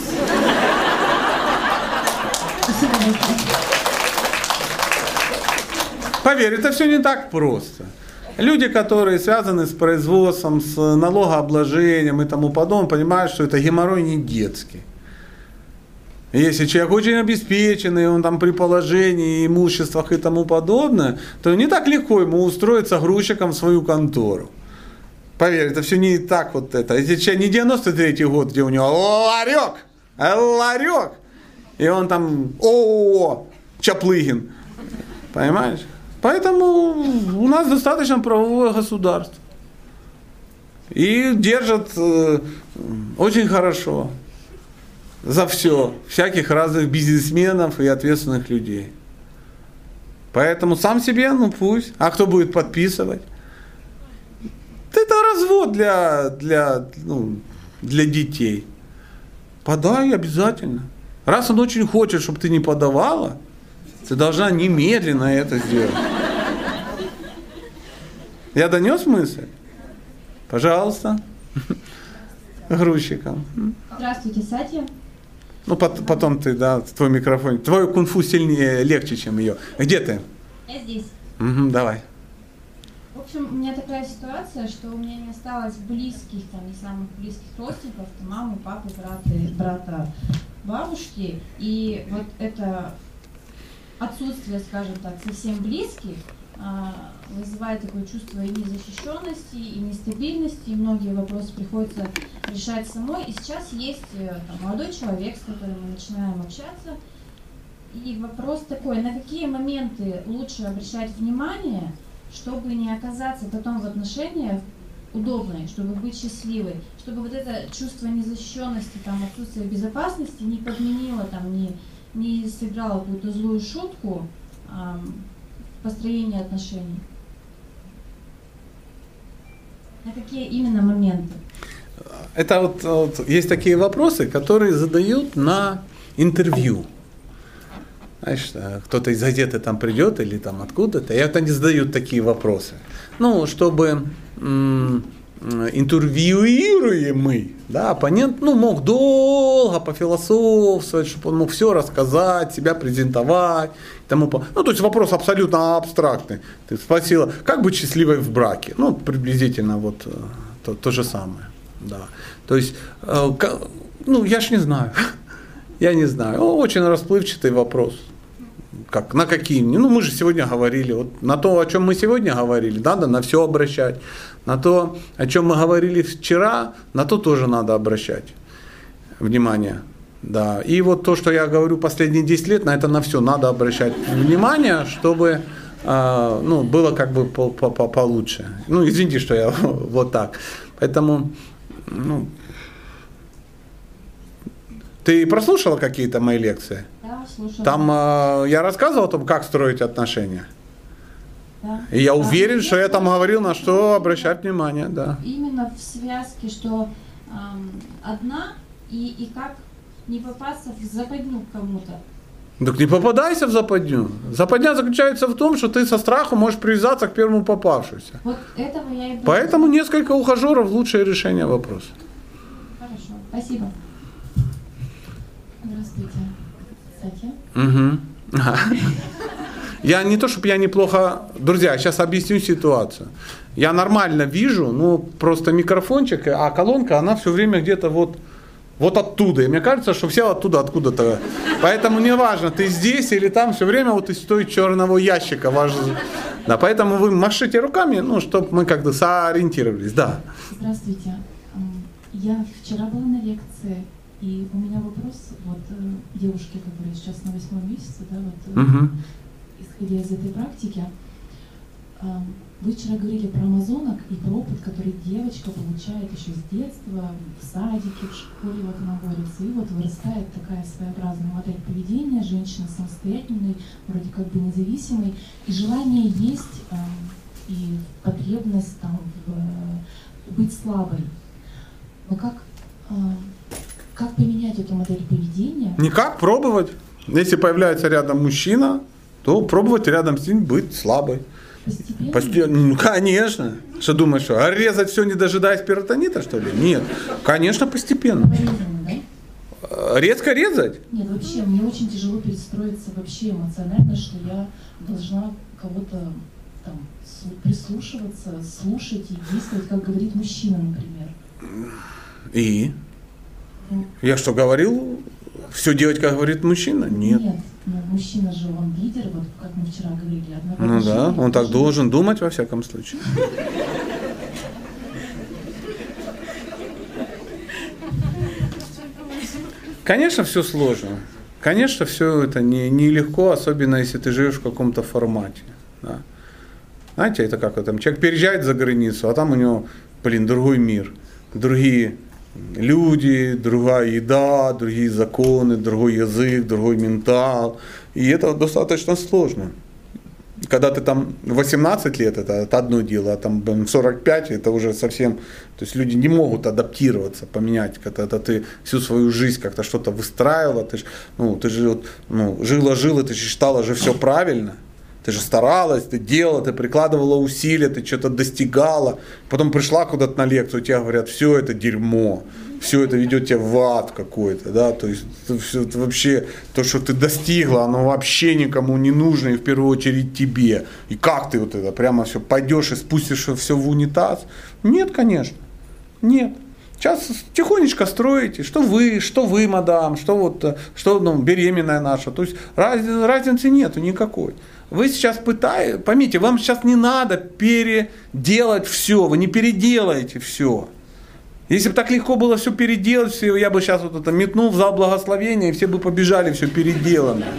Поверь, это все не так просто. Люди, которые связаны с производством, с налогообложением и тому подобное, понимают, что это геморрой не детский. Если человек очень обеспеченный, он там при положении, имуществах и тому подобное, то не так легко ему устроиться грузчиком в свою контору. Поверь, это все не так вот это. Это человек не 93-й год, где у него ларек, ларек, и он там о Чаплыгин. Понимаешь? Поэтому у нас достаточно правовое государство. И держат э, очень хорошо за все всяких разных бизнесменов и ответственных людей. Поэтому сам себе, ну пусть. А кто будет подписывать? Это развод для, для, ну, для детей. Подай обязательно. Раз он очень хочет, чтобы ты не подавала, ты должна немедленно это сделать. Я донес мысль? Пожалуйста. Грузчикам. Здравствуйте, Сатья. Ну, пот- потом ты, да, твой микрофон. Твой кунг-фу сильнее, легче, чем ее. Где ты? Я здесь. Мгм, давай. В общем, у меня такая ситуация, что у меня не осталось близких, там, не самых близких родственников, там, мамы, папы, брата, брата, бабушки. И вот это отсутствие, скажем так, совсем близких а, вызывает такое чувство и незащищенности, и нестабильности, и многие вопросы приходится решать самой. И сейчас есть э, там, молодой человек, с которым мы начинаем общаться, и вопрос такой, на какие моменты лучше обращать внимание, чтобы не оказаться потом в отношениях удобной, чтобы быть счастливой, чтобы вот это чувство незащищенности, там, отсутствие безопасности не подменило, там, не, не сыграло какую-то злую шутку построении отношений. На какие именно моменты? Это вот, вот есть такие вопросы, которые задают на интервью. Знаешь, э, кто-то из газеты там придет или там откуда-то, и вот они задают такие вопросы. Ну, чтобы м, интервьюируемый, да, оппонент, ну, мог долго пофилософствовать, чтобы он мог все рассказать, себя презентовать, тому по- Ну, то есть вопрос абсолютно абстрактный. Ты спросила, как быть счастливой в браке? Ну, приблизительно вот э, то, то же самое, да. То есть, э, ну, я ж не знаю. Я не знаю. Очень расплывчатый вопрос. Как, на какие? Ну, мы же сегодня говорили. Вот на то, о чем мы сегодня говорили, надо на все обращать. На то, о чем мы говорили вчера, на то тоже надо обращать внимание. Да. И вот то, что я говорю последние 10 лет, на это на все надо обращать внимание, чтобы а, ну, было как бы по- по- по- получше. Ну, извините, что я вот так. Поэтому, ну, ты прослушала какие-то мои лекции? Да, слушала. Там э, я рассказывал о том, как строить отношения. Да. И я А, уверен, что я там говорил, на что обращать внимание, да. Именно в связке, что ам, одна и, и как не попасться в западню кому-то. Так не попадайся в западню. Западня заключается в том, что ты со страху можешь привязаться к первому попавшемуся. Вот этого я и боюсь. Поэтому несколько ухажеров лучшее решение вопроса. Хорошо, спасибо. Здравствуйте, Сатья. Мгм. Я не то, чтобы я неплохо... Друзья, сейчас объясню ситуацию. Я нормально вижу, ну просто микрофончик, а колонка, она все время где-то вот, вот оттуда. И мне кажется, что все оттуда, откуда-то. Поэтому не важно, ты здесь или там, все время вот из той черного ящика важно. Да, поэтому вы машите руками, ну, чтобы мы как-то сориентировались. Да. Здравствуйте. М, Я вчера была на лекции, и у меня вопрос вот э, девушке, которая сейчас на восьмом месяце, да, вот Мгм. Исходя из этой практики. а, вы вчера говорили про амазонок и про опыт, который девочка получает еще с детства, в садике, в школе, вот она борется, и вот вырастает такая своеобразная модель поведения, женщина самостоятельной, вроде как бы независимой, и желание есть, а, и потребность там в, э, быть слабой. Но как, а, как поменять эту модель поведения? Никак пробовать. Если появляется рядом мужчина, то пробовать рядом с ним быть слабой. Постепенно? Постепенно. Ну, конечно. Что думаешь, что а резать все, не дожидаясь перитонита, что ли? Нет. Конечно, постепенно. Э, Резко резать? Нет, вообще, мне очень тяжело перестроиться вообще эмоционально, что я должна кого-то там слу- прислушиваться, слушать и действовать, как говорит мужчина, например. И? Я что, говорил, все делать, как говорит мужчина? Нет. Нет, но мужчина же, он лидер, вот как мы вчера говорили, одного Ну да, он так должен думать во всяком случае. Конечно, все сложно. Конечно, все это не, нелегко, особенно если ты живешь в каком-то формате. да. Знаете, это как там, человек переезжает за границу, а там у него, блин, другой мир, другие люди, другая еда, другие законы, другой язык, другой ментал. И это достаточно сложно. Когда ты там 18 лет, это, это одно дело, а там блин, в 45 это уже совсем, то есть люди не могут адаптироваться, поменять, когда это ты всю свою жизнь как-то что-то выстраивала, ты, ж, ну, ты же вот, ну, жила-жила, ты же считала же все правильно, ты же старалась, ты делала, ты прикладывала усилия, ты что-то достигала, потом пришла куда-то на лекцию, тебе говорят, все это дерьмо, все это ведет тебя в ад какой-то, да, то есть это всё это вообще то, что ты достигла, оно вообще никому не нужно, и в первую очередь тебе. И как ты вот это прямо все пойдешь и спустишь все в унитаз? Нет, конечно, нет. Сейчас тихонечко строите, что вы, что вы, мадам, что вот, э, что ну, беременная наша. То есть раз- разницы нету никакой. Вы сейчас пытаетесь, поймите, вам сейчас не надо переделать все, вы не переделаете все. Если бы так легко было все переделать, все, я бы сейчас вот это метнул в зал благословения, и все бы побежали все переделанное.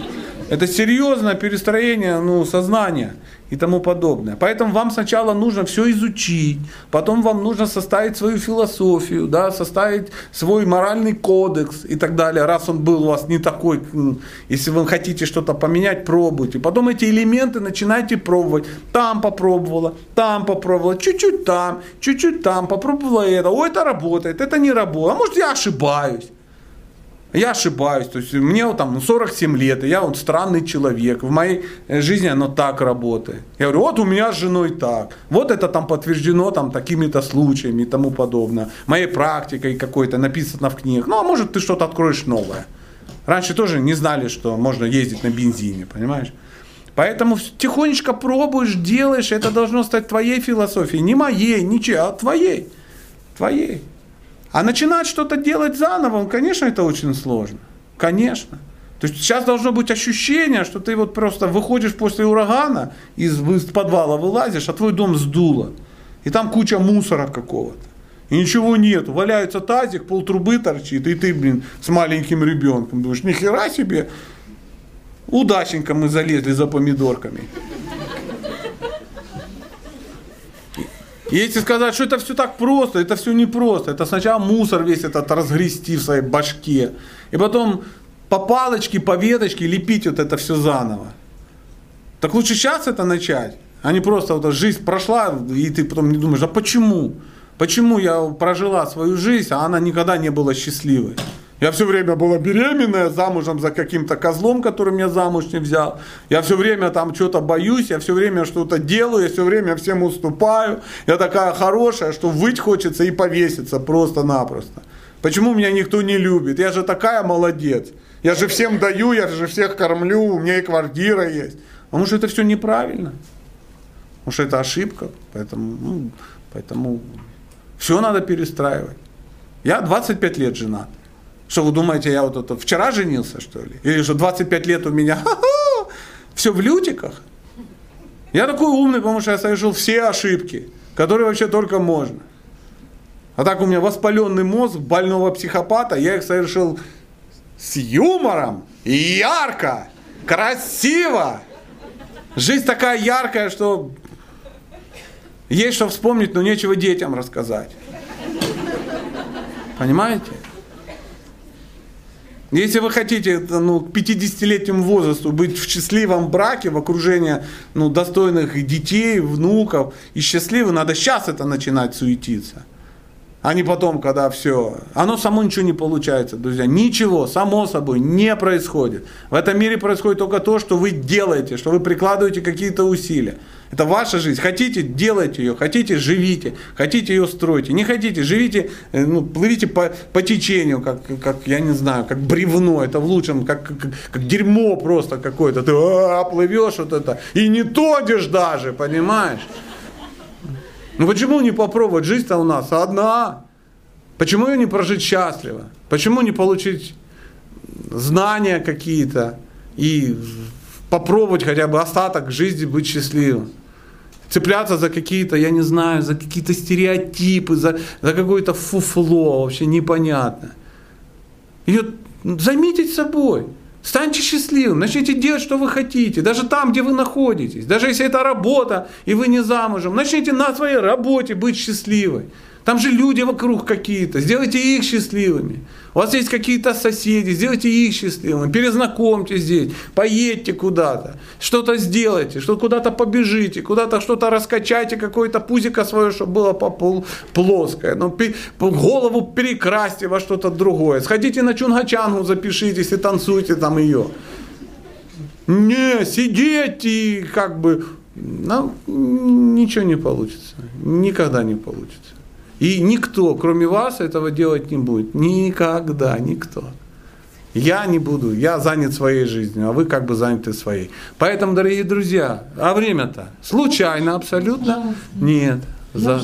Это серьезное перестроение ну, сознания и тому подобное. Поэтому вам сначала нужно все изучить, потом вам нужно составить свою философию, да, составить свой моральный кодекс и так далее, раз он был у вас не такой. м, Если вы хотите что-то поменять, пробуйте. Потом эти элементы начинайте пробовать. Там попробовала, там попробовала, чуть-чуть там, чуть-чуть там, попробовала это. О, это работает, это не работает. А может я ошибаюсь. Я ошибаюсь, то есть мне вот там ну, 47 лет, и я вот странный человек, в моей э, жизни оно так работает. Я говорю, вот у меня с женой так, вот это там подтверждено там такими-то случаями и тому подобное, моей практикой какой-то, написано в книгах. Ну, а может ты что-то откроешь новое. Раньше тоже не знали, что можно ездить на бензине, понимаешь? Поэтому тихонечко пробуешь, делаешь, это должно стать твоей философией, не моей, ничьей, а твоей. Твоей. А начинать что-то делать заново, ну, конечно, это очень сложно. Конечно. То есть сейчас должно быть ощущение, что ты вот просто выходишь после урагана, из, из подвала вылазишь, а твой дом сдуло. И там куча мусора какого-то. И ничего нет. Валяется тазик, полтрубы торчит, и ты, блин, с маленьким ребенком. Думаешь, нихера себе. Удачненько мы залезли за помидорками. Если сказать, что это все так просто, это все непросто. Это сначала мусор весь этот разгрести в своей башке. И потом по палочке, по веточке лепить вот это все заново. Так лучше сейчас это начать, а не просто вот жизнь прошла, и ты потом не думаешь, а почему? Почему я прожила свою жизнь, а она никогда не была счастливой? Я все время была беременная, замужем за каким-то козлом, который меня замуж не взял. Я все время там что-то боюсь, я все время что-то делаю, я все время всем уступаю. Я такая хорошая, что выть хочется и повеситься просто-напросто. Почему меня никто не любит? Я же такая молодец. Я же всем даю, я же всех кормлю, у меня и квартира есть. А может это все неправильно? Может это ошибка? Поэтому, ну, поэтому все надо перестраивать. Я 25 лет женат. Что вы думаете, я вот это вчера женился, что ли? Или что 25 лет у меня все в лютиках? Я такой умный, потому что я совершил все ошибки, которые вообще только можно. А так у меня воспаленный мозг больного психопата, я их совершил с юмором, ярко, красиво. Жизнь такая яркая, что Есть что вспомнить, но нечего детям рассказать. Понимаете? Если вы хотите ну, к 50-летнему возрасту быть в счастливом браке, в окружении ну, достойных детей, внуков и счастливы, надо сейчас это начинать суетиться. А не потом, когда все. Оно само ничего не получается, друзья. Ничего, само собой, не происходит. В этом мире происходит только то, что вы делаете, что вы прикладываете какие-то усилия. Это ваша жизнь. Хотите, делайте ее. Хотите, живите. Хотите, ее стройте. Не хотите, живите, э, ну, плывите по, по течению, как, как, я не знаю, как бревно. Это в лучшем, как, как, как дерьмо просто какое-то. Ты а, плывешь вот это. И не тонешь даже, понимаешь? Ну почему не попробовать? Жизнь-то у нас одна. Почему ее не прожить счастливо? Почему не получить знания какие-то и попробовать хотя бы остаток жизни быть счастливым? Цепляться за какие-то, я не знаю, за какие-то стереотипы, за, за какое-то фуфло, вообще непонятно. Вот займитесь собой. Станьте счастливым, начните делать, что вы хотите, даже там, где вы находитесь. Даже если это работа, и вы не замужем, начните на своей работе быть счастливой. Там же люди вокруг какие-то, сделайте их счастливыми. У вас есть какие-то соседи, сделайте их счастливыми, перезнакомьтесь здесь, поедьте куда-то, что-то сделайте, что куда-то побежите, куда-то что-то раскачайте, какое-то пузико свое, чтобы было по плоское, ну, голову перекрасьте во что-то другое, сходите на чунгачангу, запишитесь и танцуйте там ее. Не, сидеть и как бы, ну, ничего не получится, никогда не получится. И никто, кроме вас, этого делать не будет. Никогда, никто. Я не буду, я занят своей жизнью, а вы как бы заняты своей. Поэтому, дорогие друзья, а время-то случайно абсолютно? Нет. За...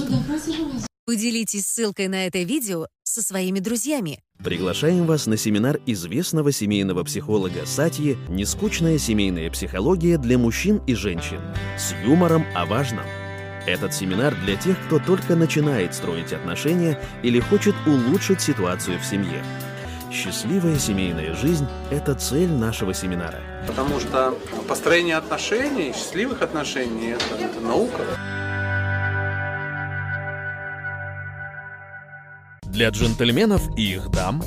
Поделитесь ссылкой на это видео со своими друзьями. Приглашаем вас на семинар известного семейного психолога Сатьи «Нескучная семейная психология для мужчин и женщин» с юмором о важном – этот семинар для тех, кто только начинает строить отношения или хочет улучшить ситуацию в семье. Счастливая семейная жизнь – это цель нашего семинара. Потому что построение отношений, счастливых отношений – это, это наука. Для джентльменов и их дам,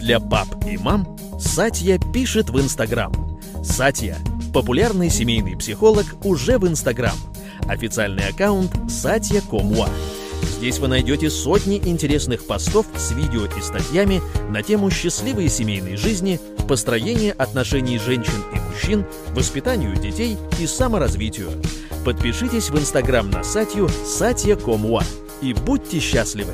для пап и мам Сатья пишет в Инстаграм. Сатья – популярный семейный психолог уже в Инстаграм – Официальный аккаунт Satya Комуа. Здесь вы найдете сотни интересных постов с видео и статьями на тему счастливой семейной жизни, построения отношений женщин и мужчин, воспитанию детей и саморазвитию. Подпишитесь в Инстаграм на Сатью Комуа и будьте счастливы!